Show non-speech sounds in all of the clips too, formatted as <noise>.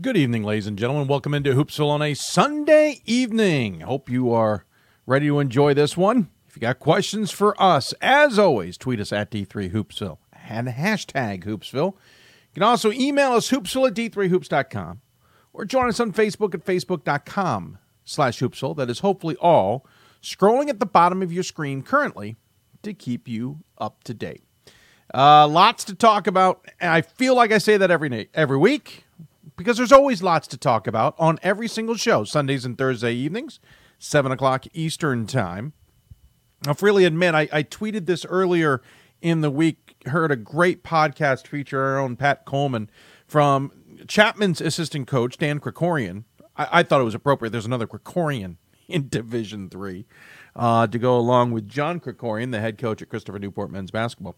Good evening, ladies and gentlemen. Welcome into Hoopsville on a Sunday evening. Hope you are ready to enjoy this one. If you got questions for us, as always, tweet us at D3Hoopsville and hashtag Hoopsville. You can also email us hoopsville at D3Hoops.com or join us on Facebook at Facebook.com slash Hoopsville. That is hopefully all scrolling at the bottom of your screen currently to keep you up to date. Uh, lots to talk about. I feel like I say that every every week because there's always lots to talk about on every single show, Sundays and Thursday evenings, 7 o'clock Eastern Time. I'll freely admit, I, I tweeted this earlier in the week, heard a great podcast feature our own Pat Coleman from Chapman's assistant coach, Dan Krikorian. I, I thought it was appropriate. There's another Krikorian <laughs> in Division Three uh, to go along with John Krikorian, the head coach at Christopher Newport men's basketball.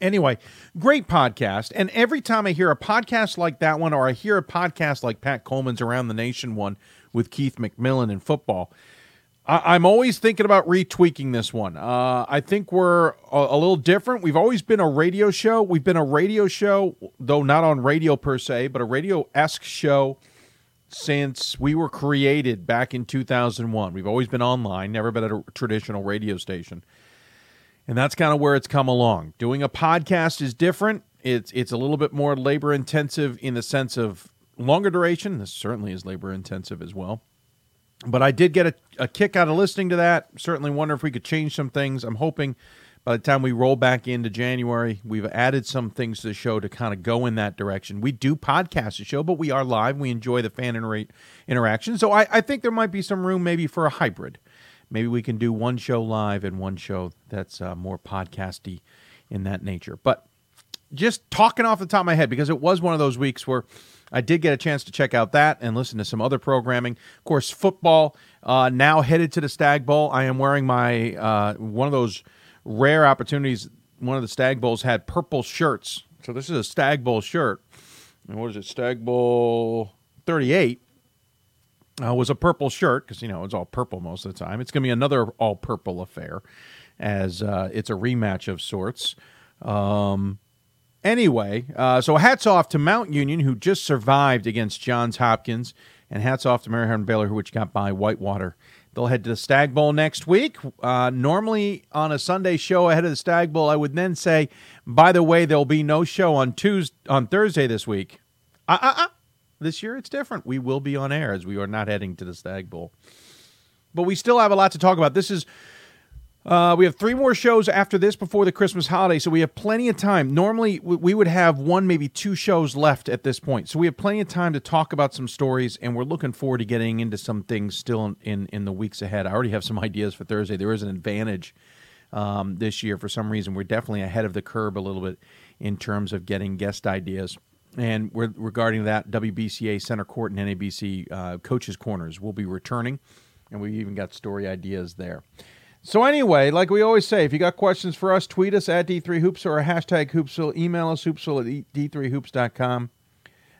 Anyway, great podcast. And every time I hear a podcast like that one, or I hear a podcast like Pat Coleman's Around the Nation one with Keith McMillan in football, I- am always thinking about retweaking this one. Uh, I think we're a-, a little different. We've always been a radio show. We've been a radio show, though not on radio per se, but a radio esque show since we were created back in 2001. We've always been online, never been at a traditional radio station. And that's kind of where it's come along. Doing a podcast is different. It's it's a little bit more labor intensive in the sense of longer duration. This certainly is labor intensive as well. But I did get a, a kick out of listening to that. Certainly wonder if we could change some things. I'm hoping by the time we roll back into January, we've added some things to the show to kind of go in that direction. We do podcast the show, but we are live. We enjoy the fan inter- interaction. So I, I think there might be some room maybe for a hybrid maybe we can do one show live and one show that's uh, more podcasty in that nature. But just talking off the top of my head, because it was one of those weeks where I did get a chance to check out that and listen to some other programming. Of course, football uh, now headed to the Stag Bowl. I am wearing my uh, one of those rare opportunities. One of the Stag Bowls had purple shirts, so this is a Stag Bowl shirt. And what is it? Stag Bowl 38 uh, was a purple shirt because you know it's all purple most of the time. It's going to be another all purple affair, as uh, it's a rematch of sorts. Um, anyway, uh, so hats off to Mount Union who just survived against Johns Hopkins, and hats off to Mary Baylor who which got by Whitewater. They'll head to the Stag Bowl next week. Uh, normally on a Sunday show ahead of the Stag Bowl, I would then say, by the way, there'll be no show on Tuesday on Thursday this week. Uh, uh, uh. This year it's different. We will be on air as we are not heading to the Stag Bowl. But we still have a lot to talk about. This is uh, we have three more shows after this before the Christmas holiday, so we have plenty of time. Normally, we would have one, maybe two shows left at this point, so we have plenty of time to talk about some stories, and we're looking forward to getting into some things still in, in, in the weeks ahead. I already have some <laughs> ideas for Thursday. There is an advantage um, this year for some reason. We're definitely ahead of the curve a little bit in terms of getting guest ideas. And regarding that, WBCA Center Court and NABC uh, Coaches Corners will be returning, and we even got story ideas there. So anyway, like we always say, if you got questions for us, tweet us at D3Hoops or hashtag Hoopsville. Email us, hoopsville at D3Hoops.com.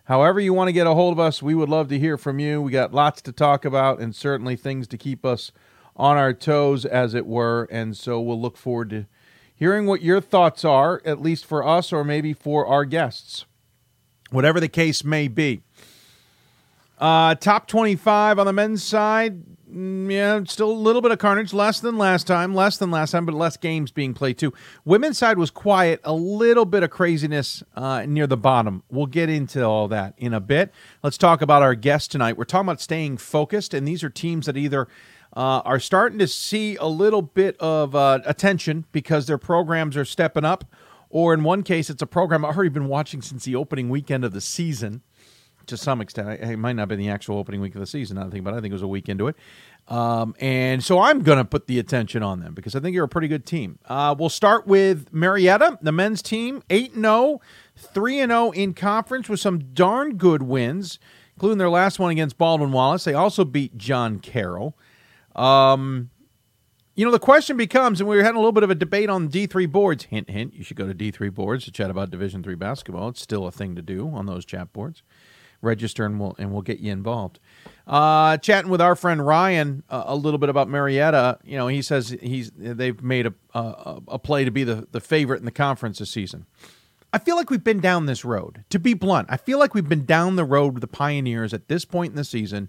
However you want to get a hold of us, we would love to hear from you. We got lots to talk about and certainly things to keep us on our toes, as it were. And so we'll look forward to hearing what your thoughts are, at least for us or maybe for our guests whatever the case may be. Uh, top 25 on the men's side. Mm, yeah, still a little bit of carnage, less than last time, less than last time, but less games being played too. Women's side was quiet, a little bit of craziness uh, near the bottom. We'll get into all that in a bit. Let's talk about our guest tonight. We're talking about staying focused, and these are teams that either uh, are starting to see a little bit of uh, attention because their programs are stepping up or in one case, it's a program I've already been watching since the opening weekend of the season. To some extent, it might not have been the actual opening week of the season. I think, but I think it was a week into it. Um, and so I'm going to put the attention on them because I think you're a pretty good team. Uh, we'll start with Marietta, the men's team, 8 0, 3 0 in conference with some darn good wins, including their last one against Baldwin Wallace. They also beat John Carroll. Um, you know, the question becomes, and we were having a little bit of a debate on D3 boards. Hint, hint, you should go to D3 boards to chat about Division three basketball. It's still a thing to do on those chat boards. Register and we'll and we'll get you involved. Uh, chatting with our friend Ryan uh, a little bit about Marietta. You know, he says he's they've made a a, a play to be the, the favorite in the conference this season. I feel like we've been down this road. To be blunt, I feel like we've been down the road with the Pioneers at this point in the season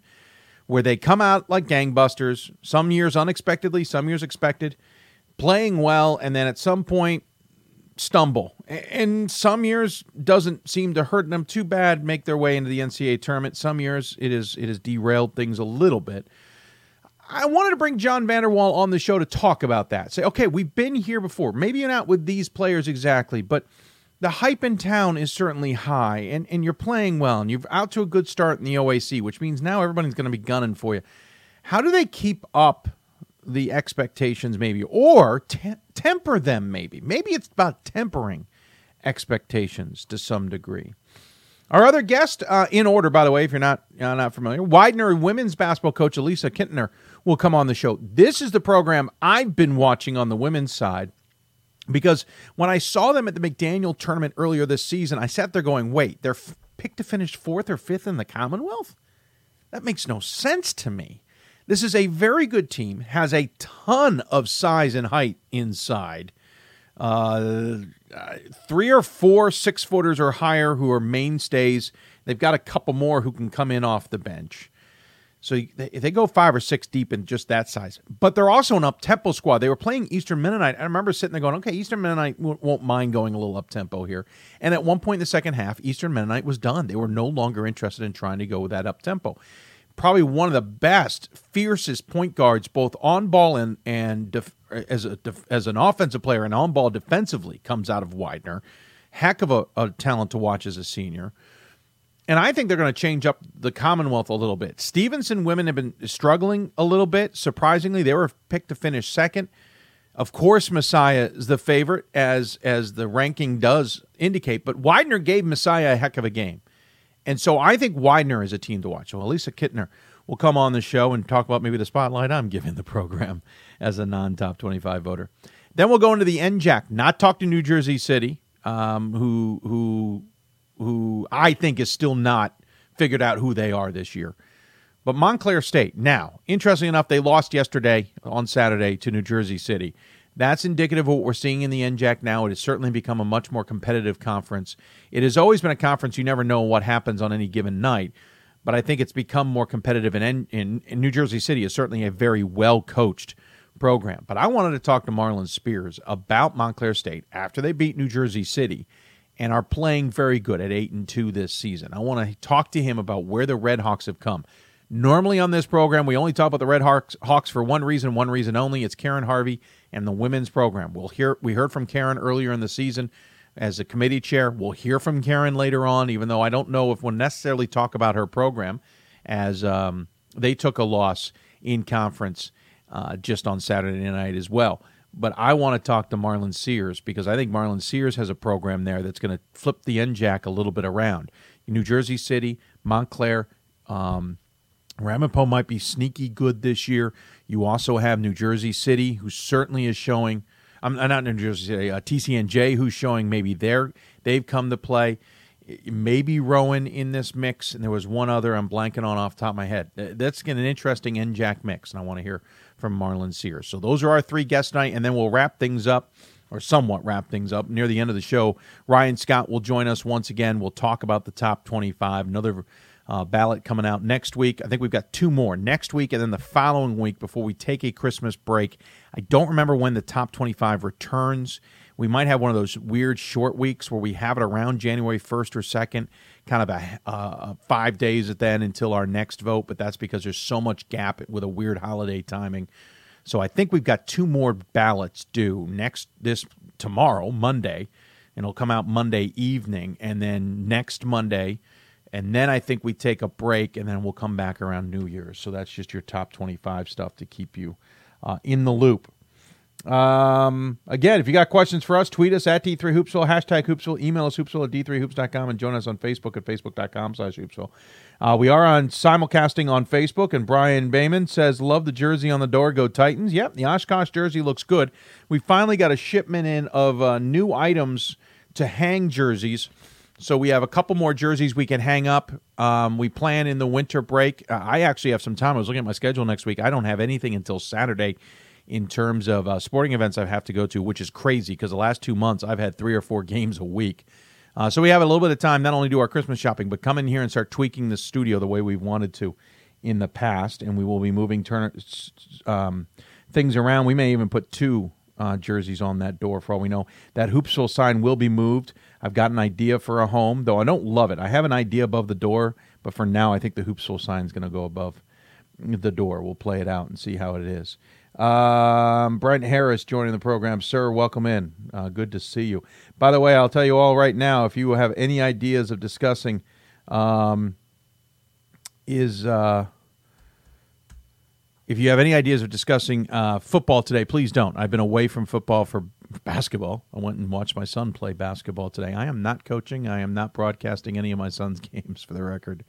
where they come out like gangbusters, some years unexpectedly, some years expected, playing well, and then at some point stumble. And some years doesn't seem to hurt them too bad, make their way into the NCAA tournament. Some years it is it has derailed things a little bit. I wanted to bring John Vander Wal on the show to talk about that. Say, okay, we've been here before. Maybe not with these players exactly, but the hype in town is certainly high, and, and you're playing well, and you're out to a good start in the OAC, which means now everybody's going to be gunning for you. How do they keep up the expectations, maybe, or te- temper them, maybe? Maybe it's about tempering expectations to some degree. Our other guest, uh, in order, by the way, if you're not uh, not familiar, Widener women's basketball coach Elisa Kintner will come on the show. This is the program I've been watching on the women's side because when I saw them at the McDaniel tournament earlier this season, I sat there going, wait, they're f- picked to finish fourth or fifth in the Commonwealth? That makes no sense to me. This is a very good team, has a ton of size and height inside. Uh, three or four six footers or higher who are mainstays. They've got a couple more who can come in off the bench. So they, they go five or six deep in just that size. But they're also an up tempo squad. They were playing Eastern Mennonite. I remember sitting there going, okay, Eastern Mennonite won't mind going a little up tempo here. And at one point in the second half, Eastern Mennonite was done. They were no longer interested in trying to go with that up tempo. Probably one of the best, fiercest point guards, both on ball and and def- as a def- as an offensive player and on ball defensively, comes out of Widener. Heck of a, a talent to watch as a senior. And I think they're going to change up the Commonwealth a little bit. Stevenson women have been struggling a little bit. Surprisingly, they were picked to finish second. Of course, Messiah is the favorite, as as the ranking does indicate. But Widener gave Messiah a heck of a game, and so I think Widener is a team to watch. So Elisa Kintner will come on the show and talk about maybe the spotlight I'm giving the program <laughs> as a non-top 25 voter. Then we'll go into the NJAC. Not talk to New Jersey City, um, who who who I think is still not figured out who they are this year. But Montclair State, now, interesting enough, they lost yesterday on Saturday to New Jersey City. That's indicative of what we're seeing in the NJAC now. It has certainly become a much more competitive conference. It has always been a conference you never know what happens on any given night, but I think it's become more competitive. And in, in, New Jersey City is certainly a very well coached program. But I wanted to talk to Marlon Spears about Montclair State after they beat New Jersey City and are playing very good at 8 and 2 this season. I want to talk to him about where the Red Hawks have come. Normally on this program, we only talk about the Red Hawks, Hawks for one reason, one reason only. It's Karen Harvey and the women's program. We'll hear we heard from Karen earlier in the season as a committee chair. We'll hear from Karen later on, even though I don't know if we'll necessarily talk about her program, as um, they took a loss in conference uh, just on Saturday night as well. But I want to talk to Marlon Sears because I think Marlon Sears has a program there that's going to flip the NJAC a little bit around. New Jersey City, Montclair, um, Ramapo might be sneaky good this year. You also have New Jersey City, who certainly is showing. I'm um, not New Jersey City, uh, TCNJ, who's showing maybe they're they've come to play. Maybe Rowan in this mix, and there was one other I'm blanking on off the top of my head. That's an interesting NJAC mix, and I want to hear from Marlon Sears. So those are our three guest night, and then we'll wrap things up or somewhat wrap things up near the end of the show. Ryan Scott will join us once again. We'll talk about the top 25, another uh, ballot coming out next week. I think we've got two more next week and then the following week before we take a Christmas break. I don't remember when the top 25 returns. We might have one of those weird short weeks where we have it around January 1st or 2nd kind of a uh, five days at then until our next vote, but that's because there's so much gap with a weird holiday timing. So I think we've got two more ballots due next this tomorrow, Monday, and it'll come out Monday evening, and then next Monday, and then I think we take a break, and then we'll come back around New Year's. So that's just your top 25 stuff to keep you uh, in the loop. Um, again, if you got questions for us, tweet us at D3Hoopsville, hashtag Hoopsville, email us hoopsville at D3Hoops.com, and join us on Facebook at Facebook.com slash Hoopsville. Uh, we are on simulcasting on Facebook, and Brian Bayman says, Love the jersey on the door, go Titans. Yep, the Oshkosh jersey looks good. We finally got a shipment in of uh, new items to hang jerseys. So we have a couple more jerseys we can hang up. Um, we plan in the winter break. Uh, I actually have some time. I was looking at my schedule next week. I don't have anything until Saturday in terms of uh, sporting events I have to go to, which is crazy because the last two months I've had three or four <laughs> games a week. Uh, so we have a little bit of time not only do our Christmas shopping, but come in here and start tweaking the studio the way we've wanted to in the past. And we will be moving turn, um, things around. We may even put two uh, jerseys on that door for all we know. That Hoopsville sign will be moved. I've got an idea for a home, though I don't love it. I have an idea above the door, but for now, I think the Hoopsville sign is going to go above the door. We'll play it out and see how it is. Um, Brent Harris joining the program. Sir, welcome in. Uh, good to see you. By the way, I'll tell you all right now if you have any ideas of discussing, um, is. Uh, if you have any ideas of discussing uh, football today, please don't. I've been away from football for basketball. I went and watched my son play basketball today. I am not coaching. I am not broadcasting any of my son's <laughs> games, for the record.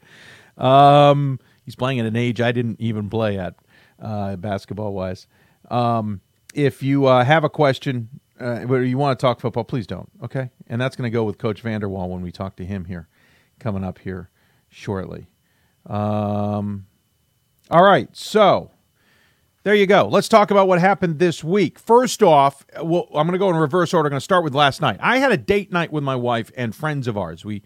Um, he's playing at an age I didn't even play at, uh, basketball wise. Um, if you uh, have a question, uh, or you want to talk football, please don't. Okay, and that's going to go with Coach Vander Wal when we talk to him here, coming up here shortly. Um, all right, so there you go. Let's talk about what happened this week. First off, well, I'm going to go in reverse order. I'm going to start with last night. I had a date night with my wife and friends of ours. We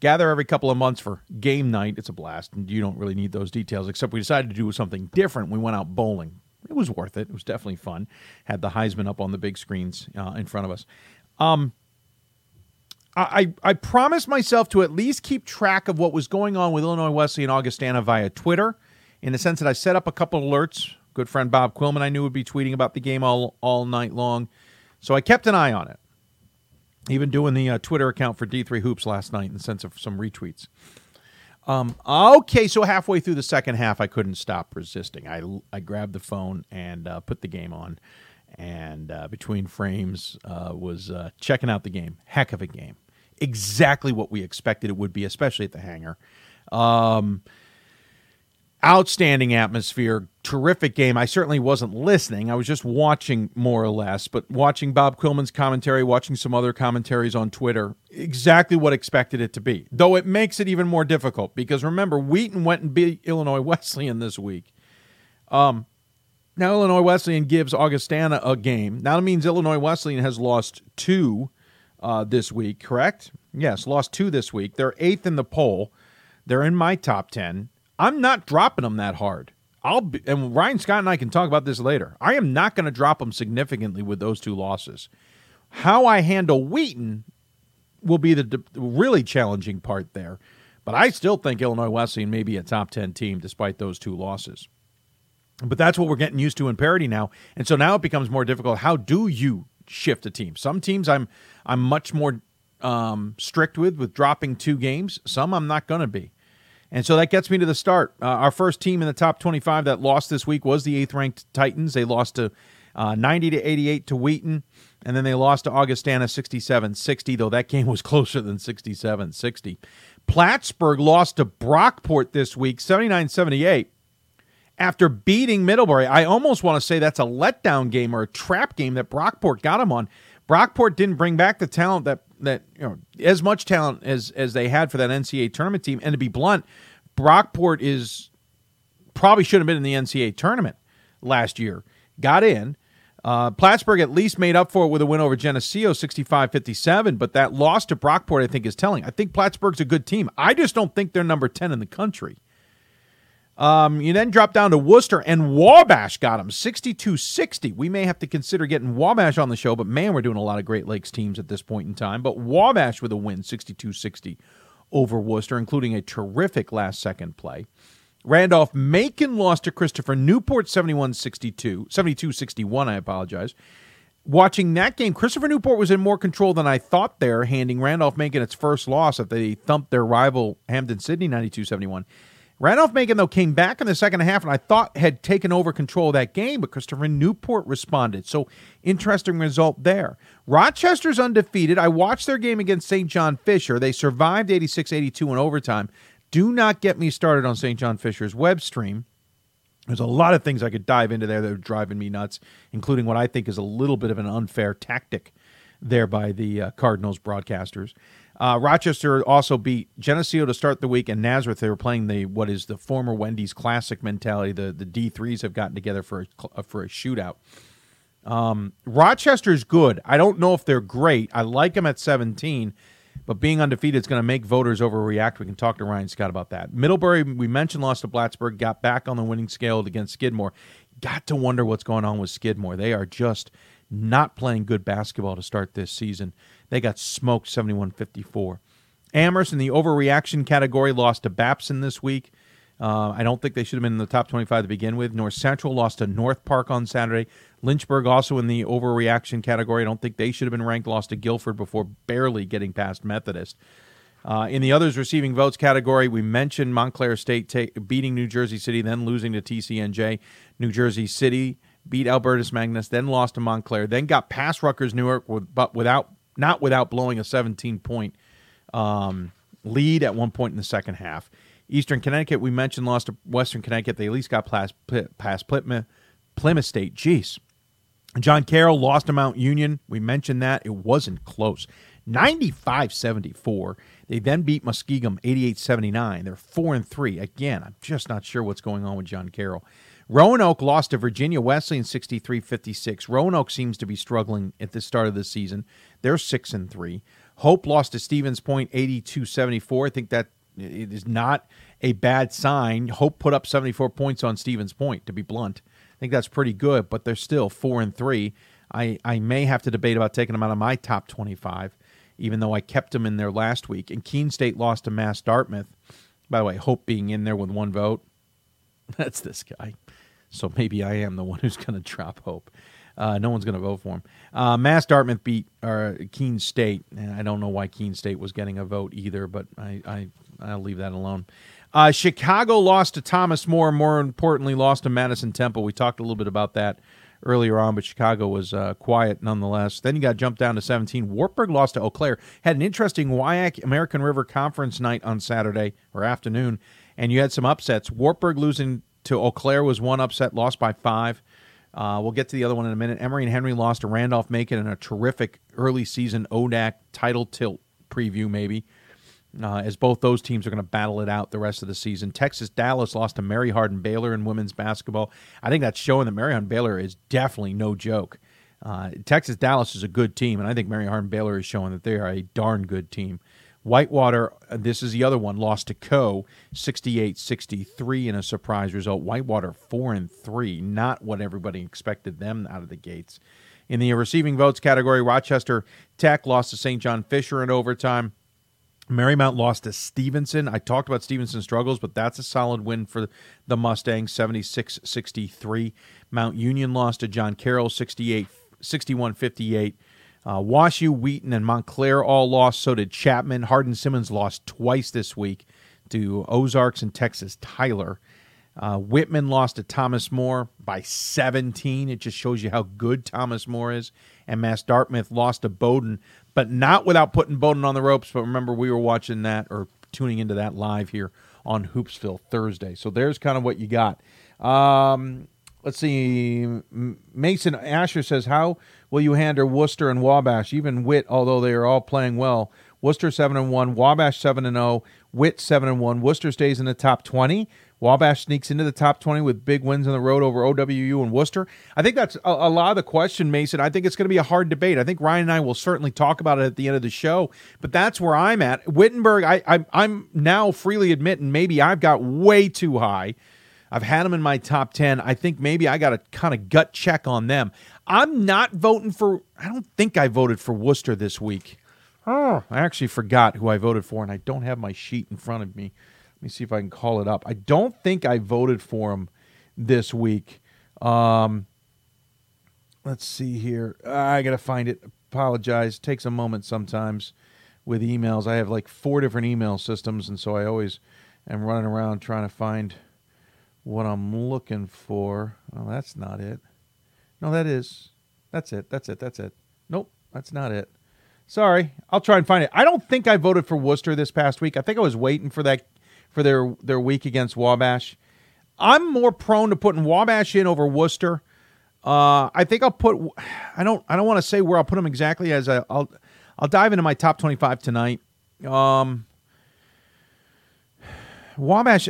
gather every couple of months for game night. It's a blast, and you don't really need those details, except we decided to do something different. We went out bowling it was worth it. It was definitely fun. Had the Heisman up on the big screens uh, in front of us. Um, I, I promised myself to at least keep track of what was going on with Illinois Wesleyan Augustana via Twitter, in the sense that I set up a couple alerts. Good friend Bob Quillman I knew would be tweeting about the game all all night long, so I kept an eye on it. Even doing the uh, Twitter account for D3 Hoops last night in the sense of some retweets. Um, okay, so halfway through the second half, I couldn't stop resisting. I, I grabbed the phone and uh, put the game on, and uh, between frames uh, was uh, checking out the game. Heck of a game, exactly what we expected it would be, especially at the hangar. Um, outstanding atmosphere, terrific game. I certainly wasn't listening. I was just watching more or less, but watching Bob Quillman's commentary, watching some other commentaries on Twitter, exactly what expected it to be. Though it makes it even more difficult because remember, Wheaton went and beat Illinois <laughs> Wesleyan this week. Um, now Illinois Wesleyan gives Augustana a game. Now it means Illinois Wesleyan has lost two uh, this week, correct? Yes, lost two this week. They're eighth in the poll. They're in my top 10. I'm not dropping them that hard. I'll be, and Ryan Scott and I can talk about this later. I am not going to drop them significantly with those two losses. How I handle Wheaton will be the, really challenging part there. But I still think Illinois Wesleyan may be a top 10 team despite those two losses. But that's what we're getting used to in parity now. And so now it becomes more difficult. How do you shift a team? Some teams I'm I'm much more um, strict with with dropping two games. Some I'm not going to be. And so that gets me to the start. Uh, our first team in the top 25 that lost this week was the eighth ranked Titans. They lost to uh, 90 to 88 to Wheaton, and then they lost to Augustana 67 60, though that game was <laughs> closer than 67 60. Plattsburgh lost to Brockport this week 79 78 after beating Middlebury. I almost want to say that's a letdown game or a trap game that Brockport got them on. Brockport didn't bring back the talent that that you know as much talent as as they had for that NCAA tournament team. And to be blunt, Brockport is probably should have been in the NCAA tournament last year. Got in. Uh, Plattsburgh at least made up for it with a win over Geneseo 65 57, but that loss to Brockport, I think, is telling. I think Plattsburgh's a good team. I just don't think they're number 10 in the country. Um, you then drop down to Wooster, and Wabash got them 62 60. We may have to consider getting Wabash on the show, but man, we're doing a lot of Great Lakes teams at this point in time. But Wabash with a win 62 60 over Wooster, including a terrific last second play. Randolph Macon lost to Christopher Newport 71 62, 72 61. I apologize. Watching that game, Christopher Newport was in more control than I thought there, handing Randolph Macon its first loss after they thumped their rival Hampden Sydney 92 71. Randolph Macon, though, came back in the second half and I thought had taken over control of that game, but Christopher Newport responded. So, interesting result there. Rochester's undefeated. I watched their game against St. John Fisher. They survived 86 82 in overtime. Do not get me started on St. John Fisher's web stream. There's a lot of things I could dive into there that are driving me nuts, including what I think is a little bit of an unfair tactic there by the uh, Cardinals broadcasters. Uh, Rochester also beat Geneseo to start the week, and Nazareth. They were playing the what is the former Wendy's Classic mentality. The the D threes have gotten together for a, uh, for a shootout. Um, Rochester's good. I don't know if they're great. I like them at 17. but being undefeated is going to make voters overreact. We can talk to Ryan Scott about that. Middlebury, we mentioned, lost to Plattsburgh, got back on the winning scale against Skidmore. Got to wonder what's going on with Skidmore. They are just not playing good basketball to start this season. They got smoked 71 54. Amherst in the overreaction category lost to Babson this week. Uh, I don't think they should have been in the top 25 to begin with. North Central lost to North Park on Saturday. Lynchburg also in the overreaction category. I don't think they should have been ranked. Lost to Guilford before barely getting past Methodist. Uh, in the others receiving votes category, we mentioned Montclair State beating New Jersey City, then losing to TCNJ. New Jersey City beat Albertus Magnus, then lost to Montclair, then got past Rutgers Newark, with, but without not without blowing a 17 point um, lead at one point in the second half. Eastern Connecticut, we mentioned, lost to Western Connecticut. They at least got past, past Plymouth, Plymouth State. Jeez. John Carroll lost to Mount Union. We mentioned that. It wasn't close. 95 74. They then beat Muskingum 88 79. They're 4 and 3. Again, I'm just not sure what's going on with John Carroll. Roanoke lost to Virginia Wesleyan 63 56. Roanoke seems to be struggling at the start of the season. They're 6 and 3. Hope lost to Stevens Point 82 74. I think that is not a bad sign. Hope put up 74 points on Stevens Point, to be blunt. I think that's pretty good, but they're still 4 and 3. I, I may have to debate about taking them out of my top 25, even though I kept them in there last week. And Keene State lost to Mass Dartmouth. By the way, Hope being in there with one vote. <laughs> That's this guy. So maybe I am the <laughs> one who's going to drop Hope. Uh, no one's going to vote for him. Uh, Mass Dartmouth beat uh, Keene State, and I don't know why Keene State was getting a vote either, but I, I I'll leave that alone. Uh, Chicago lost to Thomas More. More importantly, lost to Madison Temple. We talked a little bit about that earlier on, but Chicago was uh, quiet nonetheless. Then you got jumped down to 17. Wartburg lost to Eau Claire. Had an interesting WIAC American River Conference night on Saturday or afternoon, and you had some upsets. Wartburg losing to Eau Claire was one upset, lost by five. Uh, we'll get to the other one in a minute. Emory and Henry lost to Randolph Macon in a terrific early season ODAC title tilt preview, maybe uh, as both those teams are going to battle it out the rest of the season. Texas Dallas lost to Mary Hardin Baylor in women's basketball. I think that's showing that Mary Hardin Baylor is definitely no joke. Uh, Texas Dallas is a good team, and I think Mary Hardin Baylor is showing that they are a darn good team. Whitewater, uh, this is the other one, lost to Coe 68 63 in a surprise result. Whitewater 4 and 3, not what everybody expected them out of the gates. In the receiving votes category, Rochester Tech lost to St. John Fisher in overtime. Marymount lost to Stevenson. I talked about Stevenson's struggles, but that's a solid win for the Mustangs, 76 63. Mount Union lost to John Carroll, 68 61 58. Uh, WashU, Wheaton, and Montclair all lost. So did Chapman. Hardin Simmons lost twice this week to Ozarks and Texas Tyler. Uh, Whitman lost to Thomas More by 17. It just shows you how good Thomas More is. And Mass Dartmouth lost to Bowdoin, but not without putting Bowdoin on the ropes. But remember, we were watching that or tuning into that live here on Hoopsville Thursday. So there's kind of what you got. Um, let's see. Mason Asher says, How will you handle Wooster and Wabash? Even Whit, although they are all playing well. Wooster 7 and 1, Wabash 7 and 0, Whit 7 and 1. Wooster stays in the top 20. Wabash sneaks into the top 20 with big wins on the road over OWU and Wooster. I think that's a, a lot of the question, Mason. I think it's going to be a hard debate. I think Ryan and I will certainly talk about it at the end of the show, but that's where I'm at. Wittenberg, I, I, I'm now freely admitting maybe I've got way too high. I've had them in my top 10. I think maybe I got a kind of gut check on them. I'm not voting for, I don't think I voted for Wooster this week. Oh, I actually forgot who I voted for, and I don't have my sheet in front of me. Let me see if I can call it up. I don't think I voted for him this week. Um, let's see here. I got to find it. Apologize. Takes a moment sometimes with emails. I have like four different email systems, and so I always am running around trying to find what I'm looking for. Oh, that's not it. No, that is. That's it. That's it. That's it. Nope, that's not it. Sorry, I'll try and find it. I don't think I voted for Wooster this past week. I think I was waiting for that for their their week against Wabash. I'm more prone to putting Wabash in over Wooster. Uh, I think I'll put. I don't. I don't want to say where I'll put them exactly. As I, will I'll dive into my top 25 tonight. Um, Wabash.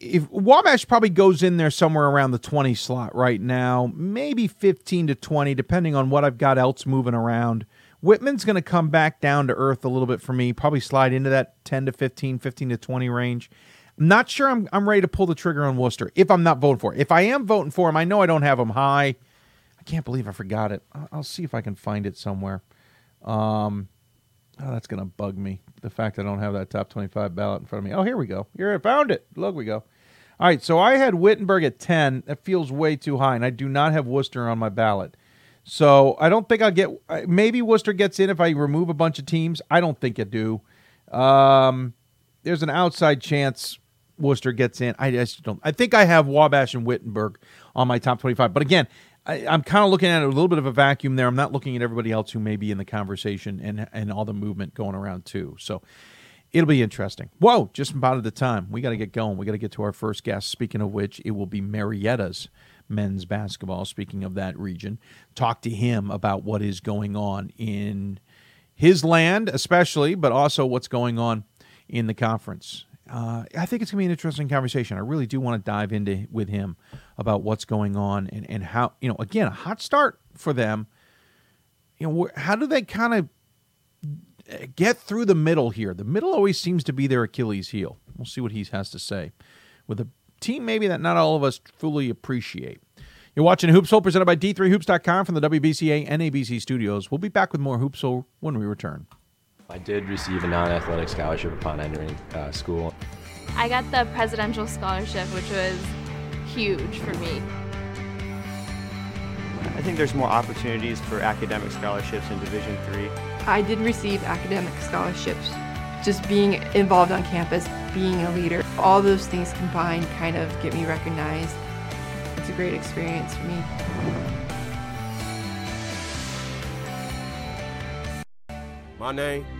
If Wabash probably goes in there somewhere around the 20 slot right now, maybe 15 to 20, depending on what I've got else moving around Whitman's going to come back down to earth a little bit for me, probably slide into that 10 to 15, 15 to 20 range. I'm not sure I'm, I'm ready to pull the trigger on Wooster if I'm not voting for it. If I am voting for him, I know I don't have him high. I can't believe I forgot it. I'll, see if I can find it somewhere. Um, oh, that's going to bug me. The fact I don't have that top 25 ballot in front of me. Oh, here we go. Here, I found it. Look, we go. All right, so I had Wittenberg at 10. That feels way too high, and I do not have Wooster on my ballot. So I don't think I'll get. Maybe Wooster gets in if I remove a bunch of teams. I don't think it do. Um, there's an outside chance Wooster gets in. I just don't. I think I have Wabash and Wittenberg on my top 25. But again, I, am kind of looking at a little bit of a vacuum there. I'm not looking at everybody else who may be in the conversation and and all the movement going around too. So it'll be interesting. Whoa, just about at the time. We got to get going. We got to get to our first guest. Speaking of which, it will be Marietta's men's basketball. Speaking of that region, talk to him about what is going on in his land, especially, but also what's going on in the conference. Uh, I think it's going to be an interesting conversation. I really do want to dive into with him about what's going on and, and how, you know, again, a hot start for them. You know, how do they kind of get through the middle here? The middle always seems to be their Achilles heel. We'll see what he has to say with a team maybe that not all of us fully appreciate. You're watching Hoopsville presented by D3Hoops.com from the WBCA NABC studios. We'll be back with more Hoopsville when we return. I did receive a non-athletic scholarship upon entering uh, school. I got the presidential scholarship, which was huge for me. I think there's more opportunities for academic scholarships in Division Three. I did receive academic scholarships. Just being involved on campus, being a leader, all those things combined kind of get me recognized. It's a great experience for me. My name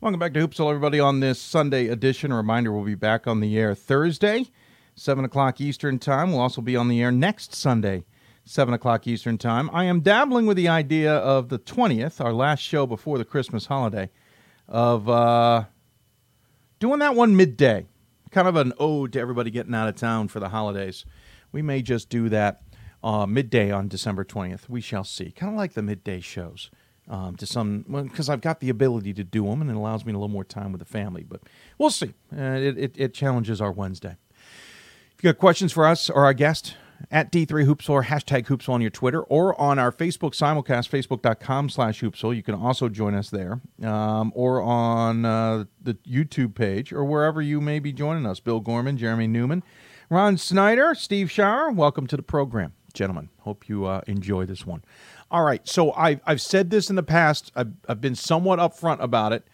Welcome back to Hoopsville, everybody, on this Sunday edition. A reminder we'll be back on the air Thursday, 7 o'clock Eastern Time. We'll also be on the air next Sunday, 7 o'clock Eastern Time. I am dabbling with the idea of the 20th, our last show before the Christmas holiday, of uh, doing that one midday. Kind of an ode to everybody getting out of town for the holidays. We may just do that uh, midday on December 20th. We shall see. Kind of like the midday shows. Um, to some, because well, I've got the ability to do them, and it allows me a little more time with the family. But we'll see. Uh, it, it, it challenges our Wednesday. If you got questions for us or our guest, at D3Hoopsville or hashtag Hoopsville on your Twitter or on our Facebook simulcast, facebook.com slash Hoopsville. You can also join us there um, or on uh, the YouTube page or wherever you may be joining us. Bill Gorman, Jeremy Newman, Ron Snyder, Steve Shower, welcome to the program. Gentlemen, hope you uh, enjoy this one. All right, so I've, I've said this in the past. I've, I've been somewhat upfront about it.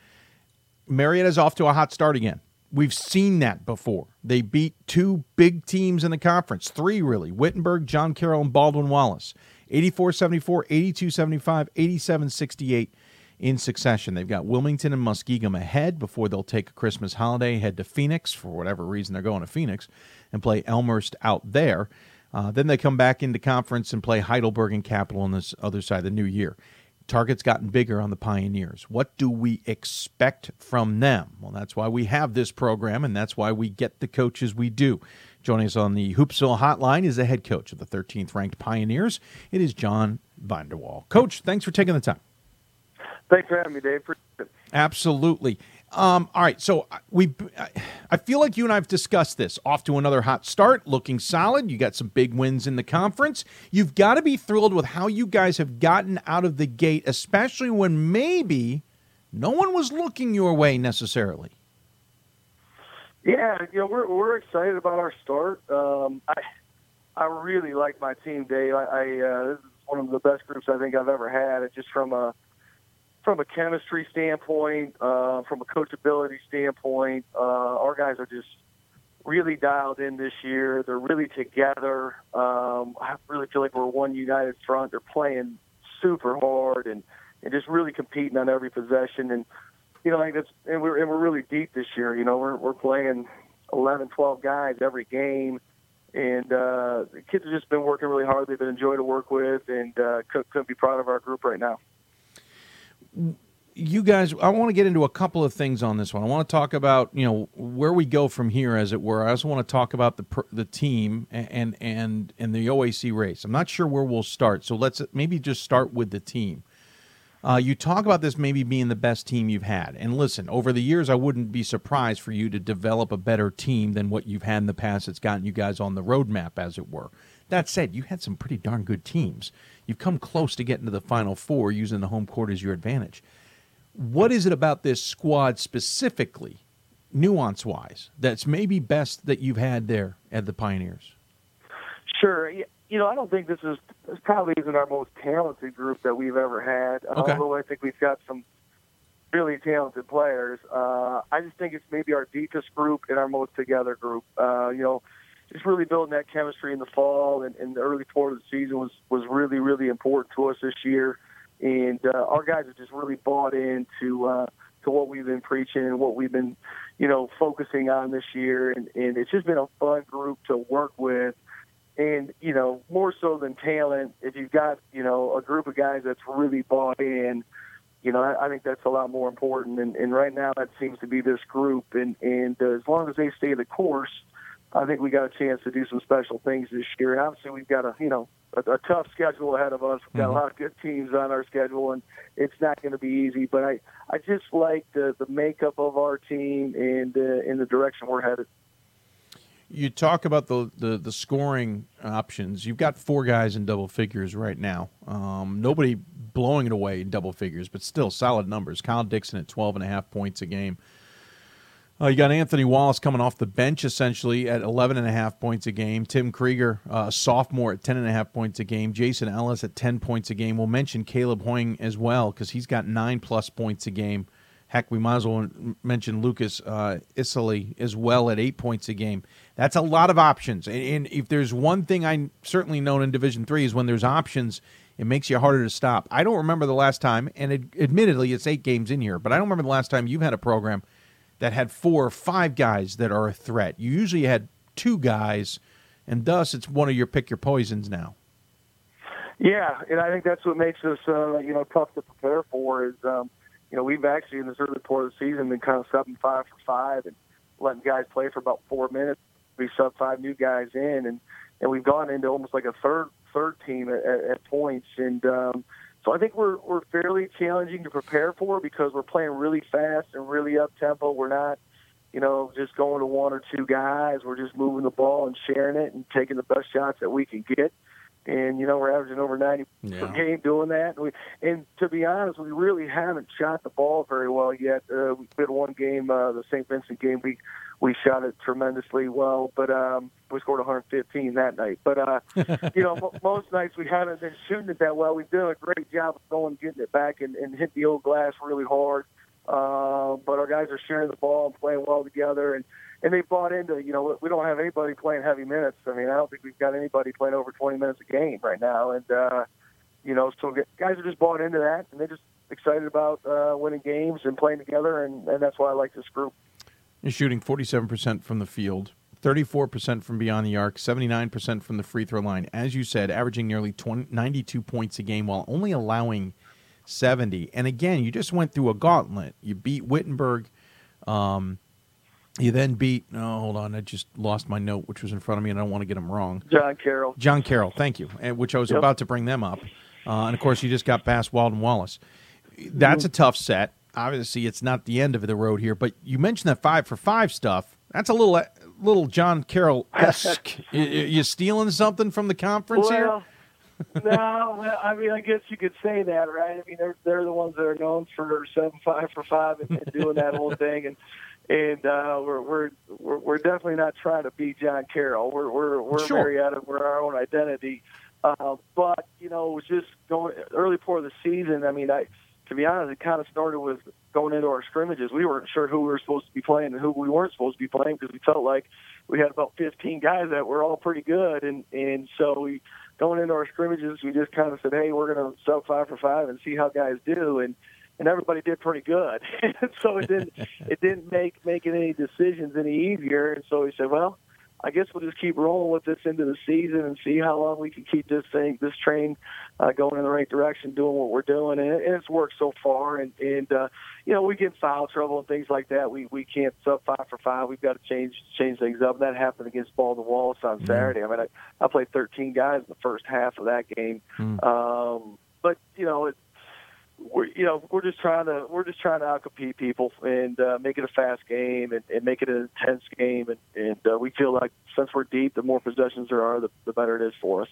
Marietta's off to a hot start again. We've seen that before. They beat two big teams in the conference, three really Wittenberg, John Carroll, and Baldwin Wallace 84 74, 82 75, 87 68 in succession. They've got Wilmington and Muskingum ahead before they'll take a Christmas holiday, head to Phoenix for whatever reason they're going to Phoenix and play Elmhurst out there. Uh, then they come back into conference and play Heidelberg and Capital on this other side of the new year. target's gotten bigger on the Pioneers. What do we expect from them? Well, that's why we have this program, and that's why we get the coaches we do. Joining us on the Hoopsville hotline is the head coach of the 13th ranked Pioneers. It is John Vander Wal. Coach, thanks for taking the time. Thanks for having me, Dave. Absolutely. Um, all right, so we, I feel like you and I have discussed this. Off to another hot start, looking solid. You got some big wins in the conference. You've got to be thrilled with how you guys have gotten out of the gate, especially when maybe no one was looking your way necessarily. Yeah, you know we're we're excited about our start. Um, I I really like my team, Dave. I, I uh, this is one of the best groups I think I've ever had. It's just from a from a chemistry standpoint, uh, from a coachability standpoint, uh, our guys are just really dialed in this year. They're really together. Um, I really feel like we're one united front. They're playing super hard and, and just really competing on every possession. And you know, think that's and we're and we're really deep this year. You know, we're we're playing 11, 12 guys every game. And uh, the kids have just been working really hard. They've been enjoying to work with, and uh, couldn't, couldn't be proud of our group right now you guys, I want to get into a couple of things on this one. I want to talk about you know where we go from here, as it were. I also want to talk about the the team and and and the OAC race. I'm not sure where we'll start, so let's maybe just start with the team. Uh, you talk about this maybe being the best team you've had, and listen, over the years, I wouldn't be surprised for you to develop a better team than what you've had in the past. That's gotten you guys on the roadmap, as it were. That said, you had some pretty darn good teams. You've come close to getting to the Final Four using the home court as your advantage. What is it about this squad specifically, nuance wise, that's maybe best that you've had there at the Pioneers? Sure. You know, I don't think this is this probably isn't our most talented group that we've ever had. Okay. Although I think we've got some really talented players. Uh, I just think it's maybe our deepest group and our most together group. Uh, you know, just really building that chemistry in the fall and, and the early part of the season was was really really important to us this year, and uh, our guys have just really bought into uh, to what we've been preaching and what we've been, you know, focusing on this year, and and it's just been a fun group to work with. And you know, more so than talent, if you've got you know a group of guys that's really bought in, you know, I, I think that's a lot more important. And, and right now, that seems to be this group. And and uh, as long as they stay the course, I think we got a chance to do some special things this year. And obviously, we've got a you know a, a tough schedule ahead of us. We've got Mhm. a lot of good teams on our schedule, and it's not going to be easy. But I I just like the the makeup of our team and uh, in the direction we're headed. You talk about the, the, the scoring options. You've got four guys in double figures right now. Um, nobody blowing it away in double figures, but still solid numbers. Kyle Dixon at 12 and a half points a game. Uh, you got Anthony Wallace coming off the bench essentially at 11 and a half points a game. Tim Krieger, uh, sophomore at 10 and a half points a game. Jason Ellis at 10 points a game. We'll mention Caleb Hoying as well because he's got nine plus points a game. Heck, we might as well mention Lucas uh, Isili as well at eight points a game. That's a lot of options. And, and if there's one thing I certainly known in Division Three is when there's options, it makes you harder to stop. I don't remember the last time, and it, admittedly, it's eight games in here, but I don't remember the last time you've had a program that had four or five guys that are a threat. You usually had two guys, and thus it's one of your pick your poisons now. Yeah, and I think that's what makes us, uh, you know, tough to prepare for. Is um, you know, we've actually in this early part of the season been kind of subbing five for five and letting guys play for about four minutes. We sub five new guys in, and and we've gone into almost like a third third team at, at points. And um, so I think we're we're fairly challenging to prepare for because we're playing really fast and really up tempo. We're not, you know, just going to one or two guys. We're just moving the ball and sharing it and taking the best shots that we can get and you know we're averaging over 90 Yeah. per game doing that. And, we, and to be honest, we really haven't shot the ball very well yet. Uh, we had one game, uh, the St. Vincent game, we we shot it tremendously well, but um, we scored 115 that night. But uh, <laughs> you know, mo- most nights we haven't been shooting it that well. We've done a great job of going, getting it back, and, and hit the old glass really hard. Uh, but our guys are sharing the ball and playing well together, and and they bought into you know we don't have anybody playing heavy minutes. I mean I don't think we've got anybody playing over 20 minutes a game right now, and uh, you know so guys are just bought into that, and they're just excited about uh, winning games and playing together, and, and that's why I like this group. You're shooting 47% from the field, 34% from beyond the arc, 79% from the free throw line. As you said, averaging nearly 20, 92 points a game while only allowing 70. And again, you just went through a gauntlet. You beat Wittenberg. Um, you then beat. Oh, hold on. I just lost my note, which was in front of me, and I don't want to get them wrong. John Carroll. John Carroll. Thank you. And which I was Yep. about to bring them up. Uh, and of course, you just got past Baldwin Wallace. That's a tough set. Obviously, it's not the end of the road here, but you mentioned that five for five stuff. That's a little, little John Carroll esque. <laughs> you, you stealing something from the conference here? No, I mean, I guess you could say that, right? I mean, they're they're the ones that are known for seven five for five and, and doing that whole <laughs> thing, and and uh, we're, we're we're definitely not trying to be John Carroll. We're we're we're Sure. Marietta. We're our own identity. Uh, but you know, it was just going early part of the season. I mean, I to be honest, it kind of started with going into our scrimmages. We weren't sure who we were supposed to be playing and who we weren't supposed to be playing because we felt like we had about 15 guys that were all pretty good, and and so we going into our scrimmages, we just kind of said, hey, we're going to sub five for five and see how guys do, and and everybody did pretty good. <laughs> so it didn't it didn't make making any decisions any easier, and so we said, well. I guess we'll just keep rolling with this into the season and see how long we can keep this thing, this train, uh, going in the right direction, doing what we're doing, and, and it's worked so far. And and uh, you know we get foul trouble and things like that. We we can't sub five for five. We've got to change change things up. That happened against Ball Baldwin Wallace on Saturday. I mean, I, I played 13 guys in the first half of that game. Um, but you know, it, we're you know we're just trying to we're just trying to outcompete people and uh, make it a fast game and, and make it an intense game and and uh, we feel like since we're deep, the more possessions there are, the, the better it is for us.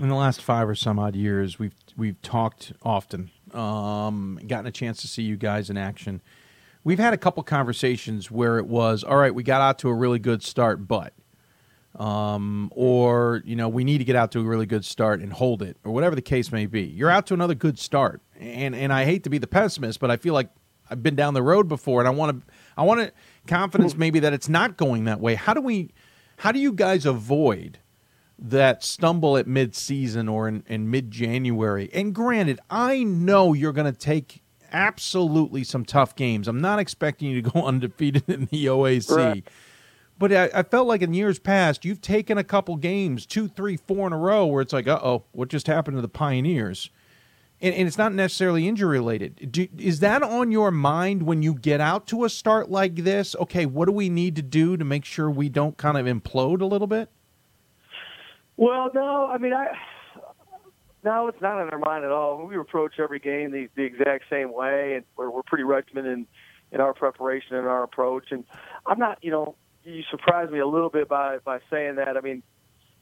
In the last five or some odd years, we've we've talked often, um, gotten a chance to see you guys in action. We've had a couple conversations where it was all right. We got out to a really good start, but, um, or you know, we need to get out to a really good start and hold it, or whatever the case may be. You're out to another good start, and and I hate to be the pessimist, but I feel like I've been down the road before, and I want to I want to confidence maybe that it's not going that way. How do we? How do you guys avoid? that stumble at mid-season or in, in mid-January. And granted, I know you're going to take absolutely some tough games. I'm not expecting you to go <laughs> undefeated in the OAC. Right. But I, I felt like in years past, you've taken a couple games, two, three, four in a row, where it's like, uh oh, what just happened to the Pioneers? And, and it's not necessarily injury related. Do, is that on your mind when you get out to a start like this? Okay, what do we need to do to make sure we don't kind of implode a little bit? Well, no, I mean, I no, it's not on our mind at all. We approach every game the, the exact same way, and we're, we're pretty regimented in, in our preparation and our approach. And I'm not, you know, you surprised me a little bit by by saying that. I mean,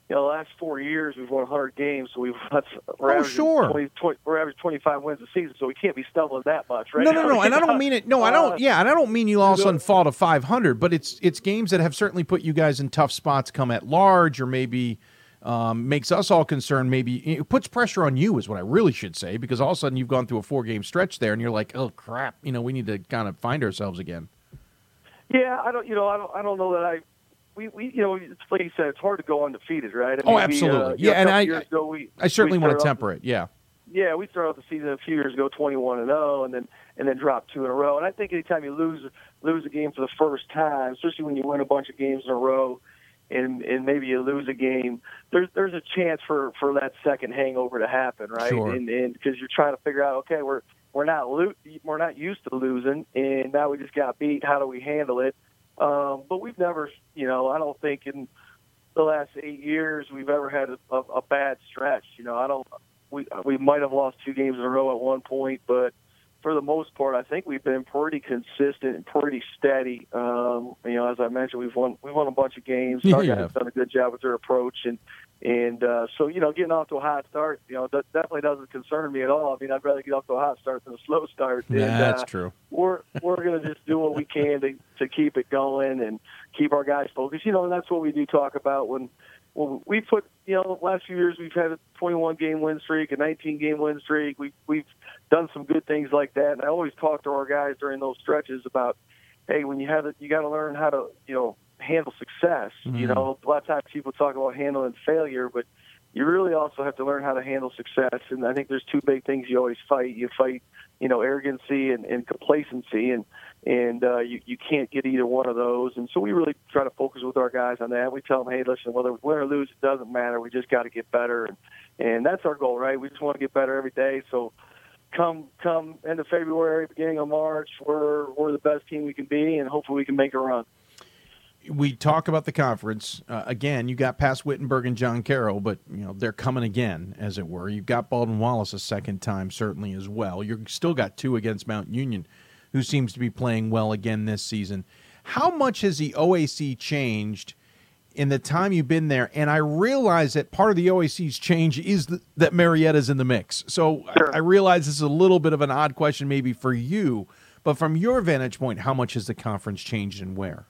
you know, the last four years we've won 100 games, so we've <laughs> that's, we're Oh, averaging sure. 20, 20, we're averaging 25 wins a season, so we can't be stumbling that much, right? No, no, no, <laughs> and I don't mean it. No, I Uh, don't. Yeah, and I don't mean you all of a sudden fall to 500, but it's it's games that have certainly put you guys in tough spots, come at large, or maybe um, makes us all concerned. Maybe it puts pressure on you, is what I really should say, because all of a sudden you've gone through a four game stretch there, and you're like, oh crap, you know, we need to kind of find ourselves again. Yeah, I don't. You know, I don't. I don't know that I. We, we you know, it's like you said, it's hard to go undefeated, right? I Oh, we, uh, absolutely. Yeah, and I- ago, we, I certainly we want to temper it. Yeah. yeah, we started the season a few years ago, twenty-one and zero, and then and then dropped two in a row. And I think anytime you lose lose a game for the first time, especially when you win a bunch of games in a row, and and maybe you lose a game, there's there's a chance for for that second hangover to happen, right? Sure. And and because you're trying to figure out, okay, we're we're not lo- we're not used to losing, and now we just got beat. How do we handle it? Um, but we've never, you know, I don't think in the last eight years we've ever had a, a, a bad stretch. You know, I don't. We we might have lost two games in a row at one point, but for the most part, I think we've been pretty consistent and pretty steady. Um, you know, as I mentioned, we've won we've won a bunch of games. <laughs> Yeah, Our you guys done a good job with their approach, and and uh, so you know, getting off to a hot start, you know, that definitely doesn't concern me at all. I mean, I'd rather get off to a hot start than a slow start. Yeah, And, that's uh, true. we're we're going to just do what we can to to keep it going and keep our guys focused. You know, and that's what we do talk about when when we put you know last few years we've had a 21 game win streak, a 19 game win streak. We we've done some good things like that, and I always talk to our guys during those stretches about hey, when you have it, you got to learn how to you know handle success. You Mhm. know, a lot of times people talk about handling failure, but you really also have to learn how to handle success. And I think there's two big things you always fight. You fight, you know, arrogancy and, and complacency, and and uh, you you can't get either one of those. And so we really try to focus with our guys on that. We tell them, hey, listen, whether we win or lose, it doesn't matter. We just got to get better, and and that's our goal, right? We just want to get better every day. So come come end of February, beginning of March, we're we're the best team we can be, and hopefully we can make a run. We talk about the conference uh, again. You got past Wittenberg and John Carroll, but you know they're coming again, as it were. You've got Baldwin Wallace a second time, certainly as well. You've still got two against Mount Union, who seems to be playing well again this season. How much has the OAC changed in the time you've been there? And I realize that part of the OAC's change is the, that Marietta's in the mix. So sure. I, I realize this is a little bit of an odd question, maybe for you, but from your vantage point, how much has the conference changed and where?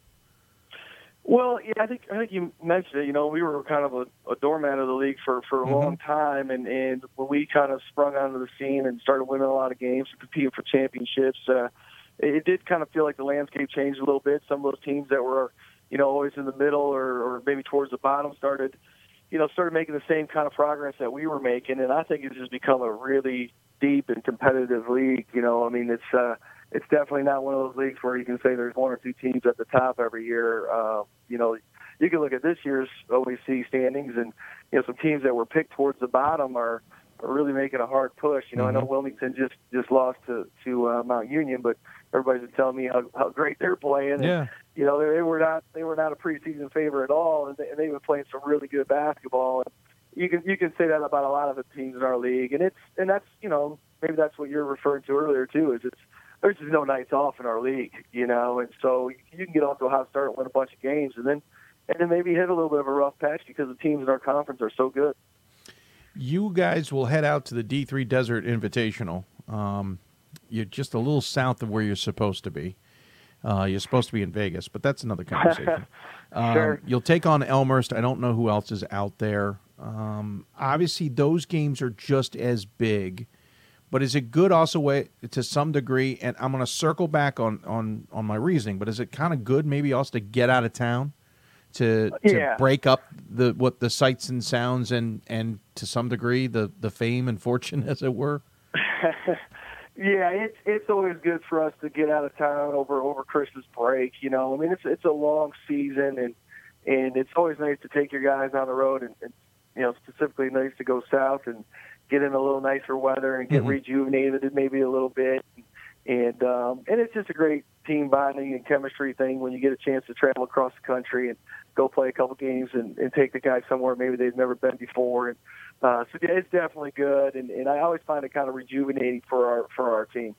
Well, yeah, I think I think you mentioned it. You know, we were kind of a, a doormat of the league for for a mm-hmm. long time, and and when we kind of sprung onto the scene and started winning a lot of games and competing for championships, uh, it did kind of feel like the landscape changed a little bit. Some of those teams that were, you know, always in the middle or, or maybe towards the bottom started, you know, started making the same kind of progress that we were making. And I think it's just become a really deep and competitive league. You know, I mean, it's uh, it's definitely not one of those leagues where you can say there's one or two teams at the top every year. Uh, you know, you can look at this year's OAC standings, and you know, some teams that were picked towards the bottom are are really making a hard push. You know, mm-hmm. I know mm-hmm. Wilmington just just lost to to uh, Mount Union, but everybody's been telling me how, how great they're playing. Yeah. And, you know, they, they were not they were not a preseason favorite at all, and, they, and they've been playing some really good basketball. And you can you can say that about a lot of the teams in our league, and it's and that's you know maybe that's what you're referring to earlier too. Is it's there's just no nights off in our league, you know, and so you can get off to a hot start, win a bunch of games, and then and then maybe hit a little bit of a rough patch because the teams in our conference are so good. You guys will head out to the D3 Desert Invitational. Um, you're just a little south of where you're supposed to be. Uh, you're supposed to be in Vegas, but that's another <laughs> conversation. um, sure. You'll take on Elmhurst. I don't know who else is out there. Um, obviously, those games are just as big, but is it good also way to some degree? And I'm going to circle back on on on my reasoning, but is it kind of good maybe also to get out of town? To, to yeah. break up the what the sights and sounds and and to some degree the the fame and fortune as it were <laughs> Yeah, it's it's always good for us to get out of town over over Christmas break. You know, I mean it's it's a long season and and it's always nice to take your guys on the road and, and you know specifically nice to go south and get in a little nicer weather and get mm-hmm. rejuvenated maybe a little bit and um and it's just a great team bonding and chemistry thing when you get a chance to travel across the country and go play a couple games and, and take the guys somewhere maybe they've never been before and uh, so yeah, it's definitely good, and, and I always find it kind of rejuvenating for our for our team.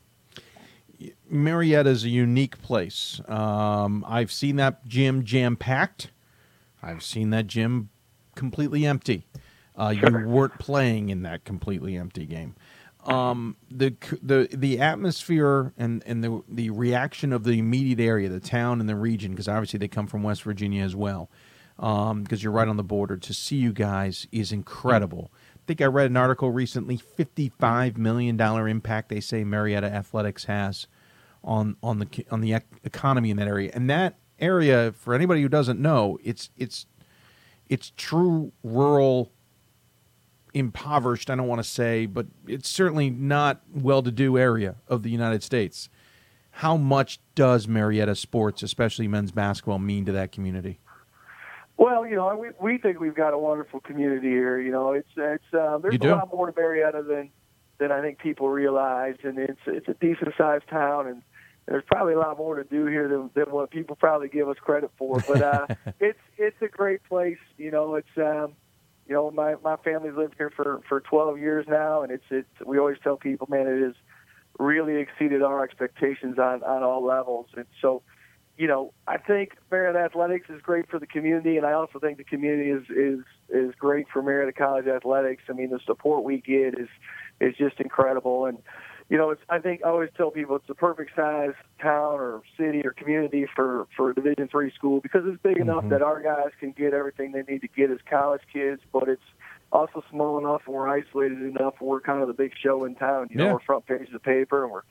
Marietta is a unique place. Um, I've seen that gym jam packed. I've seen that gym completely empty. Uh. You weren't playing in that completely empty game. Um, the the the atmosphere and, and the the reaction of the immediate area, the town and the region, because obviously they come from West Virginia as well because um, you're right on the border. To see you guys is incredible. I think I read an article recently: fifty-five million dollar impact they say Marietta Athletics has on on the on the economy in that area. And that area, for anybody who doesn't know, it's it's it's true rural impoverished i don't want to say but it's certainly not well-to-do area of the united states how much does marietta sports especially men's basketball mean to that community well, you know, we we think we've got a wonderful community here. You know, it's it's uh, there's a lot more to Marietta than than I think people realize, and it's it's a decent sized town, and there's probably a lot more to do here than than what people probably give us credit for. But uh, <laughs> it's it's a great place. You know, it's um, you know my my family's lived here for for 12 years now, and it's it's we always tell people, man, it has really exceeded our expectations on on all levels, and so you know, I think Marietta Athletics is great for the community, and I also think the community is is is great for Marietta College Athletics. I mean, the support we get is is just incredible, and you know, it's I think I always tell people it's the perfect size town or city or community for for a Division three school because it's big mm-hmm. enough that our guys can get everything they need to get as college kids, but it's also small enough and we're isolated enough. We're kind of the big show in town. You yeah. know, we're front page of the paper, and we're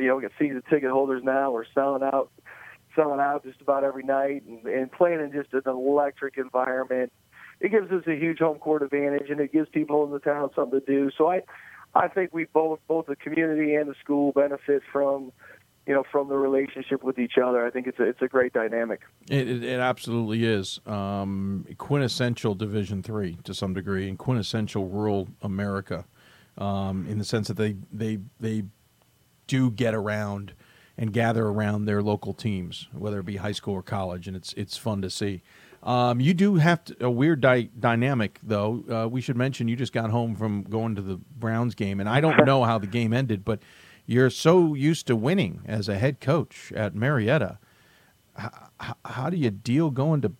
you know we got season ticket holders now. We're selling out selling out just about every night and, and playing in just an electric environment. It gives us a huge home court advantage, and it gives people in the town something to do. So I, I think we both, both the community and the school benefit from, you know, from the relationship with each other. I think it's a, it's a great dynamic. It, it, it absolutely is um, quintessential Division three to some degree, and quintessential rural America. um, in the sense that they they they do get around and gather around their local teams, whether it be high school or college, and it's it's fun to see. Um, you do have to, a weird di- dynamic, though. Uh, we should mention you just got home from going to the Browns game, and I don't <laughs> know how the game ended, but you're so used to winning as a head coach at Marietta. H- how do you deal going to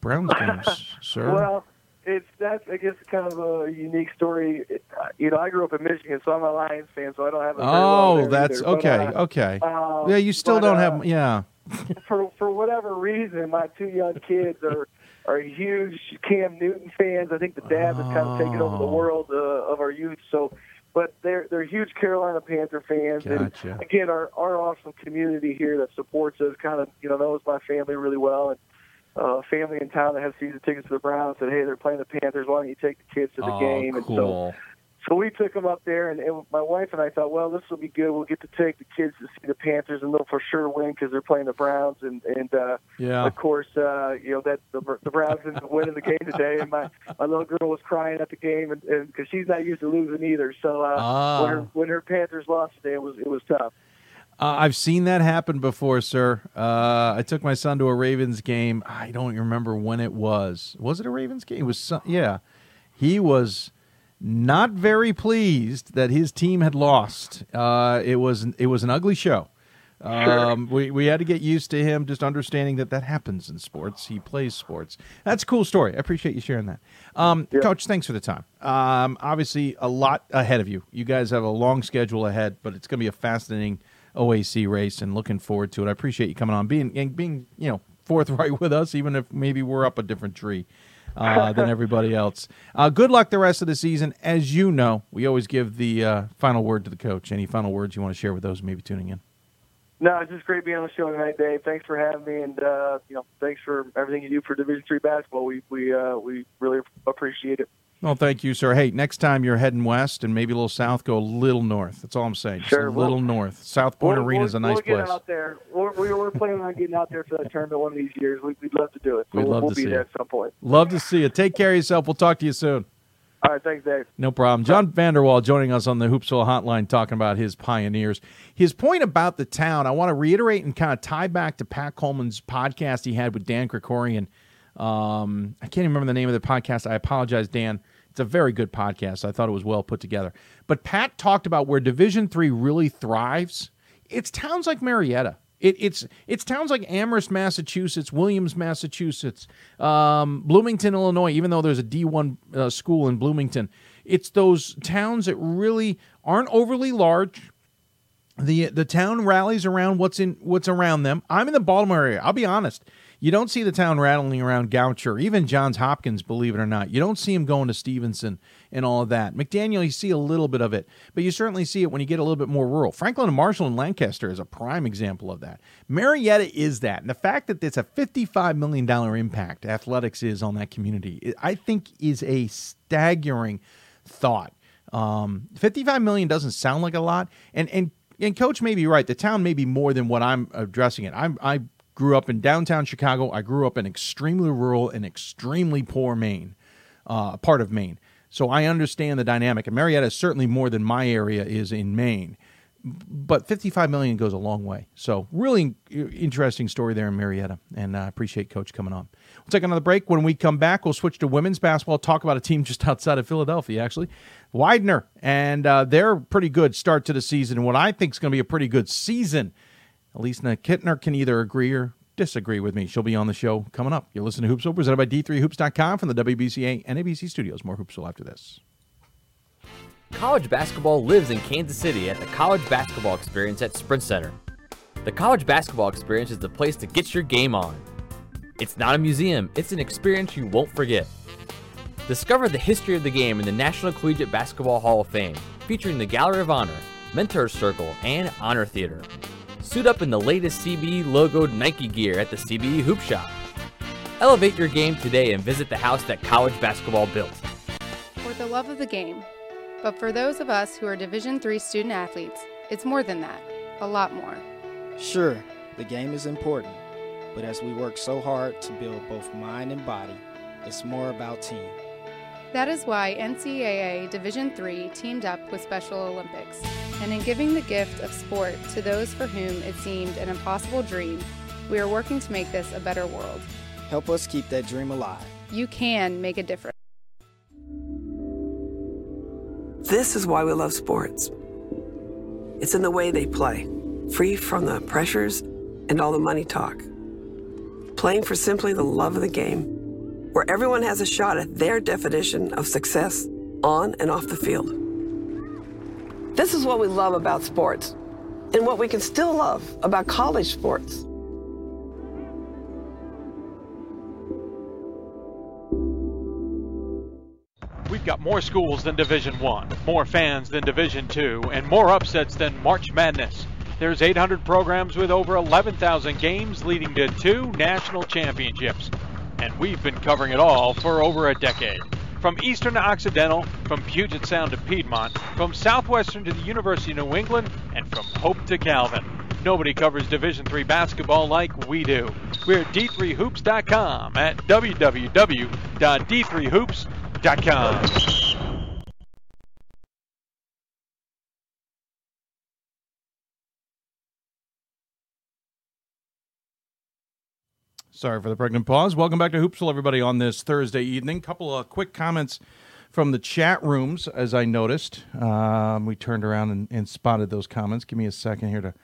Browns games, <laughs> sir? Well, it's that's I guess kind of a unique story. Uh, you know, I grew up in Michigan, so I'm a Lions fan, so I don't have. A oh, that's either. okay. But, uh, okay. Um, yeah, you still but, don't uh, have. Yeah. <laughs> for for whatever reason, my two young kids are are huge Cam Newton fans. I think the dad has kind of taken over the Oh. world uh, of our youth. So, but they're they're huge Carolina Panther fans. Gotcha. And again, our our awesome community here that supports us, kind of you know knows my family really well and. Uh, family in town that has season tickets to the Browns said, "Hey, they're playing the Panthers. Why don't you take the kids to the oh, game?" And so cool. So we took them up there, and, and my wife and I thought, well, this will be good. We'll get to take the kids to see the Panthers, and they'll for sure win because they're playing the Browns. And and uh, Yeah. of course, uh, you know that the, the Browns didn't win in the game today, and my my little girl was crying at the game, and because she's not used to losing either. So uh, Ah. when her when her Panthers lost today, it was it was tough. Uh, I've seen that happen before, sir. Uh, I took my son to a Ravens game. I don't remember when it was. Was it a Ravens game? It was. Some, yeah, he was not very pleased that his team had lost. Uh, it was it was an ugly show. Um, we we had to get used to him just understanding that that happens in sports. He plays sports. That's a cool story. I appreciate you sharing that. Um, Coach, thanks for the time. Um, obviously, a lot ahead of you. You guys have a long schedule ahead, but it's going to be a fascinating OAC race, and looking forward to it. I appreciate you coming on, being and being you know forthright <laughs> with us, even if maybe we're up a different tree uh, than <laughs> everybody else. Uh, good luck the rest of the season. As you know, we always give the uh, final word to the coach. Any final words you want to share with those maybe tuning in? No, it's just great being on the show tonight, Dave. Thanks for having me, and uh, you know, thanks for everything you do for Division Three basketball. We we uh, we really appreciate it. Well, thank you, sir. Hey, next time you're heading west and maybe a little south, go a little north. That's all I'm saying. Just Sure, a well- little north. South Point We'll- Arena we'll- is a nice we'll place. Get out there. We're, we're, we're planning on getting out there for that tournament one of these years. We, we'd love to do it. So We'd we'll, love we'll to be see there it. at some point. Love to see you. Take care of yourself. We'll talk to you soon. All right, thanks, Dave. No problem. John Vander Wal joining us on the Hoopsville Hotline talking about his Pioneers. His point about the town, I want to reiterate and kind of tie back to Pat Coleman's podcast he had with Dan Krikorian. Um, I can't even remember the name of the podcast. I apologize, Dan. It's a very good podcast. I thought it was well put together. But Pat talked about where Division Three really thrives. It's towns like Marietta. It, it's it's towns like Amherst, Massachusetts, Williams, Massachusetts, um, Bloomington, Illinois. Even though there's a D1 uh, school in Bloomington, it's those towns that really aren't overly large. the The town rallies around what's in what's around them. I'm in the Baltimore area. I'll be honest. You don't see the town rattling around Goucher, even Johns Hopkins, believe it or not. You don't see him going to Stevenson and all of that. McDaniel, you see a little bit of it, but you certainly see it when you get a little bit more rural. Franklin and Marshall and Lancaster is a prime example of that. Marietta is that. And the fact that it's a $55 million impact athletics is on that community, I think is a staggering thought. Um, 55 million doesn't sound like a lot. And, and, and coach may be right. The town may be more than what I'm addressing it. I'm, I grew up in downtown Chicago. I grew up in extremely rural and extremely poor Maine, uh, part of Maine. So I understand the dynamic. And Marietta is certainly more than my area is in Maine. But 55 million goes a long way. So really interesting story there in Marietta. And I appreciate Coach coming on. We'll take another break. When we come back, we'll switch to women's basketball, talk about a team <laughs> just outside of Philadelphia, actually. Widener. And uh, they're pretty good start to the season. What I think is going to be a pretty good season. Elisa Kittner can either agree or disagree with me. She'll be on the show coming up. You're listening to Hoopsville, presented by D3Hoops.com from the WBCA and NABC studios. More Hoopsville after this. College basketball lives in Kansas City at the College Basketball Experience at Sprint Center. The College Basketball Experience is the place to get your game on. It's not a museum, it's an experience you won't forget. Discover the history of the game in the National Collegiate Basketball Hall of Fame, featuring the Gallery of Honor, Mentor Circle, and Honor Theater. Suit up in the latest CBE logoed Nike gear at the CBE Hoop Shop. Elevate your game today and visit the house that college basketball built. For the love of the game. But for those of us who are Division III student athletes, it's more than that. A lot more. Sure, the game is important, but as we work so hard to build both mind and body, it's more about team. That is why NCAA Division III teamed up with Special Olympics. And in giving the gift of sport to those for whom it seemed an impossible dream, we are working to make this a better world. Help us keep that dream alive. You can make a difference. This is why we love sports. It's in the way they play, free from the pressures and all the money talk. Playing for simply the love of the game, where everyone has a shot at their definition of success on and off the field. This is what we love about sports, and what we can still love about college sports. We've got more schools than Division 1, more fans than Division 2, and more upsets than March Madness. There's 800 programs with over 11,000 games leading to two national championships. And we've been covering it all for over a decade. From Eastern to Occidental, from Puget Sound to Piedmont, from Southwestern to the University of New England, and from Hope to Calvin. Nobody covers Division III basketball like we do. We're at d3hoops.com at www.d3hoops.com. Sorry for the pregnant pause. Welcome back to Hoopsville, everybody, on this Thursday evening. Couple of quick comments from the chat rooms, as I noticed. Um, we turned around and, and, spotted those comments. Give me a second here to,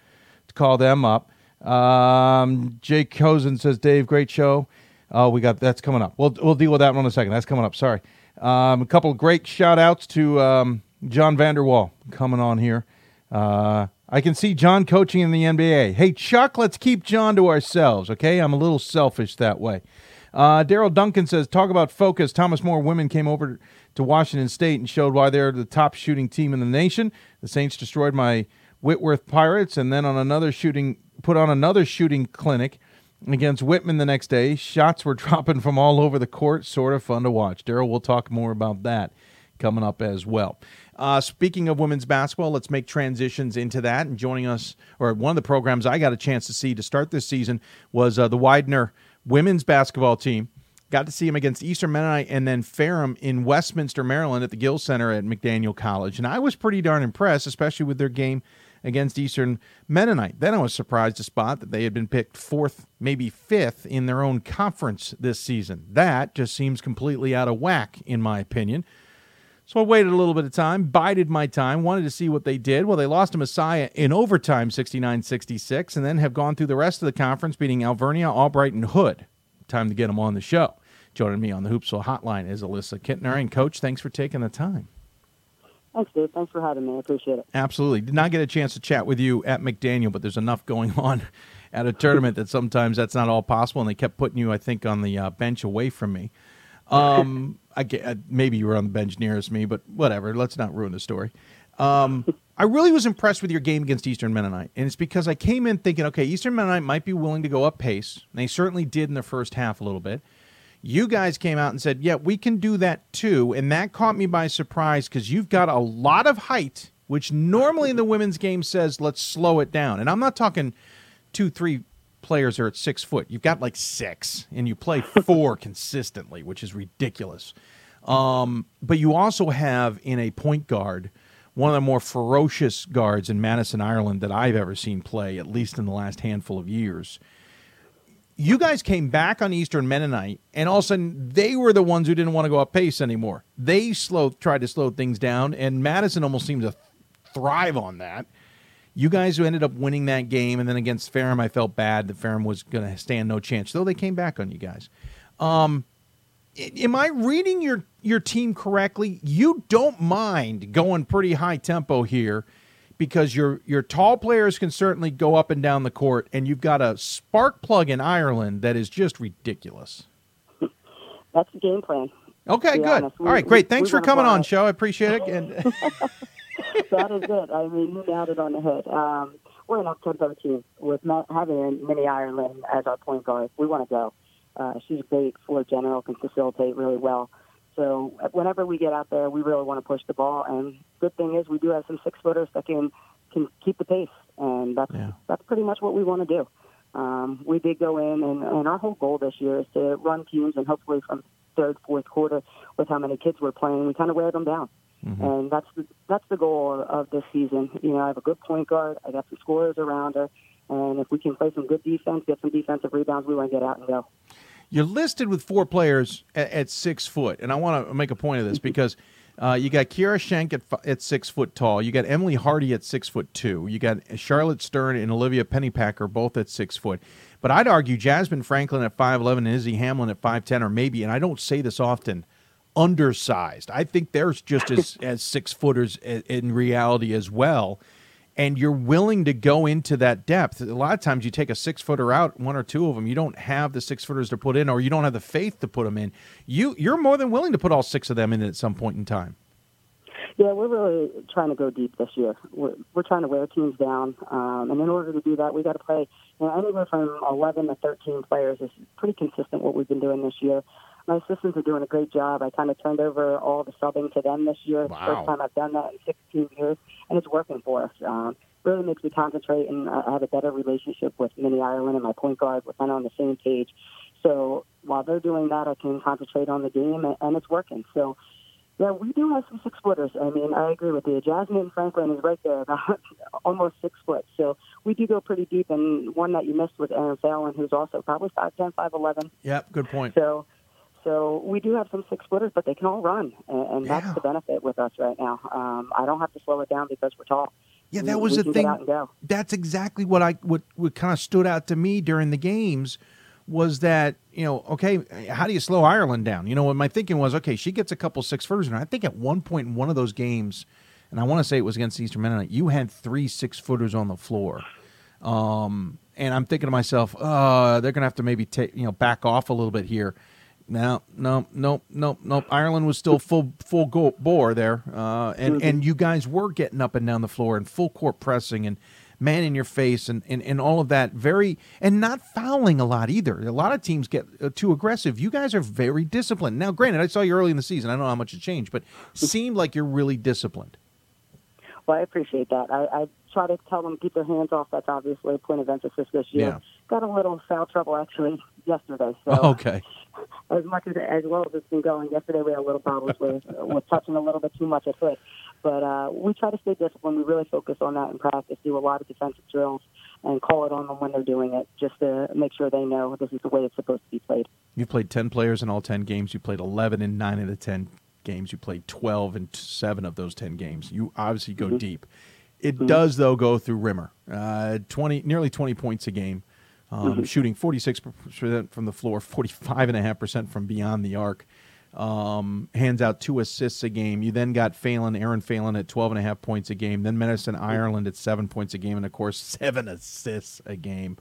to call them up. Um, Jake Cozen says, Dave, great show. Oh, we got that's coming up. We'll we'll deal with that one in a second. That's coming up. Sorry. Um, a couple great shout outs to um, John Vander Wal coming on here. Uh, I can see John coaching in the NBA. Hey, Chuck, let's keep John to ourselves, okay? I'm a little selfish that way. Uh, Daryl Duncan says, talk about focus. Thomas More women came over to Washington State and showed why they're the top shooting team in the nation. The Saints destroyed my Whitworth Pirates and then on another shooting, put on another shooting clinic against Whitman the next day. Shots were <laughs> dropping from all over the court. Sort of fun to watch. Daryl, we'll talk more about that coming up as well. Uh, speaking of women's basketball, let's make transitions into that. And joining us, or one of the programs I got a chance to see to start this season was uh, the Widener women's basketball team. Got to see them against Eastern Mennonite and then Ferrum in Westminster, Maryland at the Gill Center at McDaniel College. And I was pretty darn impressed, especially with their game against Eastern Mennonite. Then I was surprised to spot that they had been picked fourth, maybe fifth in their own conference this season. That just seems completely out of whack, in my opinion. So I waited a little bit of time, bided my time, wanted to see what they did. Well, they lost to Messiah in overtime 69 66, and then have gone through the rest of the conference, beating Alvernia, Albright, and Hood. Time to get them on the show. Joining me on the Hoopsville hotline is Alyssa Kittner. And, Coach, thanks for taking the time. Thanks, Dave. Thanks for having me. I appreciate it. Absolutely. Did not get a chance to chat with you at McDaniel, but there's enough going <laughs> on at a tournament that sometimes that's not all possible. And they kept putting you, I think, on the uh, bench away from me. Um, I uh, maybe you were on the bench nearest me, but whatever. Let's not ruin the story. Um, I really was impressed with your game against Eastern Mennonite, and it's because I came in thinking, okay, Eastern Mennonite might be willing to go up pace. And they certainly did in the first half a little bit. You guys came out and said, yeah, we can do that too, and that caught me by surprise because you've got a lot of height, which normally in the women's game says let's slow it down. And I'm not talking two, three players are at six foot. You've got like six, and you play <laughs> four consistently, which is ridiculous. Um, but you also have in a point guard one of the more ferocious guards in Madison, Ireland that I've ever seen play, at least in the last handful of years. You guys came back on Eastern Mennonite, and all of a sudden they were the ones who didn't want to go up pace anymore. They slow tried to slow things down, and Madison almost seemed to thrive on that. You guys who ended up winning that game, and then against Ferrum, I felt bad that Ferrum was going to stand no chance. Though they came back on you guys. Um, am I reading your your team correctly? You don't mind going pretty high tempo here because your your tall players can certainly go up and down the court, and you've got a spark plug in Ireland that is just ridiculous. That's the game plan. Okay, good. We, All right, great. Thanks for coming on, show. I appreciate it. And <laughs> that is it. I mean, you nailed it on the head. Um, we're an up-tempo team with not having Minnie Ireland as our point guard. We want to go. Uh, she's great floor general, can facilitate really well. So whenever we get out there, we really want to push the ball. And good thing is we do have some six footers that can can keep the pace, and that's yeah. that's pretty much what we want to do. Um, we did go in, and, and our whole goal this year is to run teams and hopefully from third, fourth quarter with how many kids we're playing. We kind of wear them down. Mm-hmm. And that's the, that's the goal of this season. You know, I have a good point guard. I got some scorers around her. And if we can play some good defense, get some defensive rebounds, we want to get out and go. You're listed with four players at, at six foot, and I want to make a point of this <laughs> because uh, you got Kiera Schenk at, at six foot tall. You got Emily Hardy at six foot two. You got Charlotte Stern and Olivia Pennypacker both at six foot. But I'd argue Jasmine Franklin at five eleven and Izzy Hamlin at five ten, or maybe, and I don't say this often, undersized. I think they're just as <laughs> as six footers in reality as well and you're willing to go into that depth. A lot of times you take a six footer out, one or two of them, you don't have the six footers to put in, or you don't have the faith to put them in. You you're more than willing to put all six of them in at some point in time. Yeah, we're really trying to go deep this year. We're, we're trying to wear teams down, um, and in order to do that, we got to play you know, anywhere from 11 to 13 players. is pretty consistent what we've been doing this year. My assistants are doing a great job. I kind of turned over all the subbing to them this year. Wow. First time I've done that in 16 years, and it's working for us. Um, really makes me concentrate and I have a better relationship with Minnie Ireland and my point guard. We're kind of on the same page. So while they're doing that, I can concentrate on the game, and, and it's working. So yeah, we do have some six footers. I mean, I agree with you. Jasmine Franklin is right there, about <laughs> almost six foot. So we do go pretty deep. And one that you missed was Aaron Fallon, who's also probably five ten, five eleven. Yep, good point. So, so we do have some six footers, but they can all run, and, and Yeah. that's the benefit with us right now. Um, I don't have to slow it down because we're tall. Yeah, We- that was we the thing. Get out and go. That's exactly what I what what kind of stood out to me during the games was that you know okay how do you slow Ireland down? You know what my thinking was okay she gets a couple six footers and I think at one point in one of those games, and I want to say it was against Eastern Mennonite, you had three six footers on the floor. Um, and I'm thinking to myself, uh, they're gonna have to maybe take you know back off a little bit here. No, no, no, no, no. Ireland was still full full go- bore there, uh, and and you guys were getting up and down the floor and full court pressing and man in your face and, and, and all of that. Very and not fouling a lot either. A lot of teams get uh, too aggressive. You guys are very disciplined. Now, granted, I saw you early in the season. I don't know how much it changed, but seemed like you're really disciplined. Well, I appreciate that. I, I try to tell them to keep their hands off. That's obviously a point of emphasis this year. Yeah. Got a little foul trouble actually yesterday. So <laughs> okay. As much as as well as it's been going, yesterday we had a little problems with <laughs> with touching a little bit too much at foot. But uh, we try to stay disciplined. We really focus on that in practice. Do a lot of defensive drills and call it on them when they're doing it, just to make sure they know this is the way it's supposed to be played. You've played 10 players in all 10 games. You played 11 in 9 of the 10 games. You played 12 in 7 of those 10 games. You obviously go deep. It does, though, go through Rimmer. Uh, 20, nearly 20 points a game, um, Mhm. shooting 46% from the floor, 45.5% from beyond the arc. Um, hands out two assists a game. You then got Phelan, Aaron Phelan at 12.5 points a game. Then Madison Ireland at 7 points a game. And, of course, <laughs> 7 assists a game.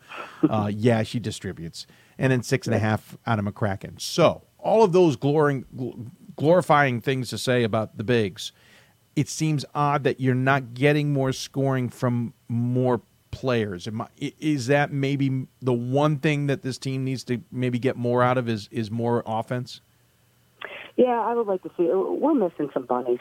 Uh, <laughs> yeah, she distributes. And then six and a half out of McCracken. So, all of those glorying, gl- glorifying things to say about the bigs it seems odd that you're not getting more scoring from more players. I- i- Is that maybe the one thing that this team needs to maybe get more out of is is more offense? Yeah, I would like to see. We're missing some bunnies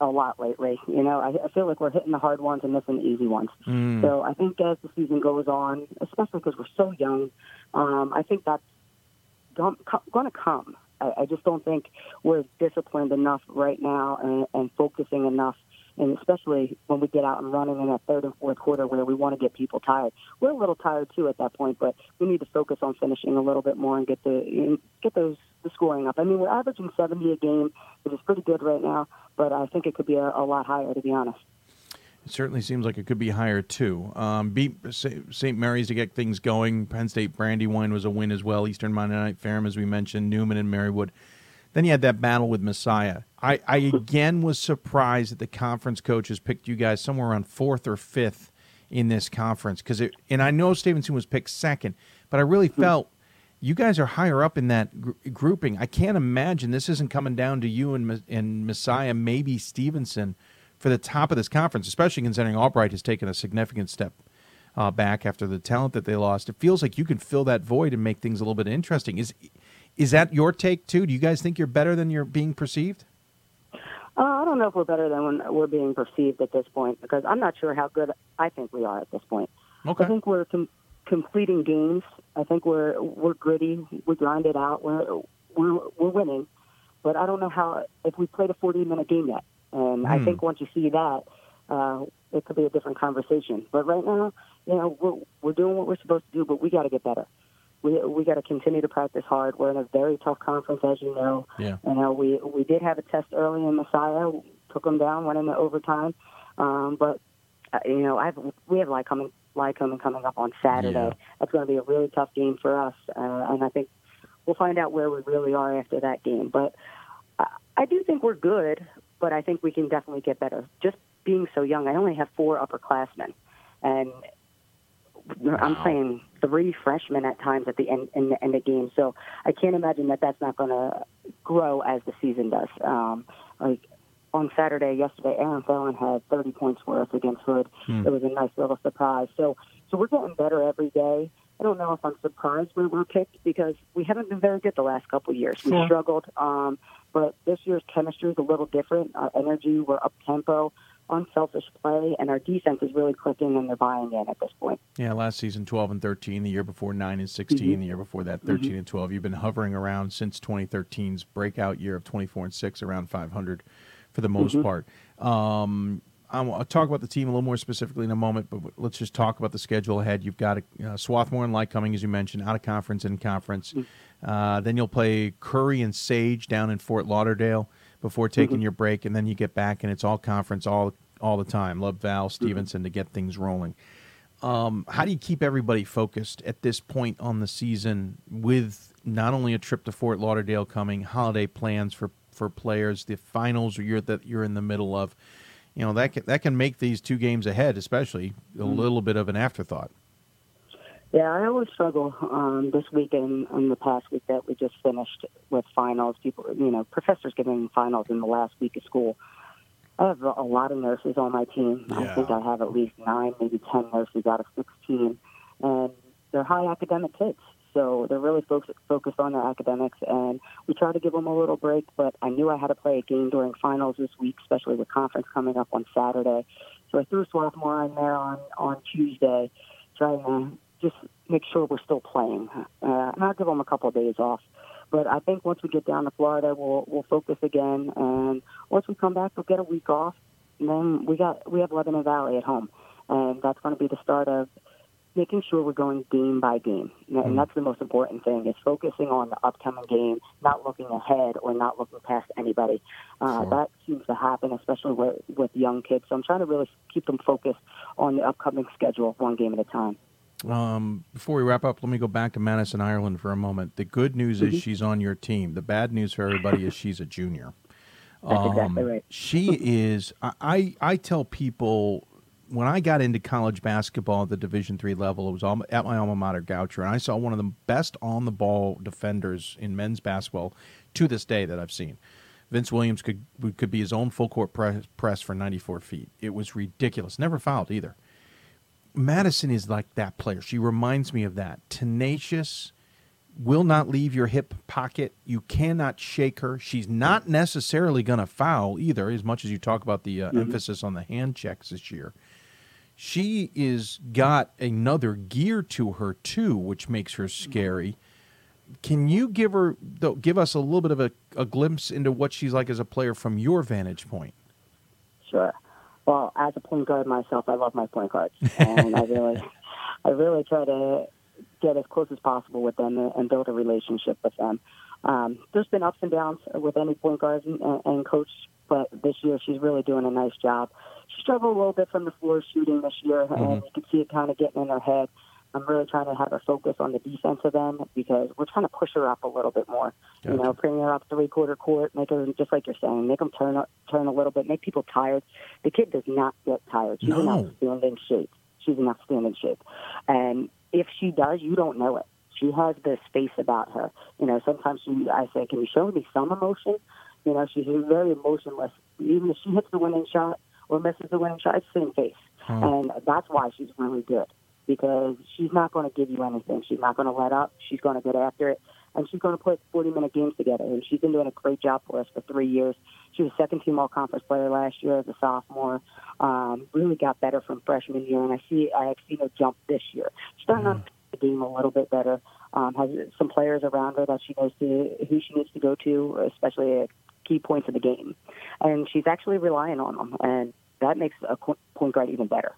a lot lately. You know, I, I feel like we're hitting the hard ones and missing the easy ones. Mm. So I think as the season goes on, especially because we're so young, um, I think that's going to come. I, I just don't think we're disciplined enough right now and, and focusing enough. And especially when we get out and running in that third and fourth quarter where we want to get people tired. We're a little tired too at that point, but we need to focus on finishing a little bit more and get the get those the scoring up. I mean, we're averaging 70 a game, which is pretty good right now, but I think it could be a, a lot higher, to be honest. It certainly seems like it could be higher too. Um, beat St. Mary's to get things going. Penn State Brandywine was a win as well. Eastern Mennonite Ferrum, as we mentioned, Newman and Marywood. Then you had that battle with Messiah. I, I again was surprised that the conference coaches picked you guys somewhere around fourth or fifth in this conference because it. And I know Stevenson was picked second, but I really felt you guys are higher up in that gr- grouping. I can't imagine this isn't coming down to you and and Messiah, maybe Stevenson, for the top of this conference, especially considering Albright has taken a significant step uh, back after the talent that they lost. It feels like you can fill that void and make things a little bit interesting. Is is that your take too? Do you guys think you're better than you're being perceived? Uh, I don't know if we're better than when we're being perceived at this point because I'm not sure how good I think we are at this point. Okay. I think we're com- completing games. I think we're we're gritty. We grind it out. We're we're we're winning, but I don't know how if we played a 40 minute game yet. And I Hmm. think once you see that, uh, it could be a different conversation. But right now, you know, we're we're doing what we're supposed to do, but we got to get better. We we got to continue to practice hard. We're in a very tough conference, as you know. Yeah. You know, we we did have a test early in Messiah, took them down, went into overtime, um, but uh, you know, I've we have like Lycoming Lycoming coming up on Saturday. Yeah. That's going to be a really tough game for us, uh, and I think we'll find out where we really are after that game. But I, I do think we're good, but I think we can definitely get better. Just being so young, I only have four upperclassmen, and I'm playing three freshmen at times at the end in the end of games. So I can't imagine that that's not going to grow as the season does. Um, like on Saturday, yesterday, Aaron Fallon had 30 points worth against Hood. Hmm. It was a nice little surprise. So so we're getting better every day. I don't know if I'm surprised we were picked because we haven't been very good the last couple of years. We Sure. struggled, um, but this year's chemistry is a little different. Our energy, we're up tempo, unselfish play, and our defense is really clicking and they're buying in at this point. Yeah, last season 12 and 13, the year before 9 and 16, Mhm. the year before that 13 and 12. You've been hovering around since 2013's breakout year of 24 and 6 around 500 for the most Mhm. part. Um, I'll I'll talk about the team a little more specifically in a moment, but let's just talk about the schedule ahead. You've got uh, Swarthmore and Lycoming, as you mentioned, out of conference, in conference. Uh, then you'll play Curry and Sage down in Fort Lauderdale before taking Mhm. your break, and then you get back, and it's all conference all all the time. Leb Val Stevenson to get things rolling. Um, how do you keep everybody focused at this point on the season with not only a trip to Fort Lauderdale coming, holiday plans for, for players, the finals you're that you're in the middle of? You know that can, that can make these two games ahead, especially a Mhm. little bit of an afterthought. Yeah, I always struggle um, this week and, the past week that we just finished with finals. People, you know, professors giving finals in the last week of school. I have a lot of nurses on my team. I think I have at least nine, maybe ten nurses out of sixteen, and they're high academic kids. So they're really focused focused on their academics, and we try to give them a little break. But I knew I had to play a game during finals this week, especially with conference coming up on Saturday. So I threw Swarthmore in there on on Tuesday, trying to just make sure we're still playing. Uh, and I'll give them a couple of days off. But I think once we get down to Florida, we'll we'll focus again, and once we come back, we'll get a week off. And then we got we have Lebanon Valley at home, and that's going to be the start of making sure we're going game by game. And and that's the most important thing is focusing on the upcoming game, not looking ahead or not looking past anybody. Uh, That seems to happen, especially with, with young kids. So I'm trying to really keep them focused on the upcoming schedule, one game at a time. Um, before we wrap up, let me go back to Madison, Ireland for a moment. The good news Mhm. is she's on your team. The bad news for everybody is she's a junior. That's exactly right. She is. I, I I tell people when I got into college basketball at the Division three level, it was all, at my alma mater, Goucher, and I saw one of the best on the ball defenders in men's basketball to this day that I've seen. Vince Williams could could be his own full court press, press for 94 feet. It was ridiculous. Never fouled either. Madison is like that player. She reminds me of that. Tenacious, will not leave your hip pocket. You cannot shake her. She's not necessarily going to foul either, as much as you talk about the uh, Mhm. emphasis on the hand checks this year. She is got another gear to her too, which makes her scary. Can you give her though, give us a little bit of a, a glimpse into what she's like as a player from your vantage point? Sure. Well, as a point guard myself, I love my point guards, and I really, <laughs> I really try to get as close as possible with them and, and build a relationship with them. Um, there's been ups and downs with any point guard and, and coach, but this year she's really doing a nice job. She struggled a little bit from the floor shooting this year, and Mhm. you can see it kind of getting in her head. I'm really trying to have her focus on the defensive end because we're trying to push her up a little bit more. You know, bring her up three quarter court, make her just like you're saying, make them turn up, turn a little bit, make people tired. The kid does not get tired. She's in No. outstanding shape. She's in outstanding shape, and if she does, you don't know it. She has this face about her. You know, sometimes she, I say, can you show me some emotion? You know, she's very emotionless. Even if she hits the winning shot or misses the winning shot, it's the same face. Hmm. And that's why she's really good because she's not going to give you anything. She's not going to let up. She's going to get after it. And she's going to put 40 minute games together. And she's been doing a great job for us for three years. She was second team all conference player last year as a sophomore. Um, really got better from freshman year. And I see, I have seen her jump this year. She's starting on the game a little bit better. Um, has some players around her that she knows to who she needs to go to, especially at key points of the game, and she's actually relying on them, and that makes a point guard even better.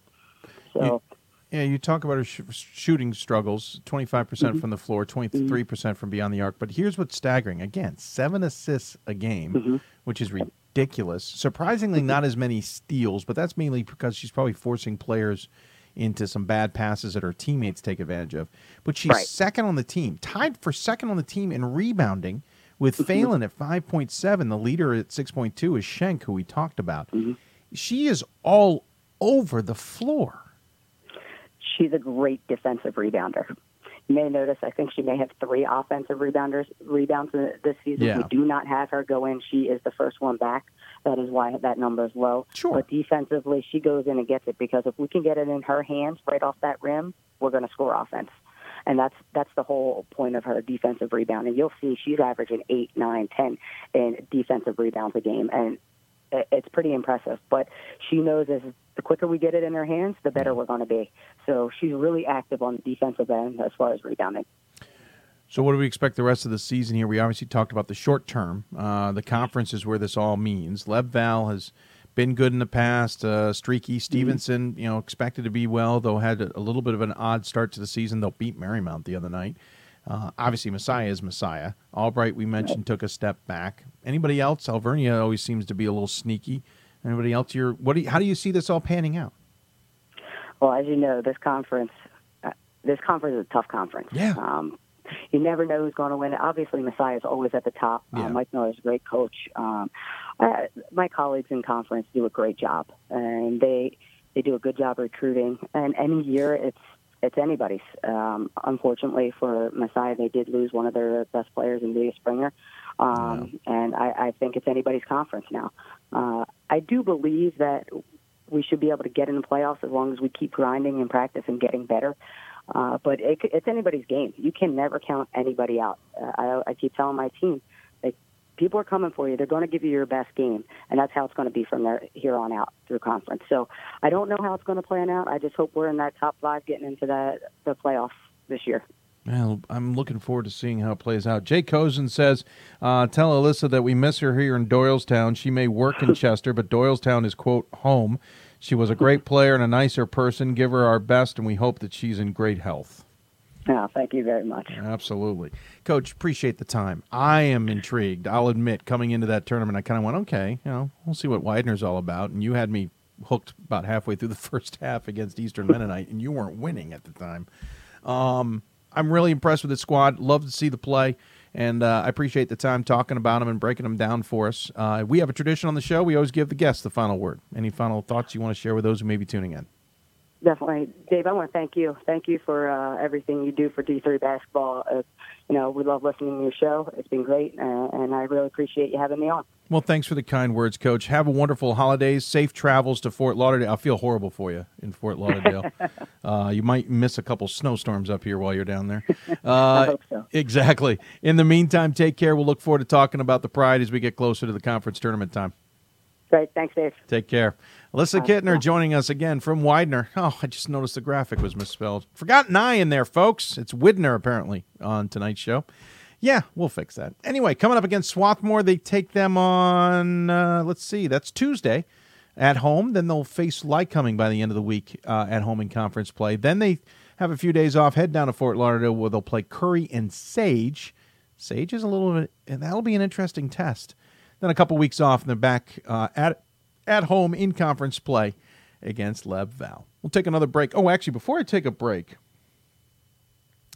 So. Yeah, you talk about her sh- shooting struggles 25% Mhm. from the floor, mm-hmm. 23% from beyond the arc. But here's what's staggering again seven assists a game, mm-hmm. which is ridiculous. Surprisingly, not as many steals, but that's mainly because she's probably forcing players into some bad passes that her teammates take advantage of. But she's Right. second on the team, tied for second on the team in rebounding with mm-hmm. Phelan at 5.7. The leader at 6.2 is Schenk, who we talked about. She is all over the floor. She's a great defensive rebounder. You may notice, I think she may have three offensive rebounders rebounds this season. Yeah. We do not have her go in. She is the first one back. That is why that number is low. Sure. But defensively, she goes in and gets it because if we can get it in her hands right off that rim, we're going to score offense. And that's that's the whole point of her defensive rebound. And you'll see she's averaging eight, nine, ten in defensive rebounds a game, and it's pretty impressive. But she knows as the quicker we get it in her hands, the better we're going to be. So she's really active on the defensive end as far as rebounding. So, what do we expect the rest of the season here? We obviously talked about the short term. Uh, the conference is where this all means. Leb Val has been good in the past. Uh, streaky Stevenson, you know, expected to be well, though had a, a little bit of an odd start to the season. They'll beat Marymount the other night. Uh, obviously, Messiah is Messiah. Albright, we mentioned, took a step back. Anybody else? Alvernia always seems to be a little sneaky. Anybody else? You're, what do you, how do you see this all panning out? Well, as you know, this conference, uh, this conference is a tough conference. Yeah. Um, you never know who's going to win. Obviously, Messiah is always at the top. Yeah. Uh, Mike Miller's a great coach. Um, uh, my colleagues in conference do a great job, and they they do a good job recruiting. And any year, it's it's anybody's. Um, unfortunately for Messiah, they did lose one of their best players in Leah Springer, um, and I, I think it's anybody's conference now. Uh, I do believe that we should be able to get in the playoffs as long as we keep grinding and practice and getting better. Uh, but it, it's anybody's game. You can never count anybody out. Uh, I, I keep telling my team, people are coming for you. They're going to give you your best game, and that's how it's going to be from there here on out through conference. So I don't know how it's going to plan out. I just hope we're in that top five, getting into that the playoffs this year. Well, I'm looking forward to seeing how it plays out. Jay Cozen says, uh, "Tell Alyssa that we miss her here in Doylestown. She may work in <laughs> Chester, but Doylestown is quote home. She was a great player and a nicer person. Give her our best, and we hope that she's in great health." No, thank you very much. Absolutely, Coach. Appreciate the time. I am intrigued. I'll admit, coming into that tournament, I kind of went, "Okay, you know, we'll see what Widener's all about." And you had me hooked about halfway through the <laughs> first half against Eastern Mennonite, and you weren't winning at the time. Um, I'm really impressed with the squad. Love to see the play, and uh, I appreciate the time talking about them and breaking them down for us. Uh, we have a tradition on the show. We always give the guests the final word. Any final thoughts you want to share with those who may be tuning in? Definitely, Dave. I want to thank you. Thank you for uh, everything you do for D3 basketball. Uh, you know, we love listening to your show. It's been great, uh, and I really appreciate you having me on. Well, thanks for the kind words, Coach. Have a wonderful holidays. Safe travels to Fort Lauderdale. I feel horrible for you in Fort Lauderdale. <laughs> uh, you might miss a couple snowstorms up here while you're down there. <laughs> Uh, I hope so. Exactly. In the meantime, take care. We'll look forward to talking about the Pride as we get closer to the conference tournament time. Great. Thanks, Dave. Take care. Alyssa Kittner joining us again from Widener. Oh, I just noticed the graphic was misspelled. Forgot an I in there, folks. It's Widner, apparently, on tonight's show. Yeah, we'll fix that. Anyway, coming up against Swarthmore, they take them on, uh, let's see, that's Tuesday at home. Then they'll face Lycoming by the end of the week uh, at home in conference play. Then they have a few days off, head down to Fort Lauderdale where they'll play Curry and Sage. Sage is a little bit, and that'll be an interesting test. Then a couple weeks off, and they're back uh, at at home in conference play against Leb Val. We'll take another break. Oh, actually, before I take a break,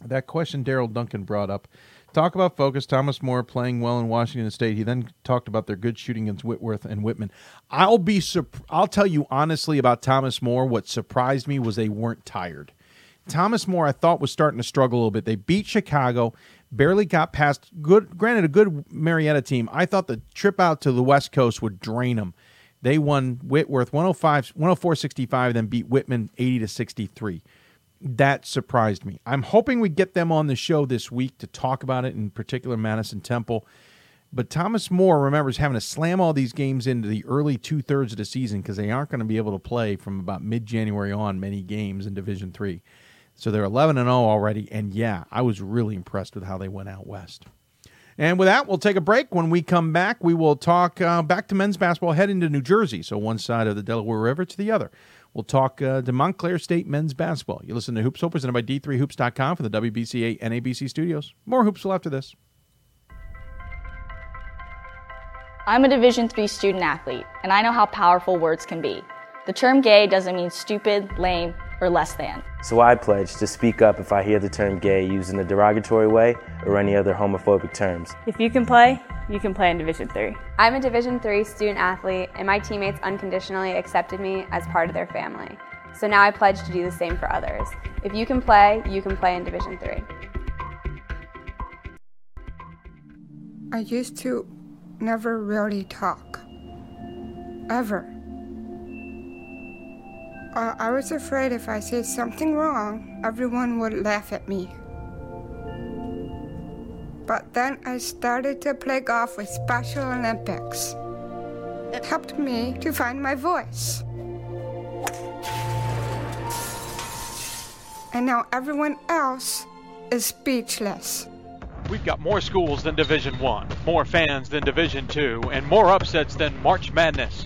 that question Daryl Duncan brought up. Talk about focus. Thomas More playing well in Washington State. He then talked about their good shooting against Whitworth and Whitman. I'll be. I'll tell you honestly about Thomas More. What surprised me was they weren't tired. Thomas More, I thought, was starting to struggle a little bit. They beat Chicago, barely got past. Good, granted, a good Marietta team. I thought the trip out to the West Coast would drain them. They won Whitworth 105, 104 65, then beat Whitman 80 to 63. That surprised me. I'm hoping we get them on the show this week to talk about it, in particular Madison Temple. But Thomas More, remembers having to slam all these games into the early two thirds of the season because they aren't going to be able to play from about mid January on many games in Division Three. So they're 11 and 0 already. And yeah, I was really impressed with how they went out west. And with that, we'll take a break. When we come back, we will talk uh, back to men's basketball, head into New Jersey. So one side of the Delaware River to the other. We'll talk uh, to Montclair State men's basketball. You listen to Hoops Hope, presented by D3Hoops.com for the WBCA NABC studios. More Hoopsville after this. I'm a Division III student athlete, and I know how powerful words can be. The term gay doesn't mean stupid, lame, or less than. So I pledge to speak up if I hear the term gay used in a derogatory way or any other homophobic terms. If you can play, you can play in Division 3. I'm a Division 3 student athlete, and my teammates unconditionally accepted me as part of their family. So now I pledge to do the same for others. If you can play, you can play in Division 3. I used to never really talk. Ever. Uh, I was afraid if I said something wrong, everyone would laugh at me. But then I started to play golf with Special Olympics. It helped me to find my voice. And now everyone else is speechless. We've got more schools than Division 1, more fans than Division 2, and more upsets than March Madness.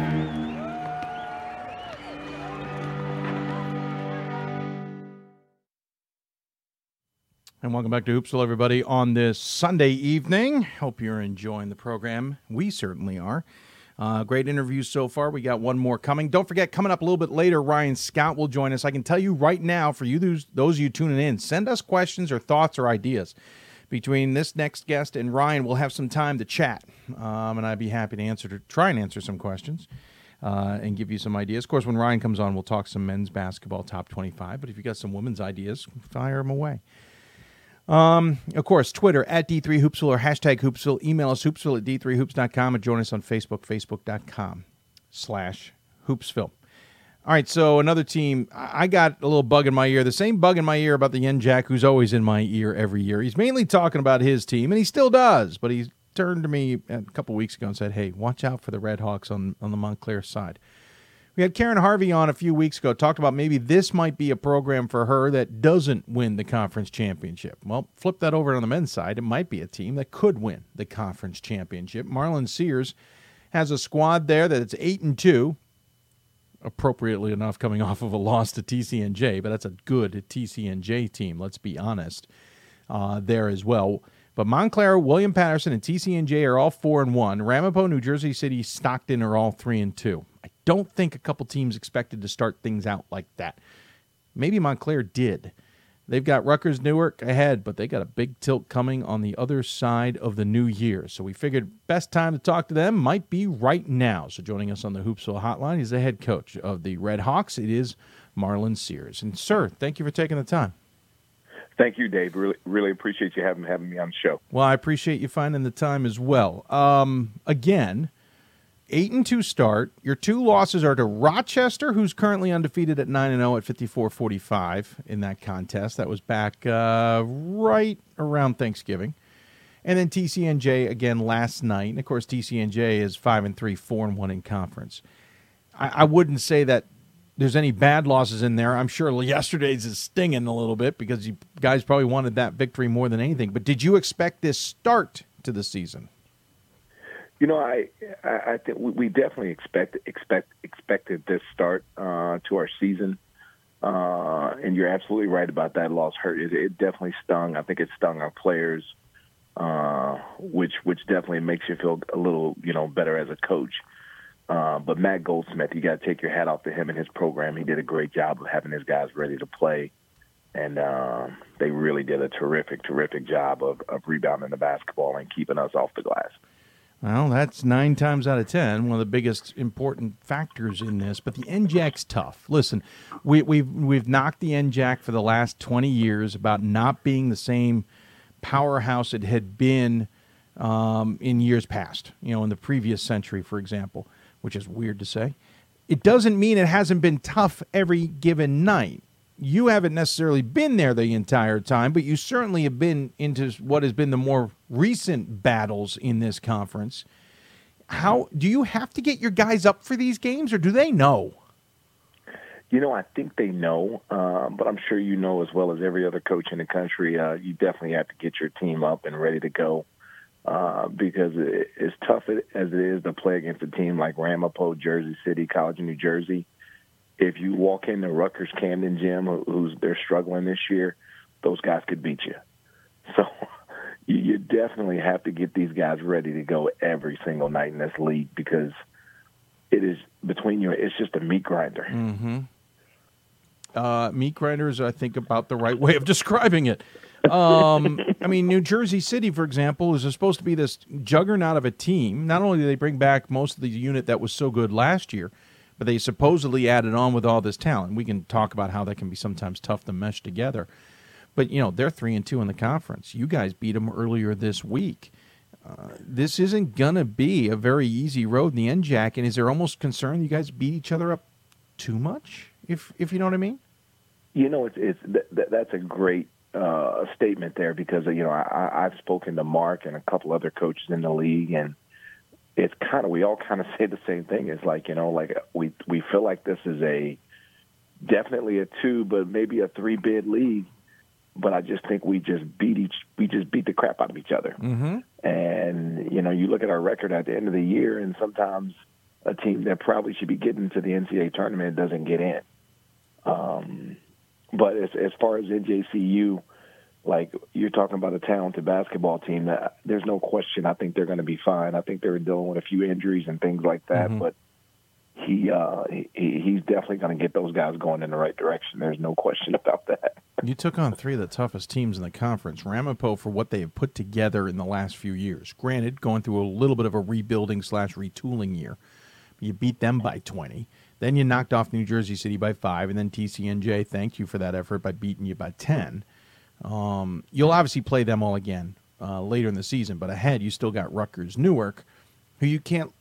And welcome back to Hoopsville, everybody, on this Sunday evening. Hope you're enjoying the program. We certainly are. Uh, great interviews so far. We got one more coming. Don't forget, coming up a little bit later, Ryan Scott will join us. I can tell you right now, for you those, those of you tuning in, send us questions or thoughts or ideas. Between this next guest and Ryan, we'll have some time to chat, um, and I'd be happy to answer to try and answer some questions. Uh, and give you some ideas. Of course, when Ryan comes on, we'll talk some men's basketball top 25. But if you got some women's ideas, fire them away. Um, of course, Twitter at D3Hoopsville or hashtag Hoopsville. Email us hoopsville at D3Hoops.com and join us on Facebook, Facebook.com slash Hoopsville. All right, so another team. I got a little bug in my ear. The same bug in my ear about the Yen Jack who's always in my ear every year. He's mainly talking about his team, and he still does, but he turned to me a couple weeks ago and said, hey, watch out for the Red Hawks on, on the Montclair side. We had Karen Harvey on a few weeks ago, talked about maybe this might be a program for her that doesn't win the conference championship. Well, flip that over on the men's side. It might be a team that could win the conference championship. Marlon Sears has a squad there that it's eight and two, appropriately enough, coming off of a loss to TCNJ, but that's a good TCNJ team. Let's be honest, uh, there as well. But Montclair, William Paterson, and TCNJ are all four and one. Ramapo, New Jersey City, Stockton are all three and two. I don't think a couple teams expected to start things out like that. Maybe Montclair did. They've got Rutgers Newark ahead, but they got a big tilt coming on the other side of the new year. So we figured best time to talk to them might be right now. So joining us on the Hoopsville Hotline, is the head coach of the Red Hawks. It is Marlon Sears. And sir, thank you for taking the time. Thank you, Dave. Really, really appreciate you having having me on the show. Well, I appreciate you finding the time as well. Um, again, eight and two start. Your two losses are to Rochester, who's currently undefeated at nine and zero at 54-45 in that contest. That was back uh, right around Thanksgiving, and then TCNJ again last night. And of course, TCNJ is five and three, four and one in conference. I, I wouldn't say that there's any bad losses in there. I'm sure yesterday's is stinging a little bit because you guys probably wanted that victory more than anything. But did you expect this start to the season? You know, I I, I think we definitely expect expect expected this start uh, to our season, uh, and you're absolutely right about that loss. Hurt it, it definitely stung. I think it stung our players, uh, which which definitely makes you feel a little you know better as a coach. Uh, but Matt Goldsmith, you got to take your hat off to him and his program. He did a great job of having his guys ready to play, and uh, they really did a terrific, terrific job of, of rebounding the basketball and keeping us off the glass. Well, that's nine times out of ten one of the biggest important factors in this. But the NJAC's tough. Listen, we, we've we've knocked the NJAC for the last twenty years about not being the same powerhouse it had been um, in years past. You know, in the previous century, for example, which is weird to say. It doesn't mean it hasn't been tough every given night. You haven't necessarily been there the entire time, but you certainly have been into what has been the more recent battles in this conference. How do you have to get your guys up for these games, or do they know? You know, I think they know, uh, but I'm sure you know as well as every other coach in the country. Uh, you definitely have to get your team up and ready to go uh, because it, as tough as it is to play against a team like Ramapo, Jersey City, College of New Jersey. If you walk into Rutgers Camden Gym, who's they're struggling this year, those guys could beat you. <laughs> So you, you definitely have to get these guys ready to go every single night in this league because it is between you. It's just a meat grinder. Mm-hmm. Uh, meat grinders, I think, about the right way of <laughs> describing it. Um, I mean, New Jersey City, for example, is supposed to be this juggernaut of a team. Not only do they bring back most of the unit that was so good last year, but they supposedly added on with all this talent. We can talk about how that can be sometimes tough to mesh together. But you know, they're three and two in the conference. You guys beat them earlier this week. Uh, this isn't gonna be a very easy road in the NJAC. And is there almost concern you guys beat each other up too much? If if you know what I mean. You know, it's it's that, that's a great uh, statement there because you know I, I've spoken to Mark and a couple other coaches in the league, and it's kind of we all kind of <laughs> say the same thing. It's like you know, like we we feel like this is a definitely a two, but maybe a three bid league. But I just think we just beat each we just beat the crap out of each other. Mm-hmm. And you know, you look at our record at the end of the year, and sometimes a team that probably should be getting to the NCAA tournament doesn't get in. Um, but as as far as NJCU, like you're talking about a talented basketball team, that there's no question. I think they're going to be fine. I think they're dealing with a few injuries and things like that, Mm-hmm. but he uh he, he's definitely going to get those guys going in the right direction. There's no question about that. You took on three of the toughest teams in the conference. Ramapo for what they have put together in the last few years. Granted, going through a little bit of a rebuilding slash retooling year. You beat them by 20. Then you knocked off New Jersey City by five, and then TCNJ thanked you for that effort by beating you by 10. Um, you'll obviously play them all again uh, later in the season, but ahead you still got Rutgers Newark, who you can't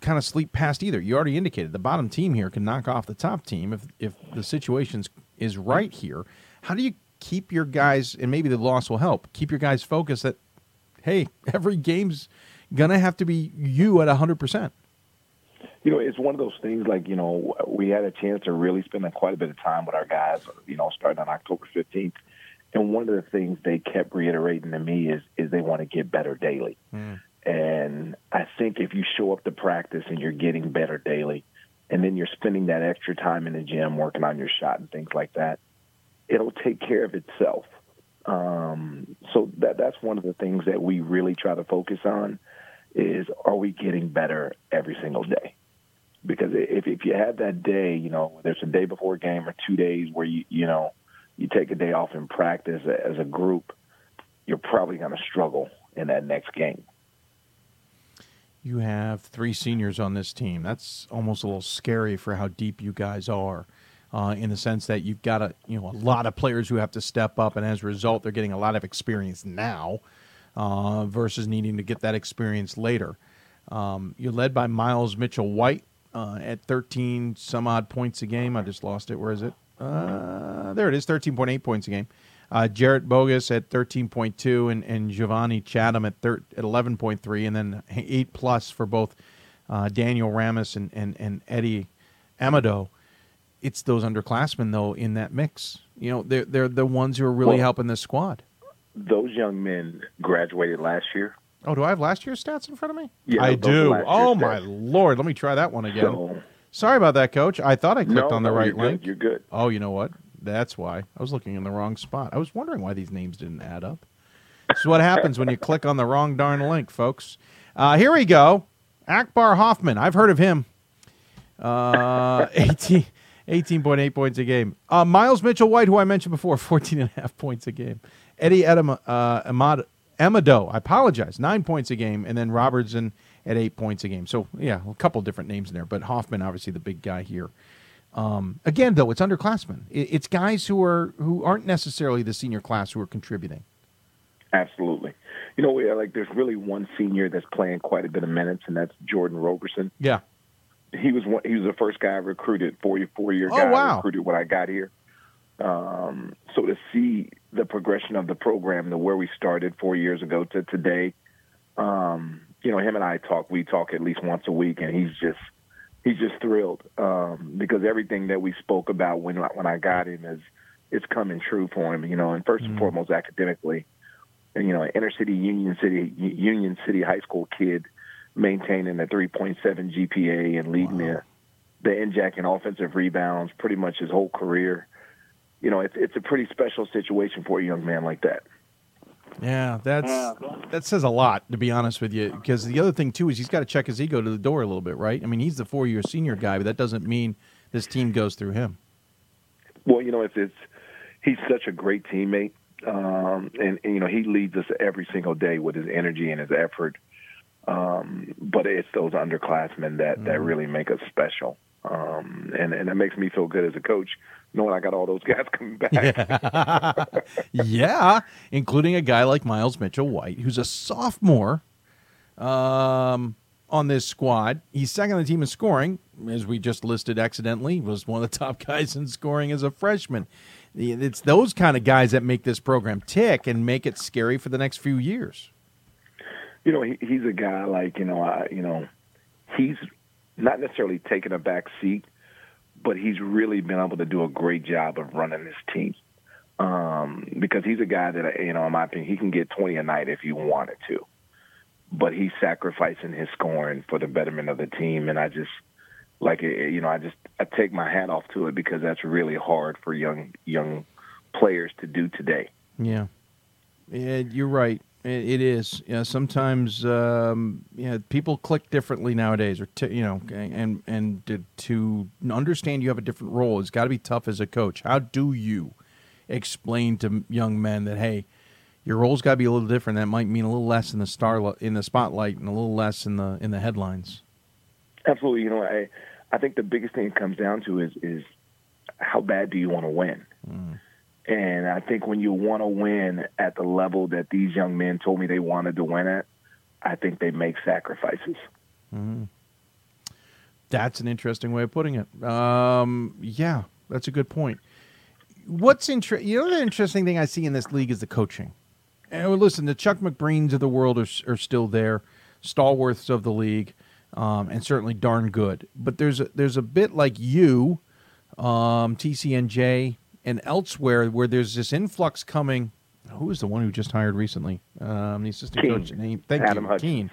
kind of sleep past either. You already indicated the bottom team here can knock off the top team if if the situation is right here. How do you keep your guys and maybe the loss will help keep your guys focused that hey <laughs> every game's gonna have to be you at hundred percent. You know, it's one of those things like, you know, we had a chance to really spend quite a bit of time with our guys, you know, starting on October 15th. And one of the things they kept reiterating to me is is they want to get better daily. And I think if you show up to practice and you're getting better daily, and then you're spending that extra time in the gym working on your shot and things like that, it'll take care of itself. Um, so that that's one of the things that we really try to focus on is are we getting better every single day? Because if if you have that day, you know, there's a day before a game or two days where you you know you take a day off in practice as a group, you're probably going to struggle in that next game. You have three seniors on this team. That's almost a little scary for how deep you guys are, uh, in the sense that you've got a you know a lot of players who have to step up, and as a result, they're getting a lot of experience now, uh, versus needing to get that experience later. Um, you're led by Miles Mitchell White uh, at 13 some odd points a game. I just lost it. Where is it? Uh, there it is, 13.8 points a game. Uh, Jarrett Bogus at 13.2 and, and Giovanni Chatham at, thir- at 11.3, and then 8 plus for both uh, Daniel Ramis and, and, and Eddie Amado. It's those underclassmen, though, in that mix. You know, they're, they're the ones who are really Well- helping this squad. Those young men graduated last year. Oh, do I have last year's stats in front of me? Yeah, I do. Oh, my stats. Lord. Let me try that one again. So- Sorry about that, Coach. I thought I clicked No, on the no, right you're good. link. You're good. Oh, you know what? That's why. I was looking in the wrong spot. I was wondering why these names didn't add up. This is what happens when you <laughs> click on the wrong darn link, folks. Uh, here we go. Akbar Hoffman. I've heard of him. Uh, <laughs> 18, 18.8 points a game. Uh, Miles Mitchell White, who I mentioned before, <laughs> 14 and a half points a game. Eddie Edema, uh, Amado, I apologize, nine points a game. And then Robertson at eight points a game. So, yeah, a couple different names in there. But Hoffman, obviously, the big guy here. Um, again, though, it's underclassmen. It's guys who are who aren't necessarily the senior class who are contributing. Absolutely. You know, we, like there's really one senior that's playing quite a bit of minutes, and that's Jordan Roberson. Yeah. He was one, he was the first guy I recruited, four year four year Oh, guy I wow. recruited when I got here. Um, so to see the progression of the program to where we started four years ago to today, um, you know, him and I talk. We talk at least once a week, and he's just he's just thrilled um, because everything that we spoke about when when I got him is it's coming true for him. You know, and 1st and foremost academically, and you know, an inner city Union City Union City high school kid maintaining a 3.7 GPA and leading the the NJAC in offensive rebounds pretty much his whole career. You know, it's it's a pretty special situation for a young man like that. Yeah, that's that says a lot to be honest with you. Because the other thing too is he's got to check his ego to the door a little bit, right? I mean, he's the four-year senior guy, but that doesn't mean this team goes through him. Well, you know, it's it's he's such a great teammate, um, and, and you know he leads us every single day with his energy and his effort. Um, but it's those underclassmen that that really make us special, um, and and it makes me feel good as a coach knowing I got all those guys <laughs> coming back. <laughs> yeah, including a guy like Miles Mitchell White, who's a sophomore um, on this squad. He's second on the team in scoring, as we just listed accidentally. Was one of the <laughs> top guys in scoring as a freshman. It's those kind of guys that make this program tick and make it scary for the next few years. you know, he, he's a guy like you know, I, you know, he's not necessarily taking a back seat, but he's really been able to do a great job of running this team. Um, because he's a guy that you know, in my opinion, he can get twenty a night if he wanted to, but he's sacrificing his scoring for the betterment of the team, and I just like you know, I just I take my hat off to it because that's really hard for young young players to do today. Yeah, yeah you're right. It, it is. Yeah, sometimes um, yeah, people click differently nowadays, or t- you know, and and to, to understand you have a different role, it's got to be tough as a coach. How do you explain to young men that hey, your role's got to be a little different? That might mean a little less in the star in the spotlight and a little less in the in the headlines. Absolutely. You know, I I think the biggest thing it comes down to is is how bad do you want to win? And I think when you want to win at the level that these young men told me they wanted to win at, I think they make sacrifices. Mm-hmm. That's an interesting way of putting it. Um, yeah, that's a good point. What's interesting? You know, the interesting thing I see in this league is the coaching. And listen, the Chuck McBreens of the world are, are still there, stalwarts of the league, um, and certainly darn good. But there's a, there's a bit like you, um, TCNJ, and elsewhere where there's this influx coming. Who is the one who just hired recently? Um, the assistant Kean. coach. Name, thank Adam you, Hutchinson.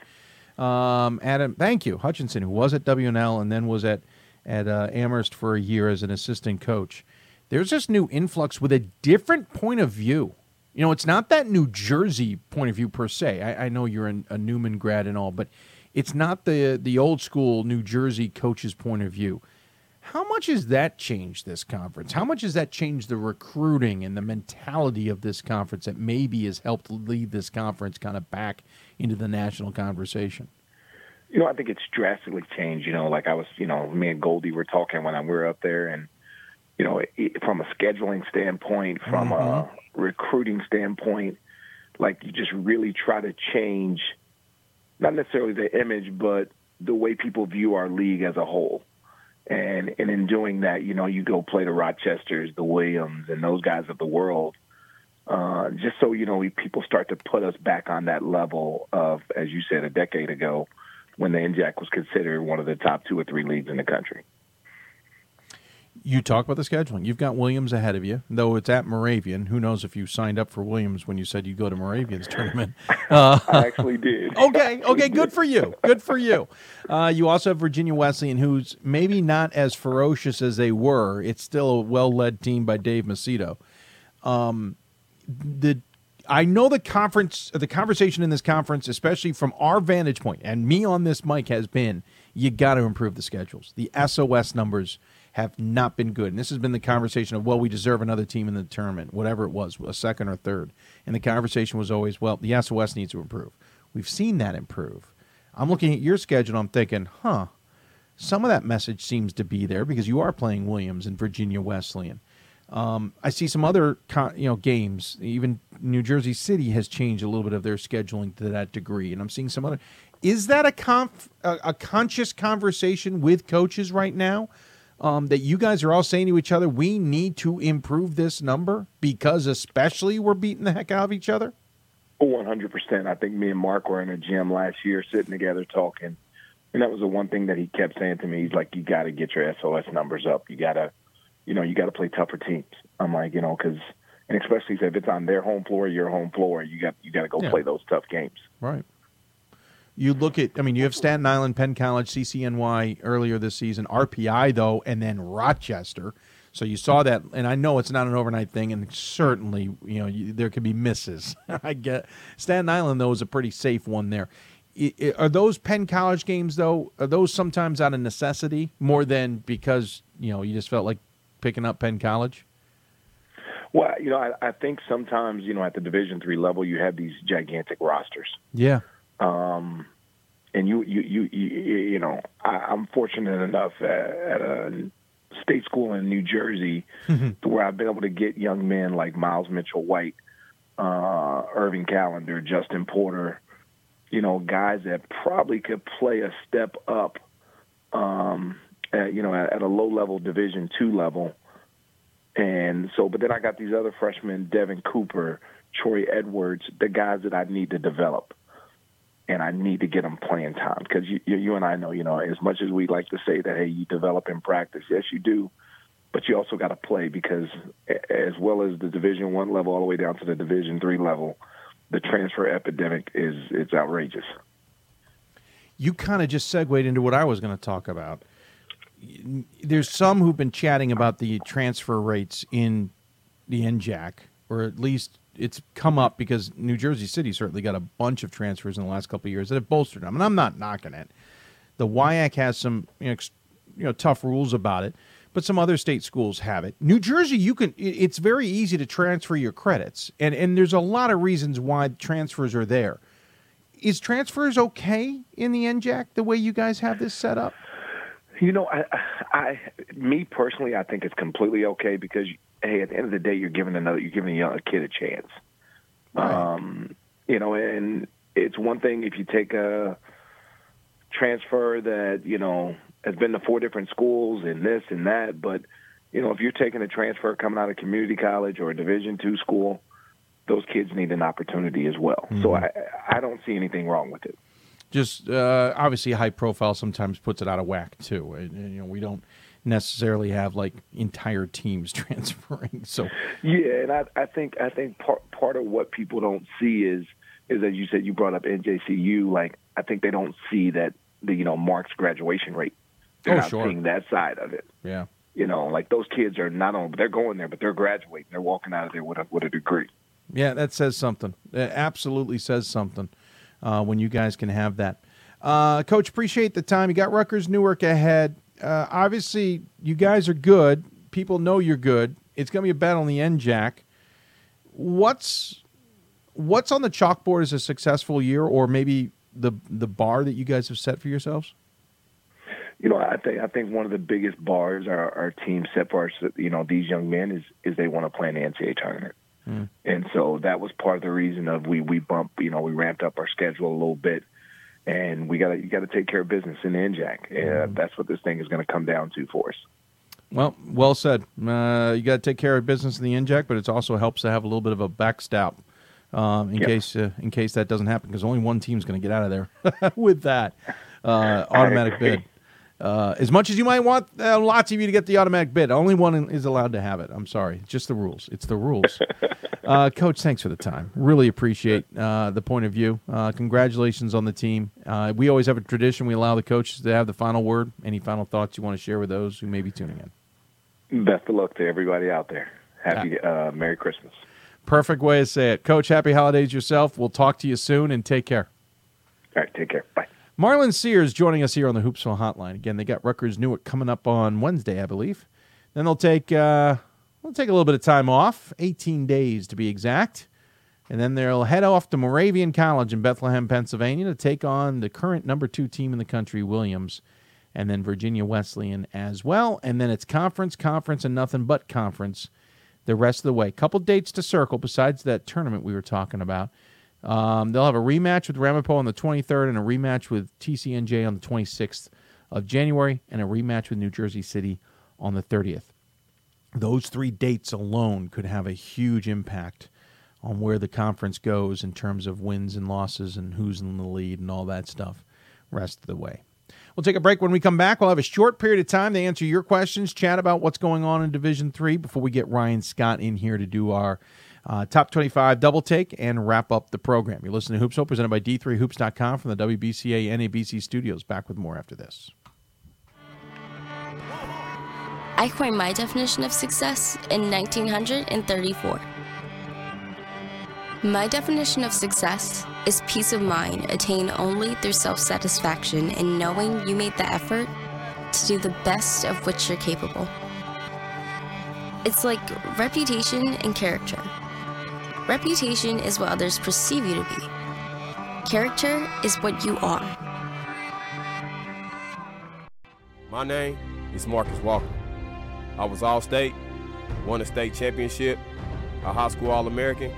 Kean. Um, Adam, thank you, Hutchinson, who was at WNL and then was at at uh, Amherst for a year as an assistant coach. There's this new influx with a different point of view. You know, it's not that New Jersey point of view per se. I, I know you're an, a Newman grad and all, but it's not the the old school New Jersey coach's point of view. How much has that changed this conference? How much has that changed the recruiting and the mentality of this conference that maybe has helped lead this conference kind of back into the national conversation? You know, I think it's drastically changed. You know, like I was, you know, me and Goldie were talking when I, we were up there, and you know, it, from a scheduling standpoint, from a mm-hmm. recruiting standpoint, like you just really try to change, not necessarily the image, but the way people view our league as a whole. And and in doing that, you know, you go play the Rochesters, the Williams, and those guys of the world. Uh, just so you know, we, people start to put us back on that level of, as you said, a decade ago, when the NJAC was considered one of the top two or three leagues in the country. You talk about the scheduling. You've got Williams ahead of you, though it's at Moravian. Who knows if you signed up for Williams when you said you'd go to Moravian's <laughs> tournament? Uh, I actually <laughs> did. okay, okay, good for you. <laughs> Good for you. Uh, you also have Virginia Wesleyan, who's maybe not as ferocious as they were. It's still a well-led team by Dave Macedo. Um, the I know the conference, the conversation in this conference, especially from our vantage point, and me on this mic has been, you got to improve the schedules. The SOS numbers have not been good, and this has been the conversation of, well, we deserve another team in the tournament, whatever it was, a second or third, and the conversation was always, well, the SOS needs to improve. We've seen that improve. I'm looking at your schedule, I'm thinking, huh, some of that message seems to be there because you are playing Williams and Virginia Wesleyan. Um, I see some other you know games. Even New Jersey City has changed a little bit of their scheduling to that degree, and I'm seeing some other. Is that a conf, a, a conscious conversation with coaches right now? Um, that you guys are all saying to each other, we need to improve this number because, especially, we're beating the heck out of each other. One hundred percent. I think me and Mark were in a gym last year, sitting together talking, and that was the one thing that he kept saying to me. He's like, "You got to get your SOS numbers up. You got to." you know, you got to play tougher teams. I'm like, you know, because and especially if it's on their home floor, your home floor, you got you got to go yeah. play those tough games. Right. You look at, I mean, you have Staten Island, Penn College, CCNY earlier this season, RPI though, and then Rochester. So you saw that, and I know it's not an overnight thing, and certainly, you know, you, there could be misses. <laughs> I get Staten Island though is a pretty safe one there. are those Penn College games though? Are those sometimes out of necessity more than because you know you just felt like picking up Penn College? Well, you know, I, I think sometimes you know at the Division three level you have these gigantic rosters. Yeah. Um, and you you you you, you know I, I'm fortunate enough at, at a state school in New Jersey mm-hmm. to where I've been able to get young men like Miles Mitchell White, uh, Irving Calendar, Justin Porter, you know, guys that probably could play a step up um, at, you know, at, at a low level Division two level. And so, but then I got these other freshmen, Devin Cooper, Troy Edwards, the guys that I need to develop, and I need to get them playing time because you, you and I know, you know, as much as we like to say that, hey, you develop in practice, yes, you do, but you also got to play because as well as the Division one level all the way down to the Division three level, the transfer epidemic is it's outrageous. You kind of just segued into what I was going to talk about there's some who've been chatting about the transfer rates in the NJAC, or at least it's come up because New Jersey City certainly got a bunch of transfers in the last couple of years that have bolstered them. And I'm not knocking it. The WIAC has some you know, you know tough rules about it, but some other state schools have it. New Jersey, you can. It's very easy to transfer your credits, and and there's a lot of reasons why transfers are there. Is transfers okay in the NJAC the way you guys have this set up? You know, I, I, me personally, I think it's completely okay because, hey, at the end of the day, you're giving another, you're giving a young kid a chance. Right. Um, you know, and it's one thing if you take a transfer that you know has been to four different schools and this and that, but you know, if you're taking a transfer coming out of community college or a Division two school, those kids need an opportunity as well. Mm-hmm. So I, I don't see anything wrong with it just uh, obviously high profile sometimes puts it out of whack too. And, and, you know, we don't necessarily have like entire teams <laughs> transferring. So yeah, and I, I think I think part part of what people don't see is is as you said you brought up NJCU. Like I think they don't see that the you know Mark's graduation rate. They're oh, not sure. seeing that side of it. Yeah. You know, like those kids are not only they're going there, but they're graduating. They're walking out of there with a with a degree. Yeah, that says something. It absolutely says something uh, when you guys can have that. Uh, Coach, appreciate the time. You got Rutgers Newark ahead. Uh, obviously, you guys are good. People know you're good. It's going to be a battle in the NJAC. What's what's on the chalkboard as a successful year, or maybe the the bar that you guys have set for yourselves? You know, I think I think one of the biggest bars our, our team set for us, you know, these young men is is they want to play in the NCAA tournament. Mm. And so that was part of the reason of we we bump, you know, we ramped up our schedule a little bit, and we got to you got to take care of business in the NJAC. Mm. that's what this thing is going to come down to for us. Well, well said. Uh, you got to take care of business in the NJAC, but it also helps to have a little bit of a backstop um, in yep. case uh, in case that doesn't happen because only one team's going to get out of there <laughs> with that uh, <laughs> automatic bid. Uh, as much as you might want uh, lots of you to get the automatic bid, only one is allowed to have it. I'm sorry. It's just the rules. It's the rules. <laughs> uh, Coach, thanks for the time. Really appreciate uh, the point of view. Uh, congratulations on the team. Uh, we always have a tradition. We allow the coaches to have the final word. Any final thoughts you want to share with those who may be tuning in? Best of luck to everybody out there. Happy Merry Christmas. Perfect way to say it. Coach, happy holidays yourself. We'll talk to you soon and take care. All right, take care. Bye. Marlon Sears joining us here on the Hoopsville Hotline. Again, they got Rutgers Newark coming up on Wednesday, I believe. Then they'll take uh, they'll take a little bit of time off, 18 days to be exact, and then they'll head off to Moravian College in Bethlehem, Pennsylvania, to take on the current number two team in the country, Williams, and then Virginia Wesleyan as well. And then it's conference, conference, and nothing but conference the rest of the way. Couple dates to circle besides that tournament we were talking about. Um, they'll have a rematch with Ramapo on the 23rd and a rematch with TCNJ on the 26th of January and a rematch with New Jersey City on the 30th. Those three dates alone could have a huge impact on where the conference goes in terms of wins and losses and who's in the lead and all that stuff rest of the way. We'll take a break when we come back. We'll have a short period of time to answer your questions, chat about what's going on in Division 3 before we get Ryan Scott in here to do our uh, top 25 double take and wrap up the program. You're listening to Hoops Hope, presented by D3Hoops.com from the WBCA NABC studios. Back with more after this. I coined my definition of success in 1934. My definition of success is peace of mind attained only through self satisfaction in knowing you made the effort to do the best of which you're capable. It's like reputation and character. Reputation is what others perceive you to be, character is what you are. My name is Marcus Walker. I was All State, won a state championship, a high school All American,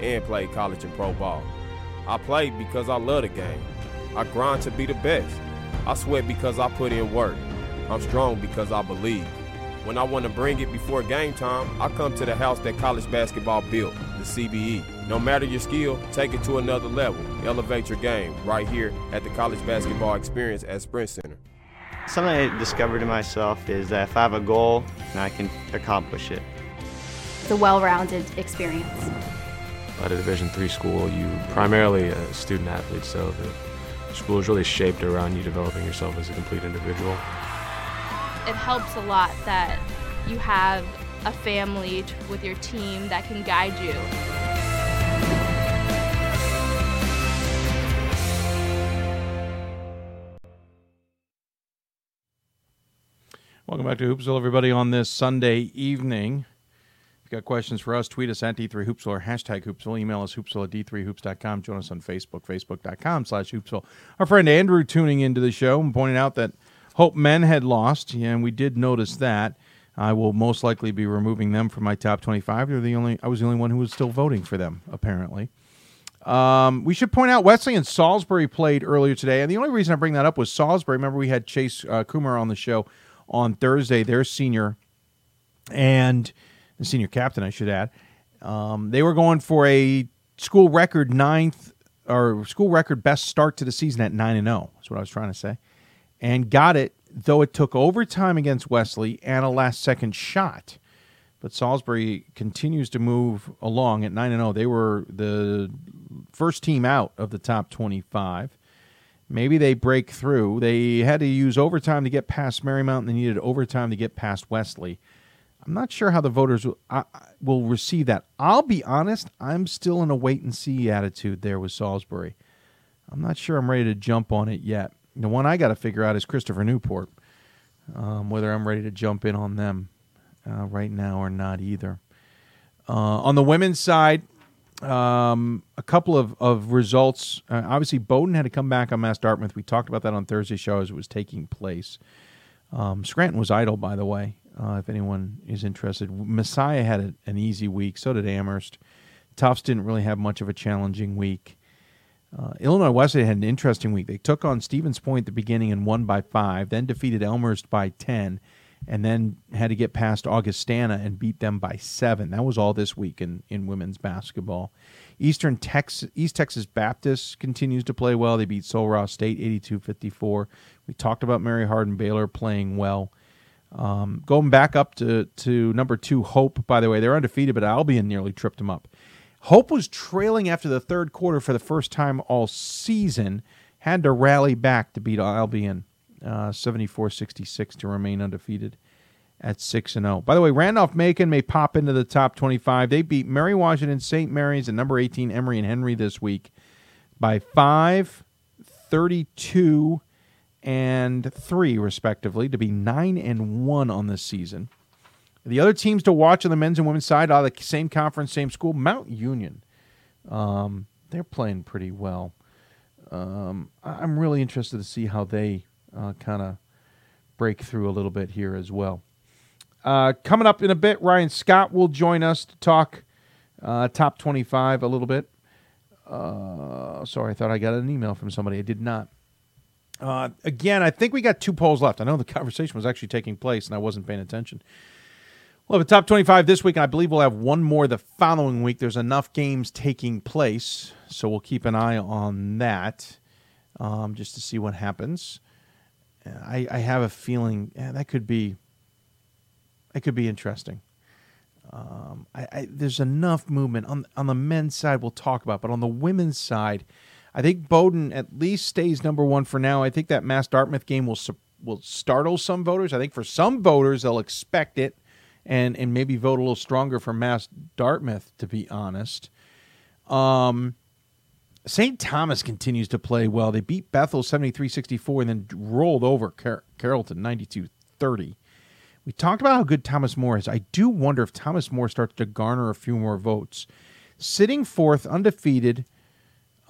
and played college and pro ball. I played because I love the game. I grind to be the best. I sweat because I put in work. I'm strong because I believe. When I want to bring it before game time, I come to the house that college basketball built, the CBE. No matter your skill, take it to another level. Elevate your game right here at the College Basketball Experience at Sprint Center. Something I discovered in myself is that if I have a goal, I can accomplish it. It's a well-rounded experience. At a Division three school, you primarily a student athlete, so the school is really shaped around you developing yourself as a complete individual. It helps a lot that you have a family with your team that can guide you. Welcome back to Hoopsville, everybody, on this Sunday evening. If you've got questions for us, tweet us at D3Hoopsville or hashtag Hoopsville. Email us hoopsville at D3Hoops.com. Join us on Facebook, Facebook.com slash Hoopsville. Our friend Andrew tuning into the show and pointing out that Hope Men had lost, and we did notice that. I will most likely be removing them from my top 25. They're the only. I was the only one who was still voting for them, apparently. Um, we should point out Wesley and Salisbury played earlier today, and the only reason I bring that up was Salisbury. Remember, we had Chase uh, Kumar on the show on Thursday, their senior and the senior captain, I should add. Um, they were going for a school record ninth or school record best start to the season at nine and zero. That's what I was trying to say, and got it. Though it took overtime against Wesley and a last second shot, but Salisbury continues to move along at nine and zero. They were the first team out of the top twenty five. Maybe they break through. They had to use overtime to get past Marymount, and they needed overtime to get past Wesley. I'm not sure how the voters will, uh, will receive that. I'll be honest, I'm still in a wait and see attitude there with Salisbury. I'm not sure I'm ready to jump on it yet. The one I got to figure out is Christopher Newport, um, whether I'm ready to jump in on them uh, right now or not either. Uh, on the women's side, um, a couple of, of results. Uh, obviously, Bowdoin had to come back on Mass Dartmouth. We talked about that on Thursday's show as it was taking place. Um, Scranton was idle, by the way, uh, if anyone is interested. Messiah had a, an easy week. So did Amherst. Tufts didn't really have much of a challenging week. Uh, Illinois Wesleyan had an interesting week. They took on Stevens Point at the beginning and won by five, then defeated Elmhurst by 10, and then had to get past Augustana and beat them by seven. That was all this week in, in women's basketball. Eastern Texas, East Texas Baptist continues to play well. They beat Sul Ross State 82-54. We talked about Mary Hardin Baylor playing well. Um, going back up to, to number two, Hope, by the way, they're undefeated, but Albion nearly tripped them up. Hope was trailing after the third quarter for the first time all season, had to rally back to beat Albion uh, 74 66 to remain undefeated at 6 and 0. By the way, Randolph Macon may pop into the top 25. They beat Mary Washington, St. Mary's, and number 18 Emory and Henry this week by 5, 32, and 3 respectively to be 9 and 1 on this season. The other teams to watch on the men's and women's side are the same conference, same school. Mount Union, um, they're playing pretty well. Um, I'm really interested to see how they uh, kind of break through a little bit here as well. Uh, coming up in a bit, Ryan Scott will join us to talk uh, top 25 a little bit. Uh, sorry, I thought I got an email from somebody. I did not. Uh, again, I think we got two polls left. I know the conversation was actually taking place and I wasn't paying attention. We'll a top 25 this week, and I believe we'll have one more the following week. There's enough games taking place, so we'll keep an eye on that um, just to see what happens. I, I have a feeling yeah, that could be that could be interesting. Um, I, I, there's enough movement on on the men's side. We'll talk about, but on the women's side, I think Bowdoin at least stays number one for now. I think that Mass Dartmouth game will will startle some voters. I think for some voters they'll expect it and and maybe vote a little stronger for Mass Dartmouth, to be honest. Um, St. Thomas continues to play well. They beat Bethel 73 64 and then rolled over Car- Carleton 92 30. We talked about how good Thomas More is. I do wonder if Thomas More starts to garner a few more votes. Sitting fourth, undefeated,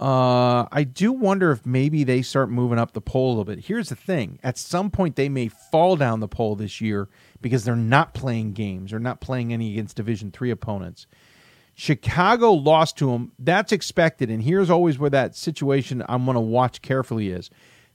uh, I do wonder if maybe they start moving up the poll a little bit. Here's the thing: at some point, they may fall down the poll this year because they're not playing games. They're not playing any against Division three opponents. Chicago lost to them. That's expected. And here's always where that situation I'm going to watch carefully is: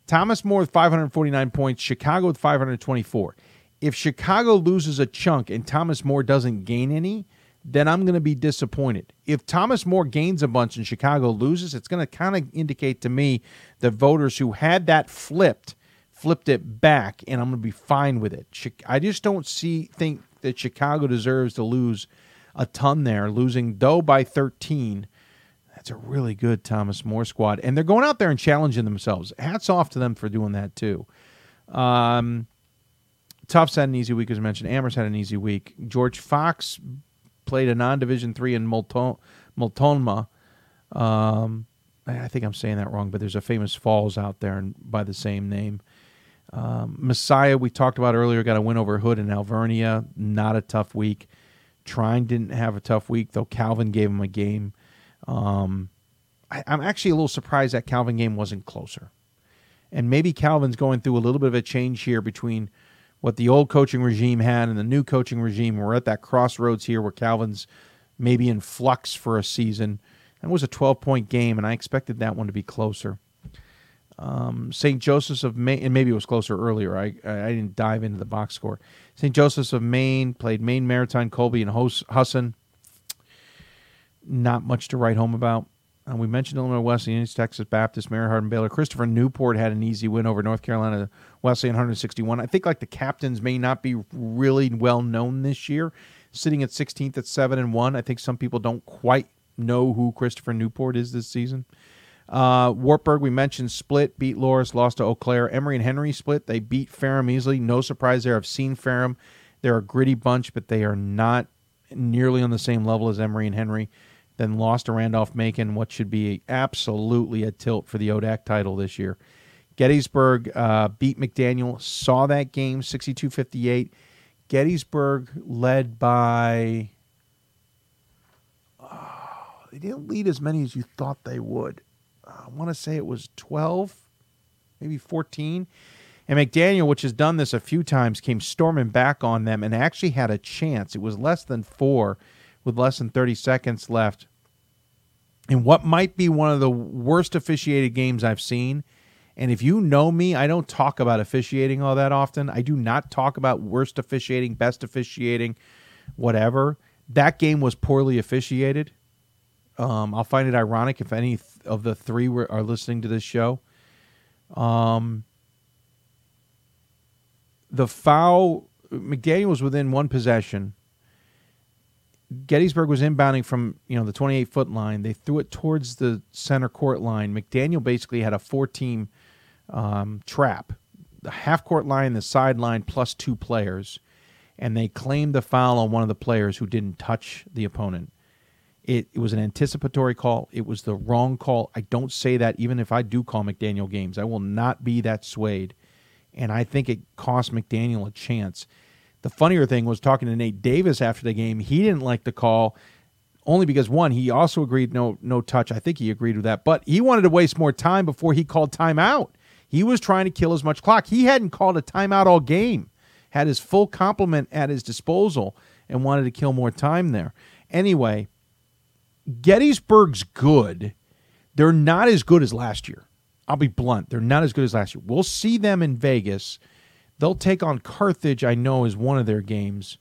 Thomas More with 549 points, Chicago with 524. If Chicago loses a chunk and Thomas More doesn't gain any, then I'm going to be disappointed. If Thomas More gains a bunch and Chicago loses, it's going to kind of indicate to me that voters who had that flipped flipped it back, and I'm going to be fine with it. I just don't see think that Chicago deserves to lose a ton there, losing though by 13. That's a really good Thomas More squad, and they're going out there and challenging themselves. Hats off to them for doing that too. Um, Tufts had an easy week, as mentioned. Amherst had an easy week. George Fox played a non-division three in Multon- Multnomah. Um, I think I'm saying that wrong, but there's a famous falls out there by the same name. Um, Messiah, we talked about earlier, got a win over Hood in Alvernia. Not a tough week. Trine didn't have a tough week, though Calvin gave him a game. Um, I, I'm actually a little surprised that Calvin game wasn't closer. And maybe Calvin's going through a little bit of a change here between – what the old coaching regime had and the new coaching regime. We're at that crossroads here where Calvin's maybe in flux for a season. And it was a 12 point game, and I expected that one to be closer. Um, St. Joseph's of Maine, and maybe it was closer earlier. I, I didn't dive into the box score. St. Joseph's of Maine played Maine Maritime, Colby, and Husson. Not much to write home about. Uh, we mentioned Illinois Wesleyan, East Texas Baptist, Mary Hardin Baylor. Christopher Newport had an easy win over North Carolina Wesleyan 161. I think like the captains may not be really well known this year, sitting at 16th at seven and one. I think some people don't quite know who Christopher Newport is this season. Uh, Wartburg, we mentioned split, beat Loras, lost to Eau Claire. Emory and Henry split. They beat Ferrum easily. No surprise there. I've seen Ferrum. They're a gritty bunch, but they are not nearly on the same level as Emory and Henry then lost to Randolph Macon, what should be absolutely a tilt for the ODAC title this year. Gettysburg uh, beat McDaniel, saw that game 62 58. Gettysburg led by. Oh, they didn't lead as many as you thought they would. I want to say it was 12, maybe 14. And McDaniel, which has done this a few times, came storming back on them and actually had a chance. It was less than four with less than 30 seconds left. In what might be one of the worst officiated games I've seen. And if you know me, I don't talk about officiating all that often. I do not talk about worst officiating, best officiating, whatever. That game was poorly officiated. Um, I'll find it ironic if any of the three were, are listening to this show. Um, the foul, McDaniel was within one possession Gettysburg was inbounding from you know the 28 foot line. They threw it towards the center court line. McDaniel basically had a four team um, trap, the half court line, the sideline, plus two players, and they claimed the foul on one of the players who didn't touch the opponent. It, it was an anticipatory call. It was the wrong call. I don't say that even if I do call McDaniel games. I will not be that swayed. And I think it cost McDaniel a chance. The funnier thing was talking to Nate Davis after the game. He didn't like the call only because one, he also agreed no no touch. I think he agreed with that, but he wanted to waste more time before he called timeout. He was trying to kill as much clock. He hadn't called a timeout all game. Had his full complement at his disposal and wanted to kill more time there. Anyway, Gettysburg's good. They're not as good as last year. I'll be blunt. They're not as good as last year. We'll see them in Vegas. They'll take on Carthage, I know, is one of their games.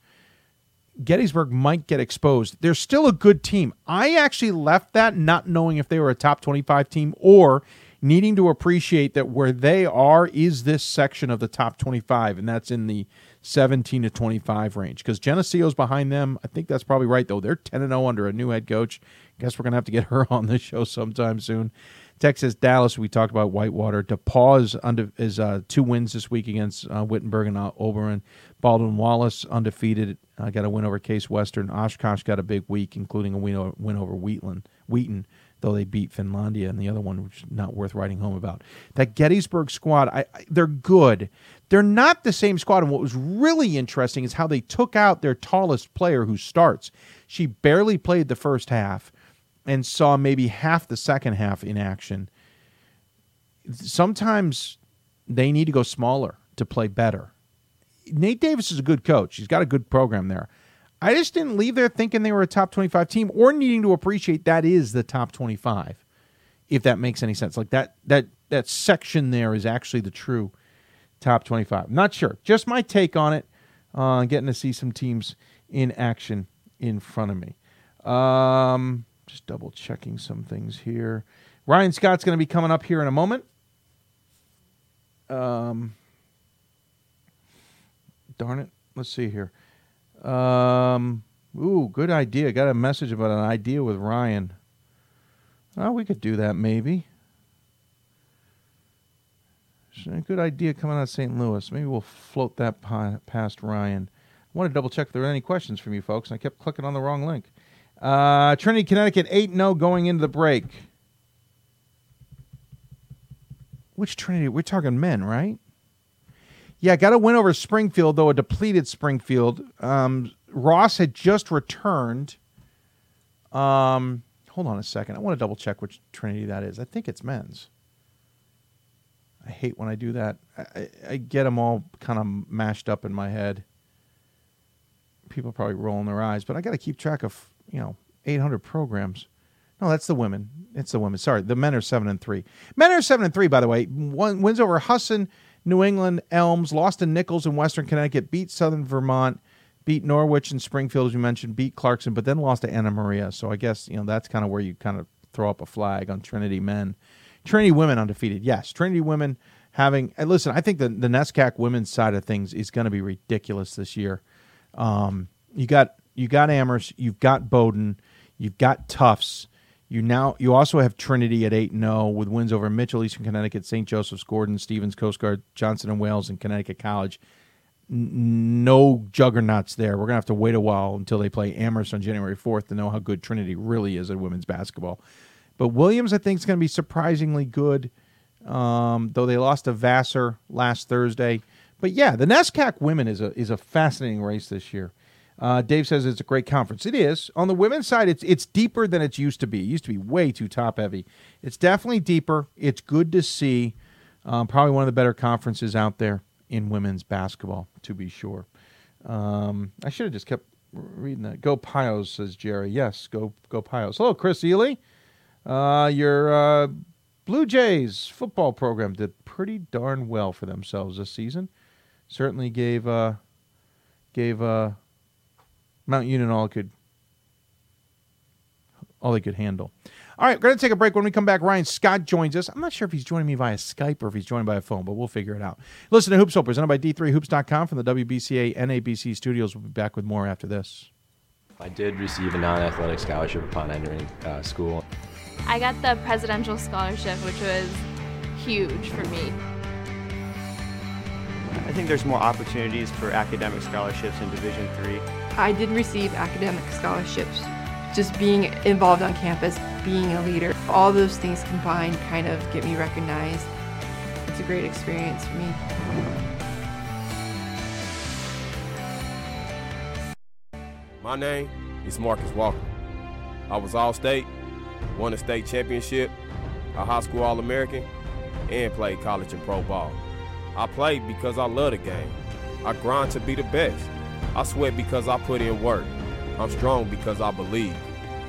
Gettysburg might get exposed. They're still a good team. I actually left that not knowing if they were a top 25 team or needing to appreciate that where they are is this section of the top 25, and that's in the 17 to 25 range. Because Geneseo's behind them. I think that's probably right, though. They're 10 0 under a new head coach. Guess we're going to have to get her <laughs> on this show sometime soon. Texas, Dallas, we talked about Whitewater. DePauw is, under, is uh, two wins this week against uh, Wittenberg and uh, Oberlin. Baldwin Wallace, undefeated, uh, got a win over Case Western. Oshkosh got a big week, including a win over, win over Wheatland, Wheaton, though they beat Finlandia and the other one, which is not worth writing home about. That Gettysburg squad, I, I, they're good. They're not the same squad. And what was really interesting is how they took out their tallest player who starts. She barely played the first half and saw maybe half the second half in action. Sometimes they need to go smaller to play better. Nate Davis is a good coach. He's got a good program there. I just didn't leave there thinking they were a top 25 team or needing to appreciate that is the top 25 if that makes any sense. Like that that that section there is actually the true top 25. I'm Not sure. Just my take on it. Uh, getting to see some teams in action in front of me. Um, just double checking some things here. Ryan Scott's going to be coming up here in a moment. Um, darn it. Let's see here. Um, ooh, good idea. Got a message about an idea with Ryan. Oh, we could do that maybe. Good idea coming out of St. Louis. Maybe we'll float that past Ryan. I want to double check if there are any questions from you folks. I kept clicking on the wrong link. Uh, Trinity, Connecticut, 8 0 going into the break. Which Trinity? We're talking men, right? Yeah, got a win over Springfield, though a depleted Springfield. Um, Ross had just returned. Um, hold on a second. I want to double check which Trinity that is. I think it's men's. I hate when I do that. I, I get them all kind of mashed up in my head. People probably rolling their eyes, but I got to keep track of you know 800 programs. No, that's the women. It's the women. Sorry, the men are seven and three. Men are seven and three. By the way, one wins over Husson, New England, Elms, lost to Nichols in Western Connecticut, beat Southern Vermont, beat Norwich and Springfield as you mentioned, beat Clarkson, but then lost to Anna Maria. So I guess you know that's kind of where you kind of throw up a flag on Trinity men. Trinity women undefeated. Yes, Trinity women having. Listen, I think the the NESCAC women's side of things is going to be ridiculous this year. Um, you got you got Amherst, you've got Bowdoin, you've got Tufts. You now you also have Trinity at eight and zero oh with wins over Mitchell, Eastern Connecticut, St. Joseph's, Gordon, Stevens, Coast Guard, Johnson and Wales, and Connecticut College. No juggernauts there. We're gonna have to wait a while until they play Amherst on January fourth to know how good Trinity really is at women's basketball. But Williams, I think, is going to be surprisingly good, um, though they lost to Vassar last Thursday. But yeah, the NESCAC women is a is a fascinating race this year. Uh, Dave says it's a great conference. It is. On the women's side, it's it's deeper than it used to be. It used to be way too top heavy. It's definitely deeper. It's good to see. Um, probably one of the better conferences out there in women's basketball, to be sure. Um, I should have just kept reading that. Go Pios, says Jerry. Yes, go go Pios. Hello, Chris Ely. Uh, your uh, Blue Jays football program did pretty darn well for themselves this season. Certainly gave uh, gave uh, Mount Union all could all they could handle. All right, we're going to take a break. When we come back, Ryan Scott joins us. I'm not sure if he's joining me via Skype or if he's joined by a phone, but we'll figure it out. Listen to Hoopsville, presented by D3Hoops.com from the WBCA NABC studios. We'll be back with more after this. I did receive a non athletic scholarship upon entering uh, school. I got the presidential scholarship, which was huge for me. I think there's more opportunities for academic scholarships in Division Three. I did receive academic scholarships. Just being involved on campus, being a leader, all those things combined kind of get me recognized. It's a great experience for me. My name is Marcus Walker. I was All State, won a state championship, a high school All American, and played college and pro ball. I play because I love the game. I grind to be the best. I sweat because I put in work. I'm strong because I believe.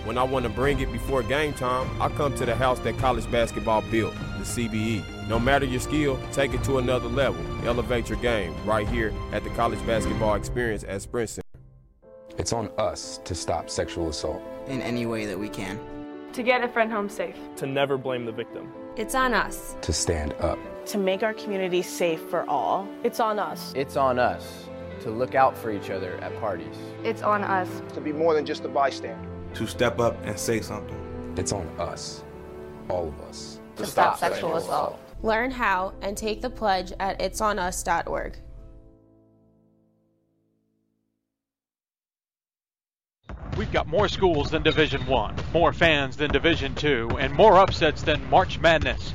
When I want to bring it before game time, I come to the house that college basketball built, the CBE. No matter your skill, take it to another level. Elevate your game right here at the College Basketball Experience at Sprint Center. It's on us to stop sexual assault. In any way that we can. To get a friend home safe. To never blame the victim. It's on us. To stand up. To make our community safe for all. It's on us. It's on us to look out for each other at parties. It's on us. To be more than just a bystander. To step up and say something. It's on us. All of us. To, to stop, stop, sexual assault. assault. Learn how and take the pledge at itsonus.org. We've got more schools than Division 1, more fans than Division 2, and more upsets than March Madness.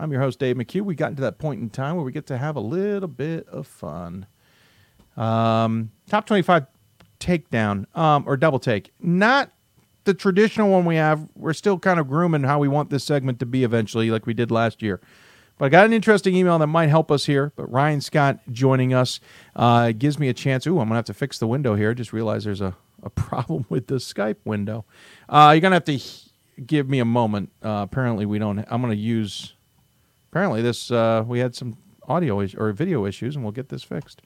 I'm your host, Dave McHugh. We got into that point in time where we get to have a little bit of fun. Um, top 25 takedown um, or double take. Not the traditional one we have. We're still kind of grooming how we want this segment to be eventually, like we did last year. But I got an interesting email that might help us here. But Ryan Scott joining us uh, gives me a chance. Ooh, I'm going to have to fix the window here. Just realize there's a, a <laughs> problem with the Skype window. Uh, you're going to have to give me a moment. Uh, apparently, we don't. I'm going to use. Apparently, this uh, we had some audio is- or video issues, and we'll get this fixed.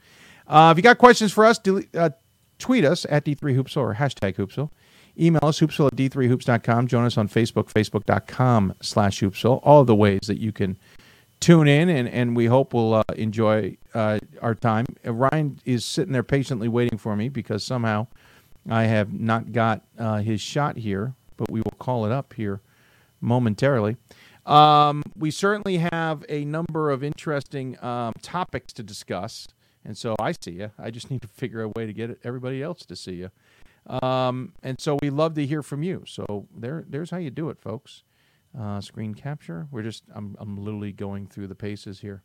Uh, if you got questions for us, uh, tweet us at D3Hoopsville or hashtag Hoopsville. Email us, hoopsville at d3hoops.com. Join us on Facebook, facebook.com slash hoopsville. All the ways that you can tune in, and, and we hope we'll uh, enjoy uh, our time. Uh, Ryan is sitting there patiently waiting for me because somehow I have not got uh, his shot here, but we will call it up here momentarily. Um, we certainly have a number of interesting um, topics to discuss. And so I see you. I just <laughs> need to figure a way to get everybody else to see you. Um, and so we love to hear from you. So there, there's how you do it, folks. Uh, screen capture. We're just, I'm, I'm literally going through the paces here,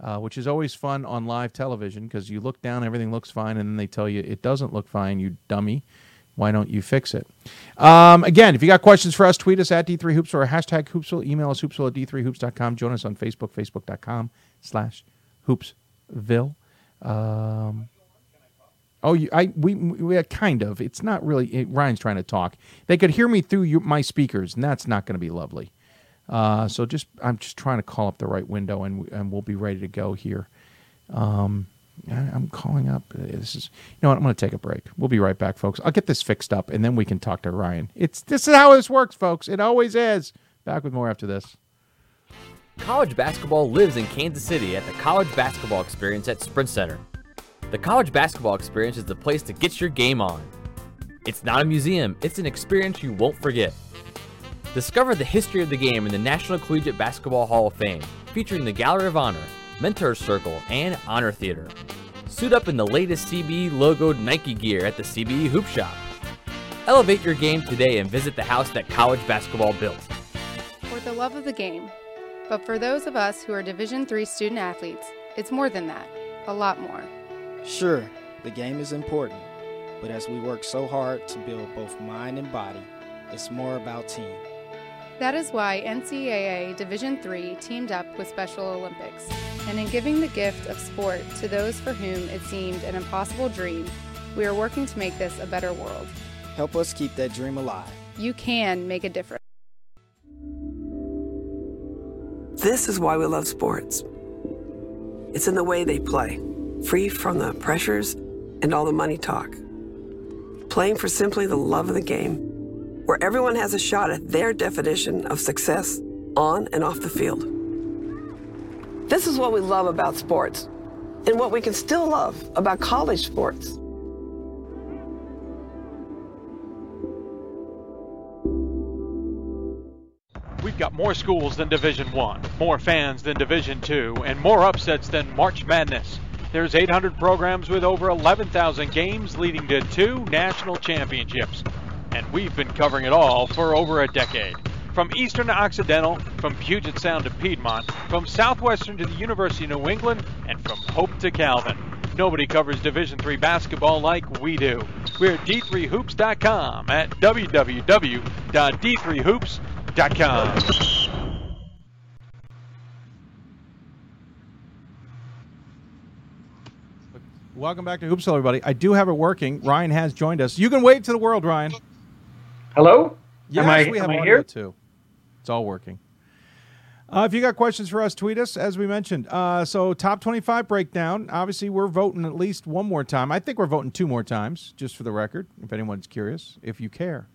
uh, which is always fun on live television because you look down, everything looks fine, and then they tell you it doesn't look fine, you dummy. Why don't you fix it? Um, again, if you got questions for us, tweet us at D3Hoops or hashtag Hoopsville. Email us hoopsville at D3Hoops.com. Join us on Facebook, Facebook.com slash Hoopsville. Um, oh, you, I we we kind of. It's not really. It, Ryan's trying to talk. They could hear me through you, my speakers, and that's not going to be lovely. Uh, so just I'm just trying to call up the right window, and and we'll be ready to go here. Um, I'm calling up. Uh, this is you know what? I'm going to take a break. We'll be right back, folks. I'll get this fixed up, and then we can talk to Ryan. It's this is how this works, folks. It always is. Back with more after this. College basketball lives in Kansas City at the College Basketball Experience at Sprint Center. The College Basketball Experience is the place to get your game on. It's not a museum, it's an experience you won't forget. Discover the history of the game in the National Collegiate Basketball Hall of Fame, featuring the Gallery of Honor, Mentor Circle, and Honor Theater. Suit up in the latest CBE logoed Nike gear at the CBE Hoop Shop. Elevate your game today and visit the house that college basketball built. For the love of the game. But for those of us who are Division III student athletes, it's more than that, a lot more. Sure, the game is important, but as we work so hard to build both mind and body, it's more about team. That is why NCAA Division III teamed up with Special Olympics, and in giving the gift of sport to those for whom it seemed an impossible dream, we are working to make this a better world. Help us keep that dream alive. You can make a difference. This is why we love sports. It's in the way they play free from the pressures and all the money talk. Playing for simply the love of the game, where everyone has a shot at their definition of success on and off the field. This is what we love about sports and what we can still love about college sports. We've got more schools than Division 1, more fans than Division 2, and more upsets than March Madness. There's 800 programs with over 11,000 games leading to two national championships. And we've been covering it all for over a decade. From Eastern to Occidental, from Puget Sound to Piedmont, from Southwestern to the University of New England, and from Hope to Calvin. Nobody covers Division III basketball like we do. We're at d3hoops.com at www.d3hoops.com. Welcome back to Hoopsville, everybody. I do have it working. Ryan has joined us. You can wave to the world, Ryan. Hello? Yes, I, we have I audio here? too. It's all working. Uh, if you got questions for us, tweet us as we mentioned. Uh, so top twenty-five breakdown. Obviously, we're voting at least one more time. I think we're voting two more times, just for the record. If anyone's curious, if you care.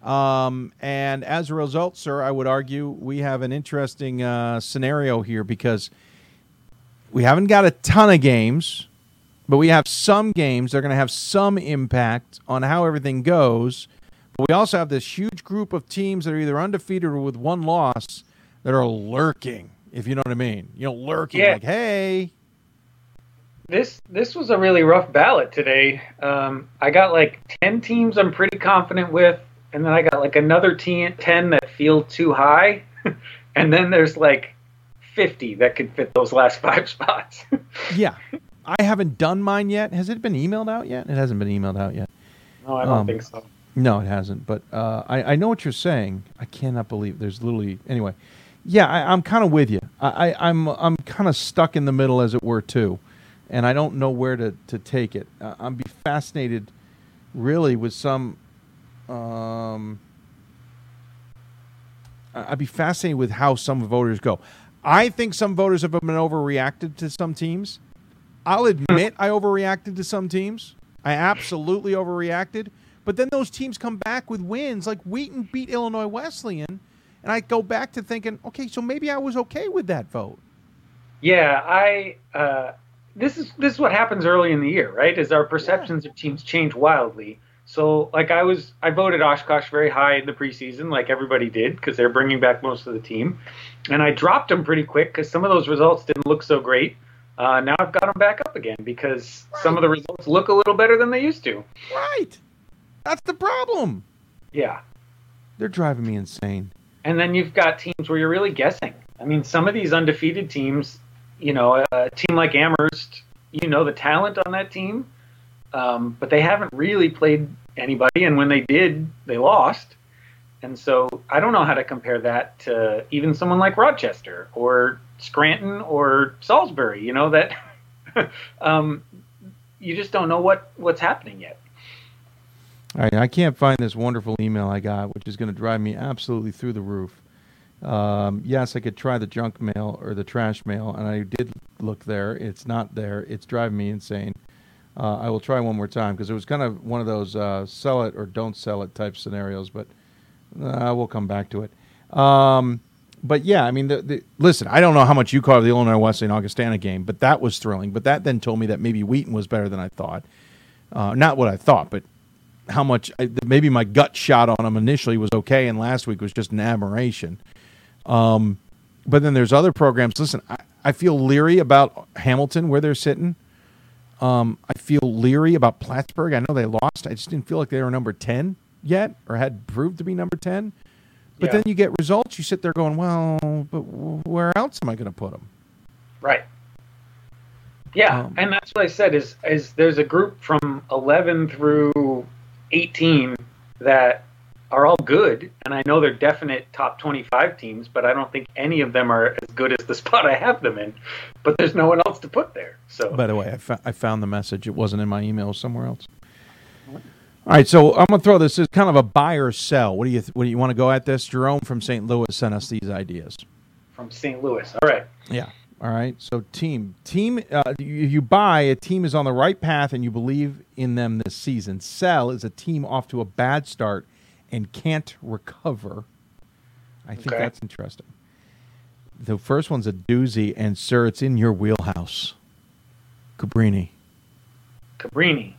Um, and as a result, sir, I would argue we have an interesting uh, scenario here because we haven't got a ton of games, but we have some games that are going to have some impact on how everything goes. But we also have this huge group of teams that are either undefeated or with one loss that are lurking, if you know what I mean. You know, lurking Yeah. like, hey, This this was a really rough ballot today. Um, I got like ten teams I'm pretty confident with, and then I got like another te- ten that feel too high, <laughs> and then there's like fifty that could fit those last five <laughs> spots. yeah. I haven't done mine yet. Has it been emailed out yet? It hasn't been emailed out yet. no, I don't Um, think so. No, it hasn't. But uh, I, I know what you're saying. I cannot believe there's literally anyway. Yeah, I, I'm kind of with you. I, I, I'm I'm kind of stuck in the middle, as it were, too, and I don't know where to, to take it. Uh, I'm be fascinated, really, with some. Um, I'd be fascinated with how some voters go. I think some voters have been overreacted to some teams. I'll admit I overreacted to some teams. I absolutely overreacted. But then those teams come back with wins, like Wheaton beat Illinois Wesleyan, and I go back to thinking, okay, so maybe I was okay with that vote. Yeah, I. Uh, this is this is what happens early in the year, right? Is our perceptions of teams change wildly. So, like, I was I voted Oshkosh very high in the preseason, like everybody did, because they're bringing back most of the team, and I dropped them pretty quick because some of those results didn't look so great. Uh, now I've got them back up again because some of the results look a little better than they used to. Right. That's the problem. Yeah. They're driving me insane. And then you've got teams where you're really guessing. I mean, some of these undefeated teams, you know, a team like Amherst, you know the talent on that team, um, but they haven't really played anybody. And when they did, they lost. And so I don't know how to compare that to even someone like Rochester or Scranton or Salisbury. You know that <laughs> um, you just don't know what what's happening yet. All right, I can't find this wonderful email I got, which is going to drive me absolutely through the roof. Um, yes, I could try the junk mail or the trash mail, and I did look there. It's not there. It's driving me insane. Uh, I will try one more time because it was kind of one of those uh, sell it or don't sell it type scenarios, but uh, we'll come back to it. Um, but yeah, I mean, the, the, listen, I don't know how much you caught of the Illinois Wesleyan Augustana game, but that was thrilling. But that then told me that maybe Wheaton was better than I thought. Uh, not what I thought, but how much I, maybe my gut shot on them initially was okay, and last week was just an admiration. Um, but then there's other programs. Listen, I, I feel leery about Hamilton where they're sitting. Um, I feel leery about Plattsburgh. I know they lost. I just didn't feel like they were number ten yet, or had proved to be number ten. But Yeah. then you get results. You sit there going, "Well, but where else am I going to put them?" Right. Yeah, and that's what I said is is there's a group from 11 through 18 that are all good, and I know they're definite top 25 teams, but I don't think any of them are as good as the <laughs> spot I have them in. But there's no one else to put there. So By the way, I, fo- I found the message. It wasn't in my email somewhere else. All right, so I'm gonna throw this as kind of a buy or sell. What do you th- what do you want to go at this? Jerome from St. Louis sent us these ideas. from St. Louis. All right. Yeah. All right. So team, team, uh, you, you buy a team is on the right path and you believe in them this season. Sell is a team off to a bad start and can't recover. I think Okay. that's interesting. The first one's a doozy, and sir, it's in your wheelhouse. Cabrini, Cabrini.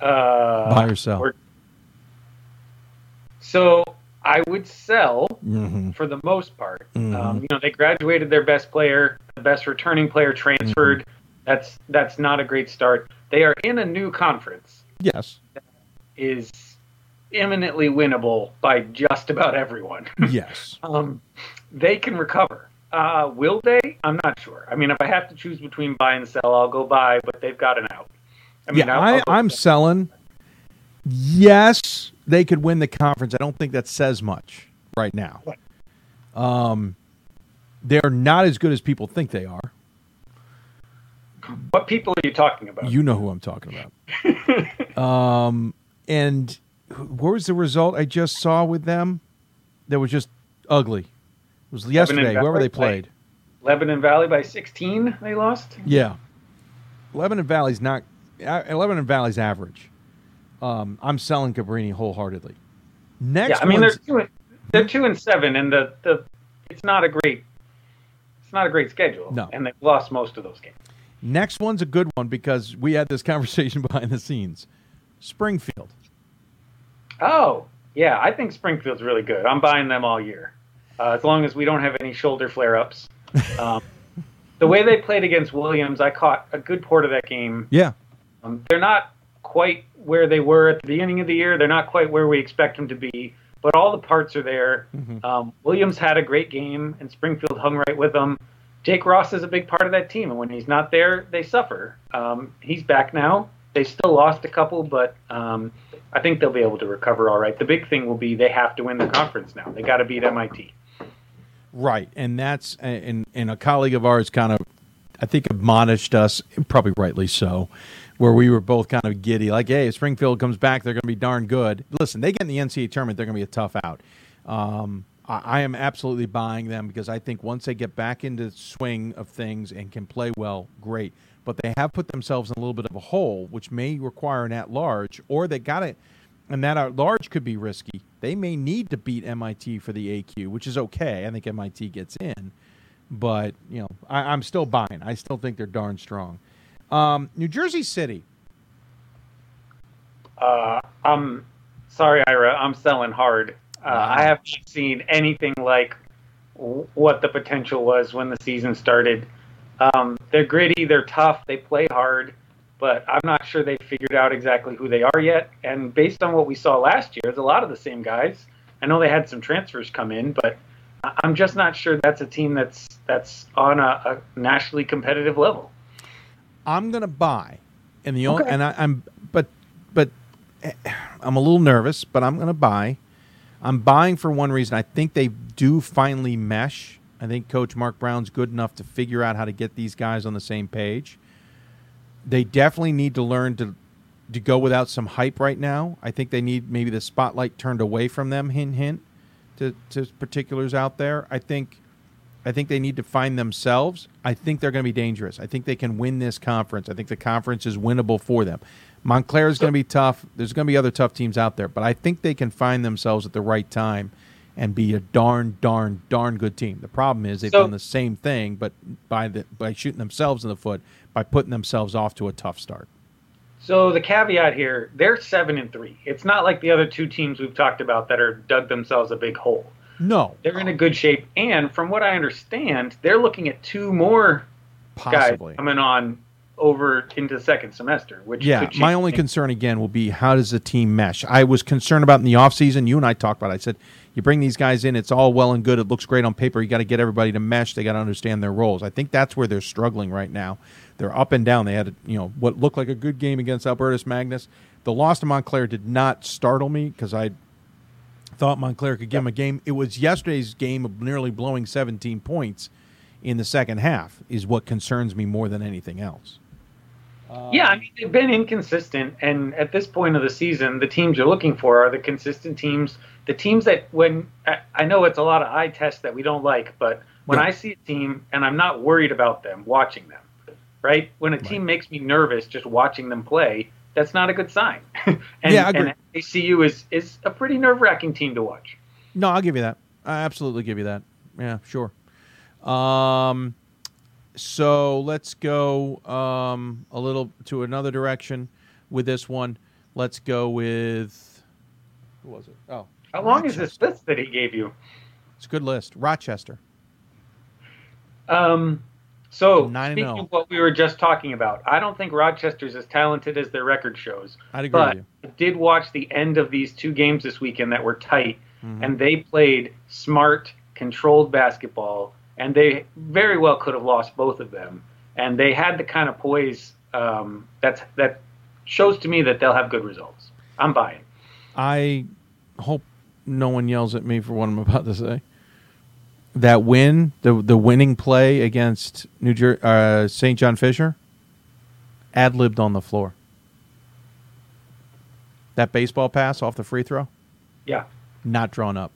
Uh, buy or sell? we're- So I would sell Mhm. for the most part. Mhm. Um, you know, they graduated their best player, the best returning player transferred. Mm-hmm. That's that's not a great start. They are in a new conference. Yes. Is imminently winnable by just about everyone. <laughs> Yes. um, they can recover. Uh, will they? I'm not sure. I mean, if I have to choose between buy and sell, I'll go buy, but they've got an out. I mean, yeah, I'll- I, I'll go I'm selling. Yes, they could win the conference. I don't think that says much right now. Um, they're not as good as people think they are. What people are you talking about? You know who I'm talking about. <laughs> um, and what was the result I just saw with them? That was just ugly. It was yesterday. Whoever they played. Lebanon Valley by 16, they lost. Yeah, Lebanon Valley's not. uh, Lebanon Valley's average. Um, I'm selling Cabrini wholeheartedly. Next, yeah, I mean they're two, and- they're two and seven, and the, the it's not a great it's not a great schedule. No. and they've lost most of those games. Next one's a good one because we had this <laughs> conversation behind the scenes. Springfield. Oh, yeah, I think Springfield's really good. I'm buying them all year, uh, as long as we don't have any shoulder flare ups. <laughs> Um, the way they played against Williams, I caught a good part of that game. Yeah. Um, they're not quite where they were at the beginning of the year. They're not quite where we expect them to be, but all the parts are there. Um, Williams had a great game, and Springfield hung right with them. Jake Ross is a big part of that team, and when he's not there, they suffer. Um, he's back now. They still lost a couple, but um, I think they'll be able to recover all right. The big thing will be they have to win the conference now. They got to beat MIT. Right, and that's and and a colleague of ours kind of, I think, admonished us, probably rightly so, where we were both kind of giddy, like, "Hey, if Springfield comes back, they're going to be darn good." Listen, they get in the NCAA tournament, they're going to be a tough out. Um, I, I am absolutely buying them because I think once they get back into the swing of things and can play well, great. But they have put themselves in a little bit of a hole, which may require an at-large, or they got it, and that at large could be risky. They may need to beat MIT for the AQ, which is okay. I think MIT gets in, but you know, I, I'm still buying. I still think they're darn strong. Um, New Jersey City. Uh, I'm sorry, Ira. I'm selling hard. Uh, I have not seen anything like what the potential was when the season started. Um, they're gritty, they're tough, they play hard, but I'm not sure they figured out exactly who they are yet. And based on what we saw last year, it's a lot of the same guys. I know they had some transfers come in, but I'm just not sure that's a team that's that's on a, a nationally competitive level. I'm gonna buy, and the only Okay. and I, I'm but but eh, I'm a little nervous, but I'm gonna buy. I'm buying for one reason. I think they do finally mesh. I think Coach Mark Brown's good enough to figure out how to get these guys on the same page. They definitely need to learn to to go without some hype right now. I think they need maybe the spotlight turned away from them. Hint, hint to to particulars out there. I think I think they need to find themselves. I think they're going to be dangerous. I think they can win this conference. I think the conference is winnable for them. Montclair is going to be tough. There's going to be other tough teams out there, but I think they can find themselves at the right time and be a darn, darn, darn good team. The problem is they've So- done the same thing, but by the by shooting themselves in the foot by putting themselves off to a tough start. So the caveat here, they're seven and three. It's not like the other two teams we've talked about that are dug themselves a big hole. No, They're in a good shape, and from what I understand, they're looking at two more Possibly. guys coming on over into the second semester. Which Yeah, my only things. concern again will be how does the team mesh? I was concerned about in the offseason. You and I talked about it. I said, you bring these guys in, it's all well and good. It looks great on paper. You got to get everybody to mesh. They got to understand their roles. I think that's where they're struggling right now. They're up and down. They had, you know, what looked like a good game against Albertus Magnus. The loss to Montclair did not startle me because I thought Montclair could give them a game. It was yesterday's game of nearly blowing 17 points in the second half is what concerns me more than anything else. Uh, yeah, I mean they've been inconsistent, and at this point of the season, the teams you're looking for are the consistent teams. The teams that, when I- know it's a lot of eye tests that we don't like, but When Yeah. I see a team and I'm not worried about them watching them, right? When a team makes me nervous just watching them play, that's not a good sign. <laughs> and, Yeah, I agree. and ACU is is a pretty nerve wracking team to watch. No, I'll give you that. I absolutely give you that. Yeah, sure. Um, so let's go um, a little to another direction with this one. Let's go with who was it? Oh, How long is this list that he gave you? it's a good list. Rochester. Um, so speaking oh. of what we were just talking about, I don't think Rochester's as talented as their record shows. I'd agree but I did watch the end of these two games this weekend that were tight, Mhm. and they played smart, controlled basketball, and they very well could have lost both of them. And they had the kind of poise um, that's that shows to me that they'll have good results. I'm buying. I hope no one yells at me for what I'm about to say. That win, the the winning play against New Jer- uh, St. John Fisher, ad libbed on the floor. That baseball pass off the free throw, Yeah. not drawn up.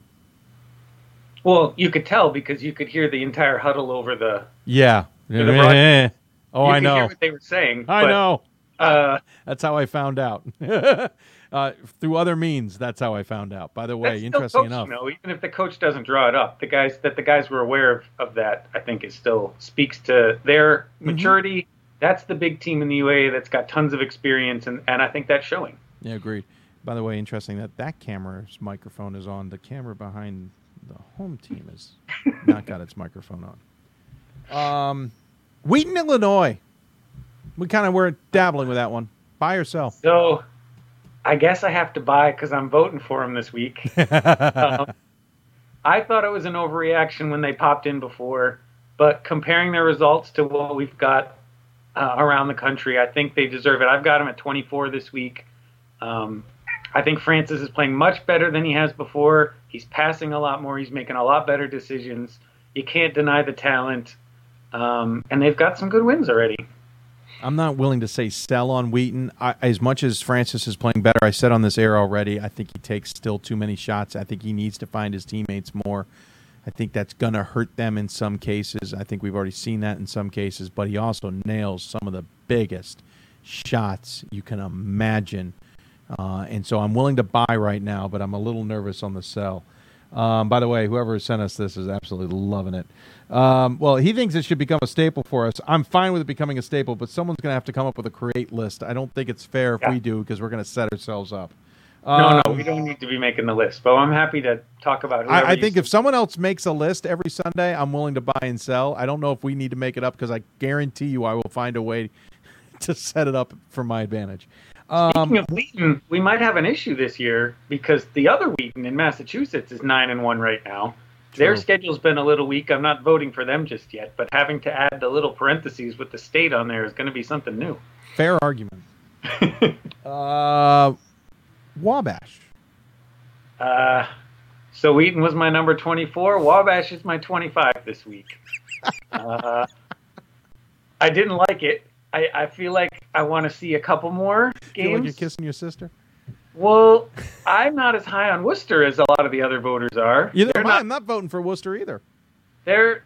Well, you could tell because you could hear the entire huddle over the. Yeah. The <laughs> oh, you I could know. Hear what they were saying. I but, know. Uh, that's how I found out. <laughs> uh, through other means, that's how I found out. By the way, That's interesting coach, enough. Know, even if the coach doesn't draw it up, the guys that the guys were aware of, of that, I think, is still speaks to their Mm-hmm. maturity. That's the big team in the UAA that's got tons of experience, and, and I think that's showing. Yeah, agreed. By the way, interesting that that camera's microphone is on. The camera behind the home team has <laughs> not got its microphone on. Um, Wheaton, Illinois. We kind of were dabbling with that one. Buy or sell? So, I guess I have to buy because I'm voting for him this week. <laughs> um, I thought it was an overreaction when they popped in before, but comparing their results to what we've got uh, around the country, I think they deserve it. I've got him at 24 this week. Um, I think Francis is playing much better than he has before. He's passing a lot more. He's making a lot better decisions. You can't deny the talent, um, and they've got some good wins already. I'm not willing to say sell on Wheaton. I, as much as Francis is playing better, I said on this air already, I think he takes still too many shots. I think he needs to find his teammates more. I think that's going to hurt them in some cases. I think we've already seen that in some cases, but he also nails some of the biggest shots you can imagine. Uh, and so I'm willing to buy right now, but I'm a little nervous on the sell. Um, by the way, whoever sent us this is absolutely loving it. Um, well, he thinks it should become a staple for us. I'm fine with it becoming a staple, but someone's going to have to come up with a create list. I don't think it's fair if we do because we're going to set ourselves up. no, no, Um, we don't need to be making the list, but I'm happy to talk about. whoever I, I think if someone else makes a list every Sunday, I'm willing to buy and sell. I don't know if we need to make it up because I guarantee you I will find a way <laughs> to set it up for my advantage. Um, Speaking of Wheaton, we might have an issue this year because the other Wheaton in Massachusetts is nine and one right now. Their schedule's been a little weak. I'm not voting for them just yet, but having to add the little parentheses with the state on there is going to be something new. fair argument. <laughs> uh, Wabash. Uh, so Wheaton was my number 24. Wabash is my 25 this week. <laughs> uh, I didn't like it. I, I feel like I want to see a couple more Feel like you're kissing your sister? Well, I'm not as high on Wooster as a lot of the other voters are. Either They're am I. not I'm not voting for Wooster either. they're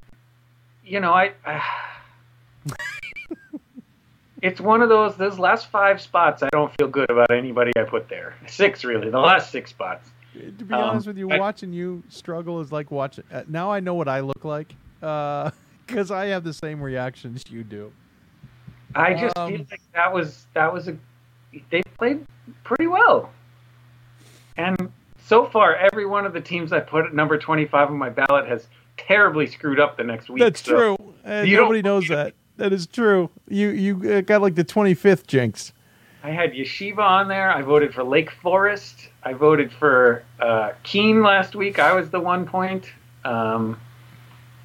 you know i <laughs> it's one of those those last five spots i don't feel good about anybody i put there six really the last six spots To be Um, honest with you, I- watching you struggle is like watching. Uh, now I know what I look like <laughs> because I have the same reactions you do. I just Um, feel like that was that was a they played pretty well and so far every one of the teams i put at number 25 on my ballot has terribly screwed up the next week That's so true. You nobody knows that. That is true. You you uh, got like the 25th jinx. I had Yeshiva on there. I voted for Lake Forest. I voted for uh, Kean last week. I was the one point. Um,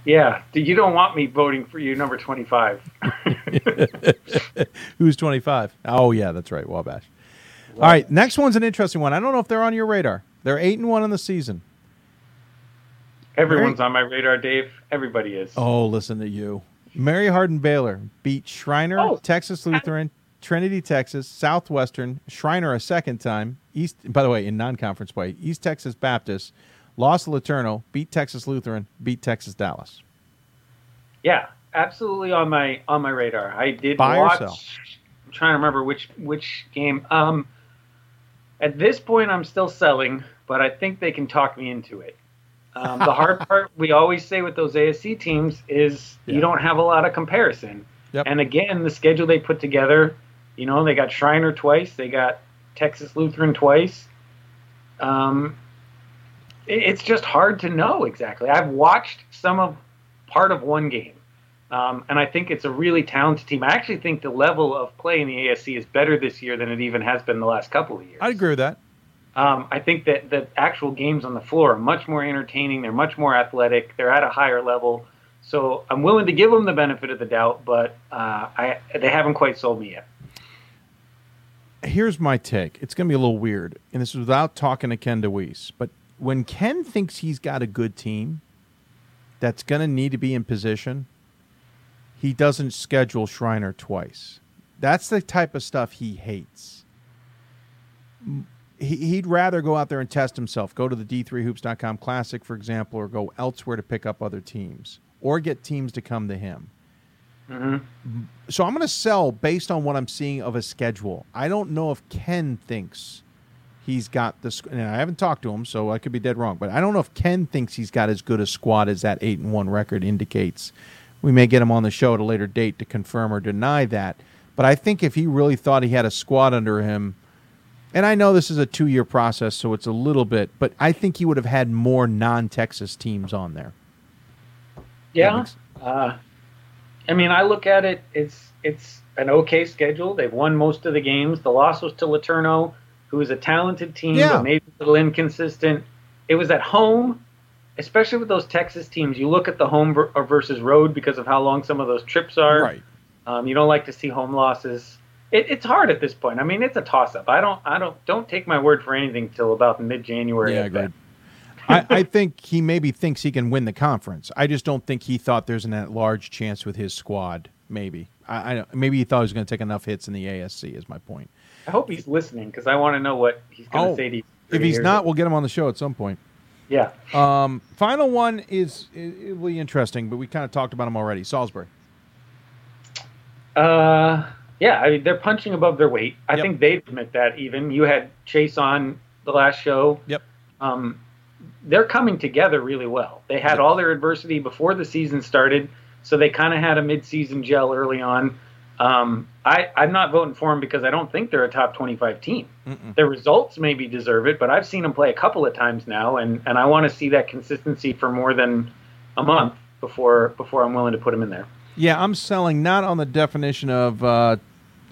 yeah, you don't want me voting for you, number 25. <laughs> Who's 25? Oh yeah, that's right, Wabash. All right, next one's an interesting one. I don't know if they're on your radar. They're eight and one on the season. Everyone's on my radar, Dave. Everybody is. Oh, listen to you. Mary Hardin Baylor beat Schreiner, Oh. Texas Lutheran, Trinity, Texas, Southwestern, Schreiner a second time. East, by the way, in non-conference play, East Texas Baptist lost LeTourneau, beat Texas Lutheran, beat Texas Dallas. Yeah, absolutely on my on my radar. I did Buy watch. I'm trying to remember which which game. Um, at this point, I'm still selling, but I think they can talk me into it. Um, the hard <laughs> part we always say with those ASC teams is Yeah. you don't have a lot of comparison. Yep. And again, the schedule they put together, you know, they got Schreiner twice, they got Texas Lutheran twice. Um, it's just hard to know exactly. I've watched some of part of one game, um, and I think it's a really talented team. I actually think the level of play in the ASC is better this year than it even has been the last couple of years. I'd agree with that. Um, I think that the actual games on the floor are much more entertaining. They're much more athletic. They're at a higher level. So I'm willing to give them the benefit of the doubt, but uh, I, they haven't quite sold me yet. Here's my take. It's going to be a little weird, and this is without talking to Ken DeWeese. But when Ken thinks he's got a good team that's going to need to be in position, he doesn't schedule Schreiner twice. That's the type of stuff he hates. He, he'd rather go out there and test himself, go to the D3Hoops.com Classic, for example, or go elsewhere to pick up other teams, or get teams to come to him. Mm-hmm. So I'm going to sell based on what I'm seeing of a schedule. I don't know if Ken thinks he's got this, and I haven't talked to him, so I could be dead wrong. But I don't know if Ken thinks he's got as good a squad as that eight and one record indicates. We may get him on the show at a later date to confirm or deny that. But I think if he really thought he had a squad under him, and I know this is a two year process, so it's a little bit, but I think he would have had more non Texas teams on there. Yeah. Uh, I mean, I look at it. It's it's an okay schedule. They've won most of the games. The loss was to LeTourneau, who is a talented team, Yeah. but maybe a little inconsistent. It was at home, especially with those Texas teams. You look at the home or versus road because of how long some of those trips are. Right. Um, you don't like to see home losses. It, it's hard at this point. I mean, it's a toss-up. I don't. I don't. Don't take my word for anything till about mid-January. Yeah, agreed. <laughs> I, I think he maybe thinks he can win the conference. I just don't think he thought there's an at large chance with his squad. Maybe I, I don't- maybe he thought he was going to take enough hits in the ASC. Is my point. I hope he's listening because I want to know what he's going to Oh, say to you. If he's not, we'll get him on the show at some point. Yeah. Um, final one is it will be interesting, but we kind of talked about him already. Salisbury. Uh, yeah, I mean, they're punching above their weight. I think they admit that. Even you had Chase on the last show. Yep. Um, they're coming together really well. They had all their adversity before the season started, so they kind of had a mid-season gel early on. Um, I, I'm not voting for them because I don't think they're a top 25 team. Their results maybe deserve it, but I've seen them play a couple of times now, and, and I want to see that consistency for more than a month before before I'm willing to put them in there. Yeah, I'm selling not on the definition of uh,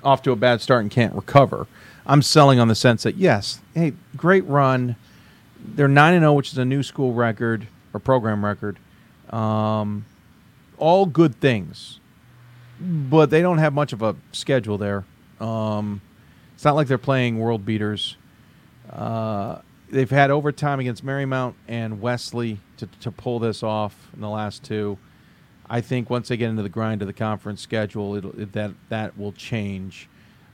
off to a bad start and can't recover. I'm selling on the sense that yes, hey, great run. They're nine and zero, which is a new school record or program record. Um, all good things, but they don't have much of a schedule there. Um, it's not like they're playing world beaters. Uh, they've had overtime against Marymount and Wesley to, to pull this off in the last two. I think once they get into the grind of the conference schedule, it, that that will change.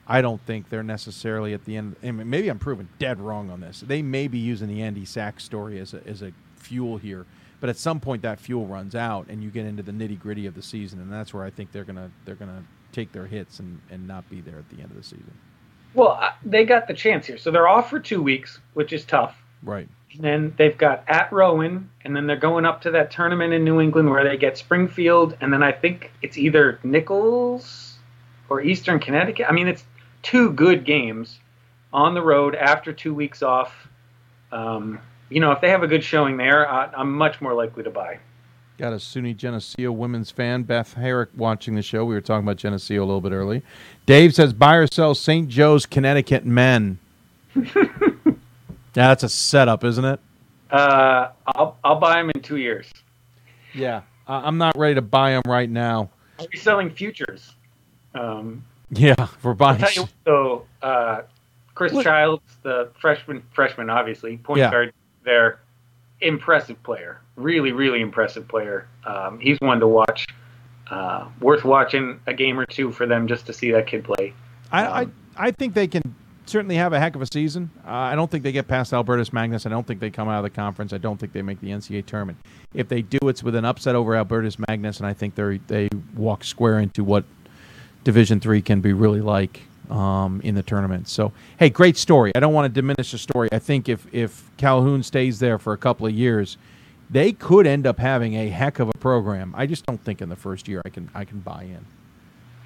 I don't think they're necessarily at the end. Maybe I'm proven dead wrong on this. They may be using the Andy Sachs story as a, as a fuel here, but at some point that fuel runs out, and you get into the nitty gritty of the season, and that's where I think they're gonna they're gonna take their hits and, and not be there at the end of the season. Well, uh, they got the chance here, so they're off for two weeks, which is tough. Right. And then they've got at Rowan, and then they're going up to that tournament in New England where they get Springfield, and then I think it's either Nichols or Eastern Connecticut. I mean, it's two good games on the road after two weeks off. Um, you know, if they have a good showing there, I, I'm much more likely to buy. Got a SUNY Geneseo women's fan, Beth Herrick, watching the show. We were talking about Geneseo a little bit early. Dave says, buy or sell St. Joe's, Connecticut men. yeah, <laughs> that's a setup, isn't it? Uh, I'll I'll buy them in two years. Yeah. I- I'm not ready to buy them right now. I'll be selling futures. Um, Yeah, for I'll buying. tell you what, though, uh, Chris Childs, the freshman, freshman, obviously point Yeah. guard, there, impressive player, really, really impressive player. Um, he's one to watch. Uh, worth watching a game or two for them just to see that kid play. I, I I think they can certainly have a heck of a season. Uh, I don't think they get past Albertus Magnus. I don't think they come out of the conference. I don't think they make the NCAA tournament. If they do, it's with an upset over Albertus Magnus, and I think they they walk square into what Division three can be really like um, in the tournament. So, hey, great story. I don't want to diminish the story. I think if if Calhoun stays there for a couple of years, they could end up having a heck of a program. I just don't think in the first year I can I can buy in.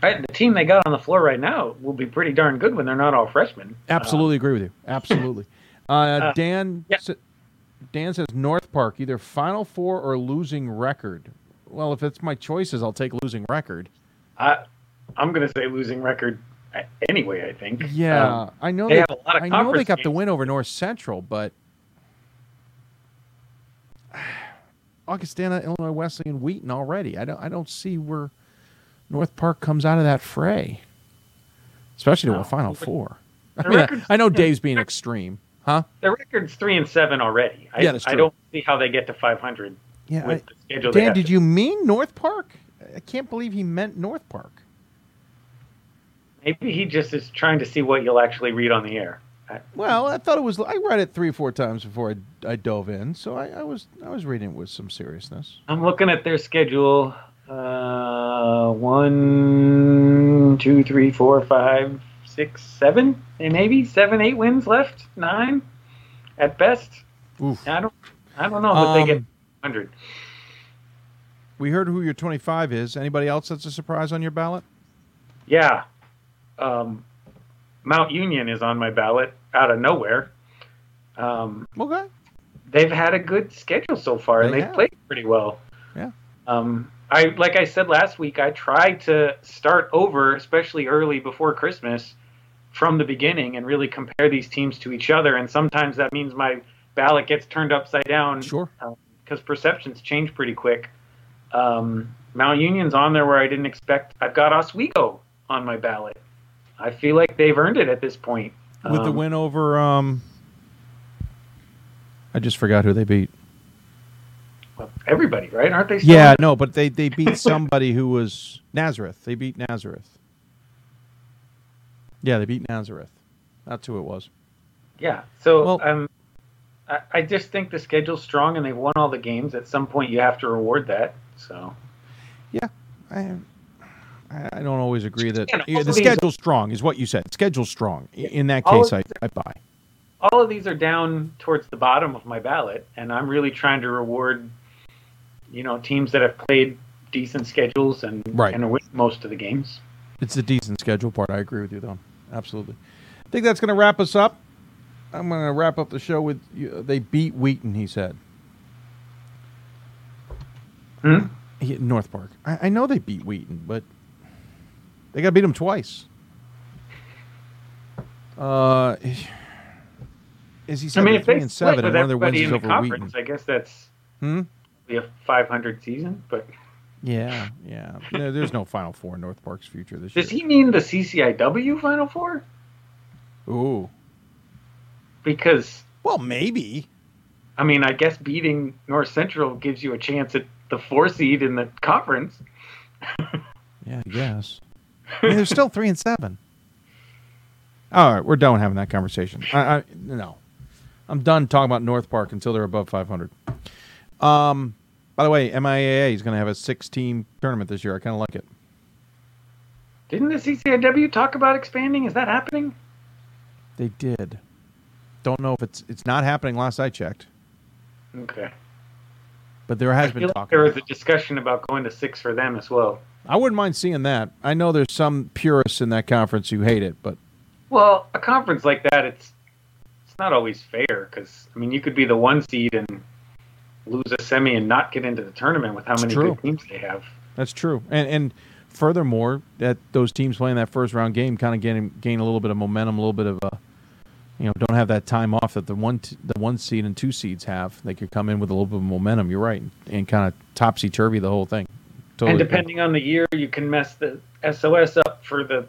Right, the team they got on the floor right now will be pretty darn good when they're not all freshmen. Absolutely agree with you. Absolutely. <laughs> Uh, Uh, Dan yeah. sa- Dan says North Park either Final Four or losing record. Well, if it's my choices, I'll take losing record. I, I'm going to say losing record uh, anyway. I think. Yeah, Um, I know they they, have a lot of I know they got the win over North Central, but <sighs> Augustana, Illinois Wesleyan, Wheaton already. I don't I don't see where North Park comes out of that fray, especially to No. a Final Four. <laughs> I, mean, I, I know Dave's being extreme, huh? Their record's three and seven already. I, Yeah, that's I don't see how they get to 500 Yeah, with I- the schedule. Dan, did to- you mean North Park? I can't believe he meant North Park. Maybe he just is trying to see what you'll actually read on the air. Well, I thought it was. I read it three or four times before I, I dove in, so I, I was I was reading it with some seriousness. I'm looking at their schedule. Uh, one, two, three, four, five, six, seven, and maybe seven, eight wins left. Nine, at best. Oof. I don't. I don't know if they get Um, 100. We heard who your 25 is. Anybody else that's a surprise on your ballot? Yeah. Um, Mount Union is on my ballot out of nowhere. Um, okay. They've had a good schedule so far, and They they've have. played pretty well. Yeah. Um, I like I said last week, I tried to start over, especially early before Christmas, from the beginning, and really compare these teams to each other. And sometimes that means my ballot gets turned upside down. Sure. Because perceptions change pretty quick. Um, Mount Union's on there where I didn't expect. I've got Oswego on my ballot. I feel like they've earned it at this point. With the Um, win over, um, I just forgot who they beat. everybody, right? Aren't they? Still Yeah, no, but they they beat <laughs> somebody who was Nazareth. They beat Nazareth. Yeah, they beat Nazareth. That's who it was. Yeah. So um, I, I just think the schedule's strong, and they've won all the games. At some point, you have to reward that. So Yeah, I I don't always agree that Yeah, the schedule's strong is what you said. Schedule's strong. In that case, I, I buy. all of these are down towards the bottom of my ballot, and I'm really trying to reward, you know, teams that have played decent schedules and Right. and win most of the games. It's the decent schedule part. I agree with you, though. Absolutely. I think that's going to wrap us up. I'm going to wrap up the show with you. they beat Wheaton. He said. Hmm? North Park. I, I know they beat Wheaton, but they got to beat them twice. Uh, is he I mean, if three and seven, and one of their wins is the over Wheaton. I guess that's Hmm. a 500 season. But Yeah, yeah. No, there's no Final Four in North Park's future this year. does he mean the CCIW Final Four? Ooh. Because well, maybe. I mean, I guess beating North Central gives you a chance at the four seed in the conference. <laughs> Yeah, I guess. I mean, they're still three and seven. All right, we're done having that conversation. I, I no, I'm done talking about North Park until they're above 500. Um, by the way, MIAA is going to have a six-team tournament this year. I kind of like it. Didn't the CCIW talk about expanding? Is that happening? They did. Don't know if it's it's not happening. Last I checked, Okay. but there has been like talk. there was a discussion about going to six for them as well. I wouldn't mind seeing that. I know there's some purists in that conference who hate it, but Well, a conference like that, it's it's not always fair because I mean, you could be the one seed and lose a semi and not get into the tournament with how many true. good teams they have. That's true. And and furthermore, that those teams playing that first round game kind of gain gain a little bit of momentum, a little bit of a you know, don't have that time off that the one t- the one seed and two seeds have. They could come in with a little bit of momentum. You're right, and kind of topsy turvy the whole thing. Totally. and depending on the year, you can mess the SOS up for the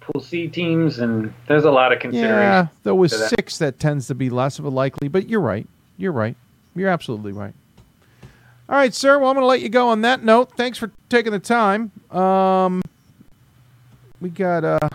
Pool C teams, and there's a lot of consideration. yeah, though with that. six, that tends to be less of a likely. But you're right. You're right. You're absolutely right. All right, sir. Well, I'm going to let you go on that note. Thanks for taking the time. Um, we got uh,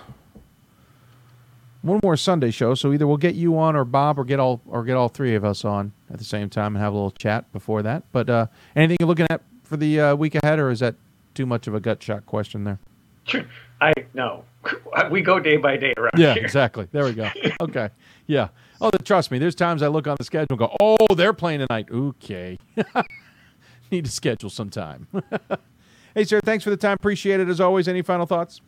one more Sunday show. So either we'll get you on or Bob or get all or get all three of us on at the same time and have a little chat before that. But uh, anything you're looking at for the uh, week ahead, or is that too much of a gut shot question there? <laughs> I no, <laughs> we go day by day around Yeah, here. exactly. There we go. <laughs> Okay. Yeah. Oh, trust me. There's times I look on the schedule and go, "Oh, they're playing tonight." Okay. Need to schedule some time. hey, sir. Thanks for the time. Appreciate it as always. Any final thoughts?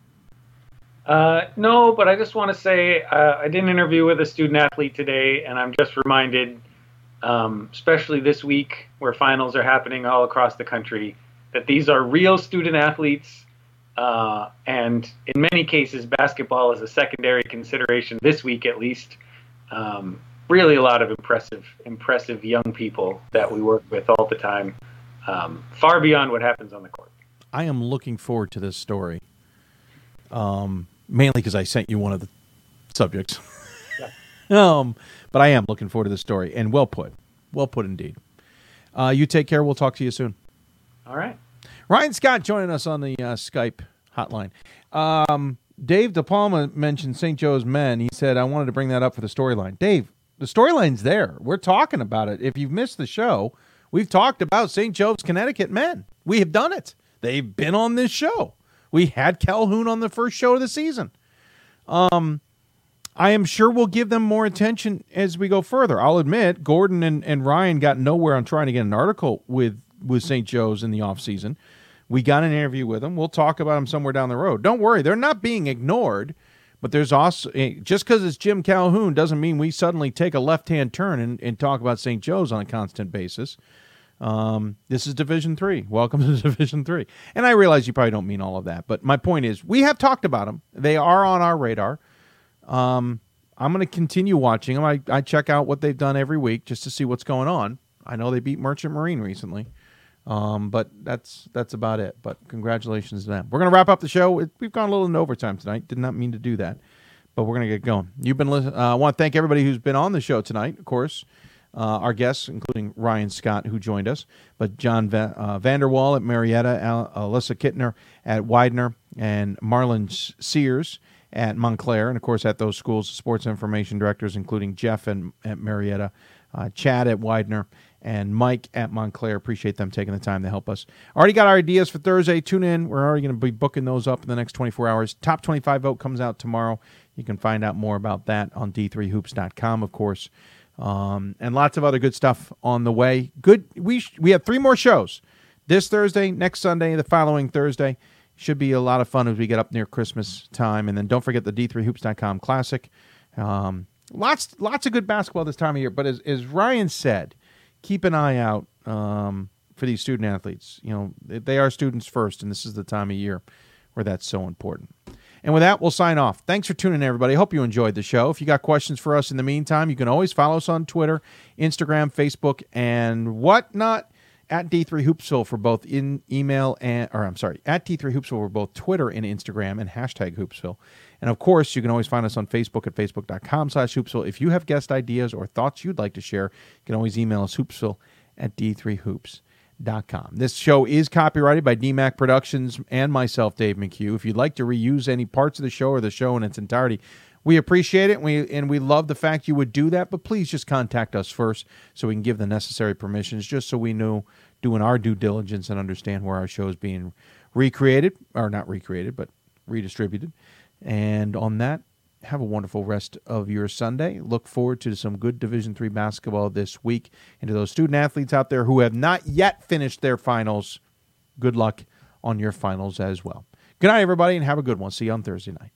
Uh, no, but I just want to say uh, I did an interview with a student athlete today, and I'm just reminded, um, especially this week where finals are happening all across the country, that these are real student athletes. Uh, and in many cases, basketball is a secondary consideration this week, at least. Um, really, a lot of impressive, impressive young people that we work with all the time, um, far beyond what happens on the court. I am looking forward to this story. Um, mainly because I sent you one of the subjects. <laughs> um, but I am looking forward to the story, and well put, well put indeed. Uh, you take care. We'll talk to you soon. All right. Ryan Scott joining us on the uh, Skype hotline. Um, Dave DePalma mentioned St. Joe's men. He said, I wanted to bring that up for the storyline. Dave, the storyline's there. We're talking about it. If you've missed the show, we've talked about St. Joe's Connecticut men. We have done it. They've been on this show. We had Calhoun on the first show of the season. Um, I am sure we'll give them more attention as we go further. I'll admit, Gordon and, and Ryan got nowhere on trying to get an article with, with St. Joe's in the offseason. We got an interview with them. We'll talk about them somewhere down the road. Don't worry, they're not being ignored. But there's also eh, just because it's Jim Calhoun doesn't mean we suddenly take a left hand turn and, and talk about St. Joe's on a constant basis. Um, this is Division Three. Welcome <laughs> to Division Three. And I realize you probably don't mean all of that, but my point is we have talked about them. They are on our radar. Um, I'm going to continue watching them. I, I check out what they've done every week just to see what's going on. I know they beat Merchant Marine recently, um, but that's that's about it. But congratulations to them. We're going to wrap up the show. We've gone a little in overtime tonight. Did not mean to do that, but we're going to get going. You've been listening. Uh, I want to thank everybody who's been on the show tonight. Of course, uh, our guests, including Ryan Scott, who joined us, but John Va- uh, Vander Wal at Marietta, Al- Alyssa Kittner at Widener, and Marlon Sears at Montclair, and of course at those schools, sports information directors, including Jeff and, at Marietta, uh, Chad at Widener, and Mike at Montclair. Appreciate them taking the time to help us. Already got our ideas for Thursday. Tune in. We're already going to be booking those up in the next 24 hours. Top 25 vote comes out tomorrow. You can find out more about that on d3hoops.com, of course. Um, and lots of other good stuff on the way. Good. We sh- we have three more shows this Thursday, next Sunday, the following Thursday. Should be a lot of fun as we get up near Christmas time. And then don't forget the d3hoops.com classic. Um, lots lots of good basketball this time of year. But as, as Ryan said, keep an eye out um, for these student athletes. You know, they- are students first, and this is the time of year where that's so important. And with that, we'll sign off. Thanks for tuning in, everybody. Hope you enjoyed the show. If you got questions for us in the meantime, you can always follow us on Twitter, Instagram, Facebook, and whatnot at D3 Hoopsville for both in email and, or I'm sorry, at D3 Hoopsville for both Twitter and Instagram and hashtag Hoopsville. And of course, you can always find us on Facebook at facebook.com slash Hoopsville. If you have guest ideas or thoughts you'd like to share, you can always email us hoopsville at d3hoops.com. This show is copyrighted by DMAC Productions and myself, Dave McHugh. If you'd like to reuse any parts of the show or the show in its entirety, we appreciate it and we, and we love the fact you would do that, but please just contact us first so we can give the necessary permissions just so we know doing our due diligence and understand where our show is being recreated, or not recreated, but redistributed. And on that, have a wonderful rest of your Sunday. Look forward to some good Division three basketball this week. And to those student athletes out there who have not yet finished their finals, good luck on your finals as well. Good night, everybody, and have a good one. See you on Thursday night.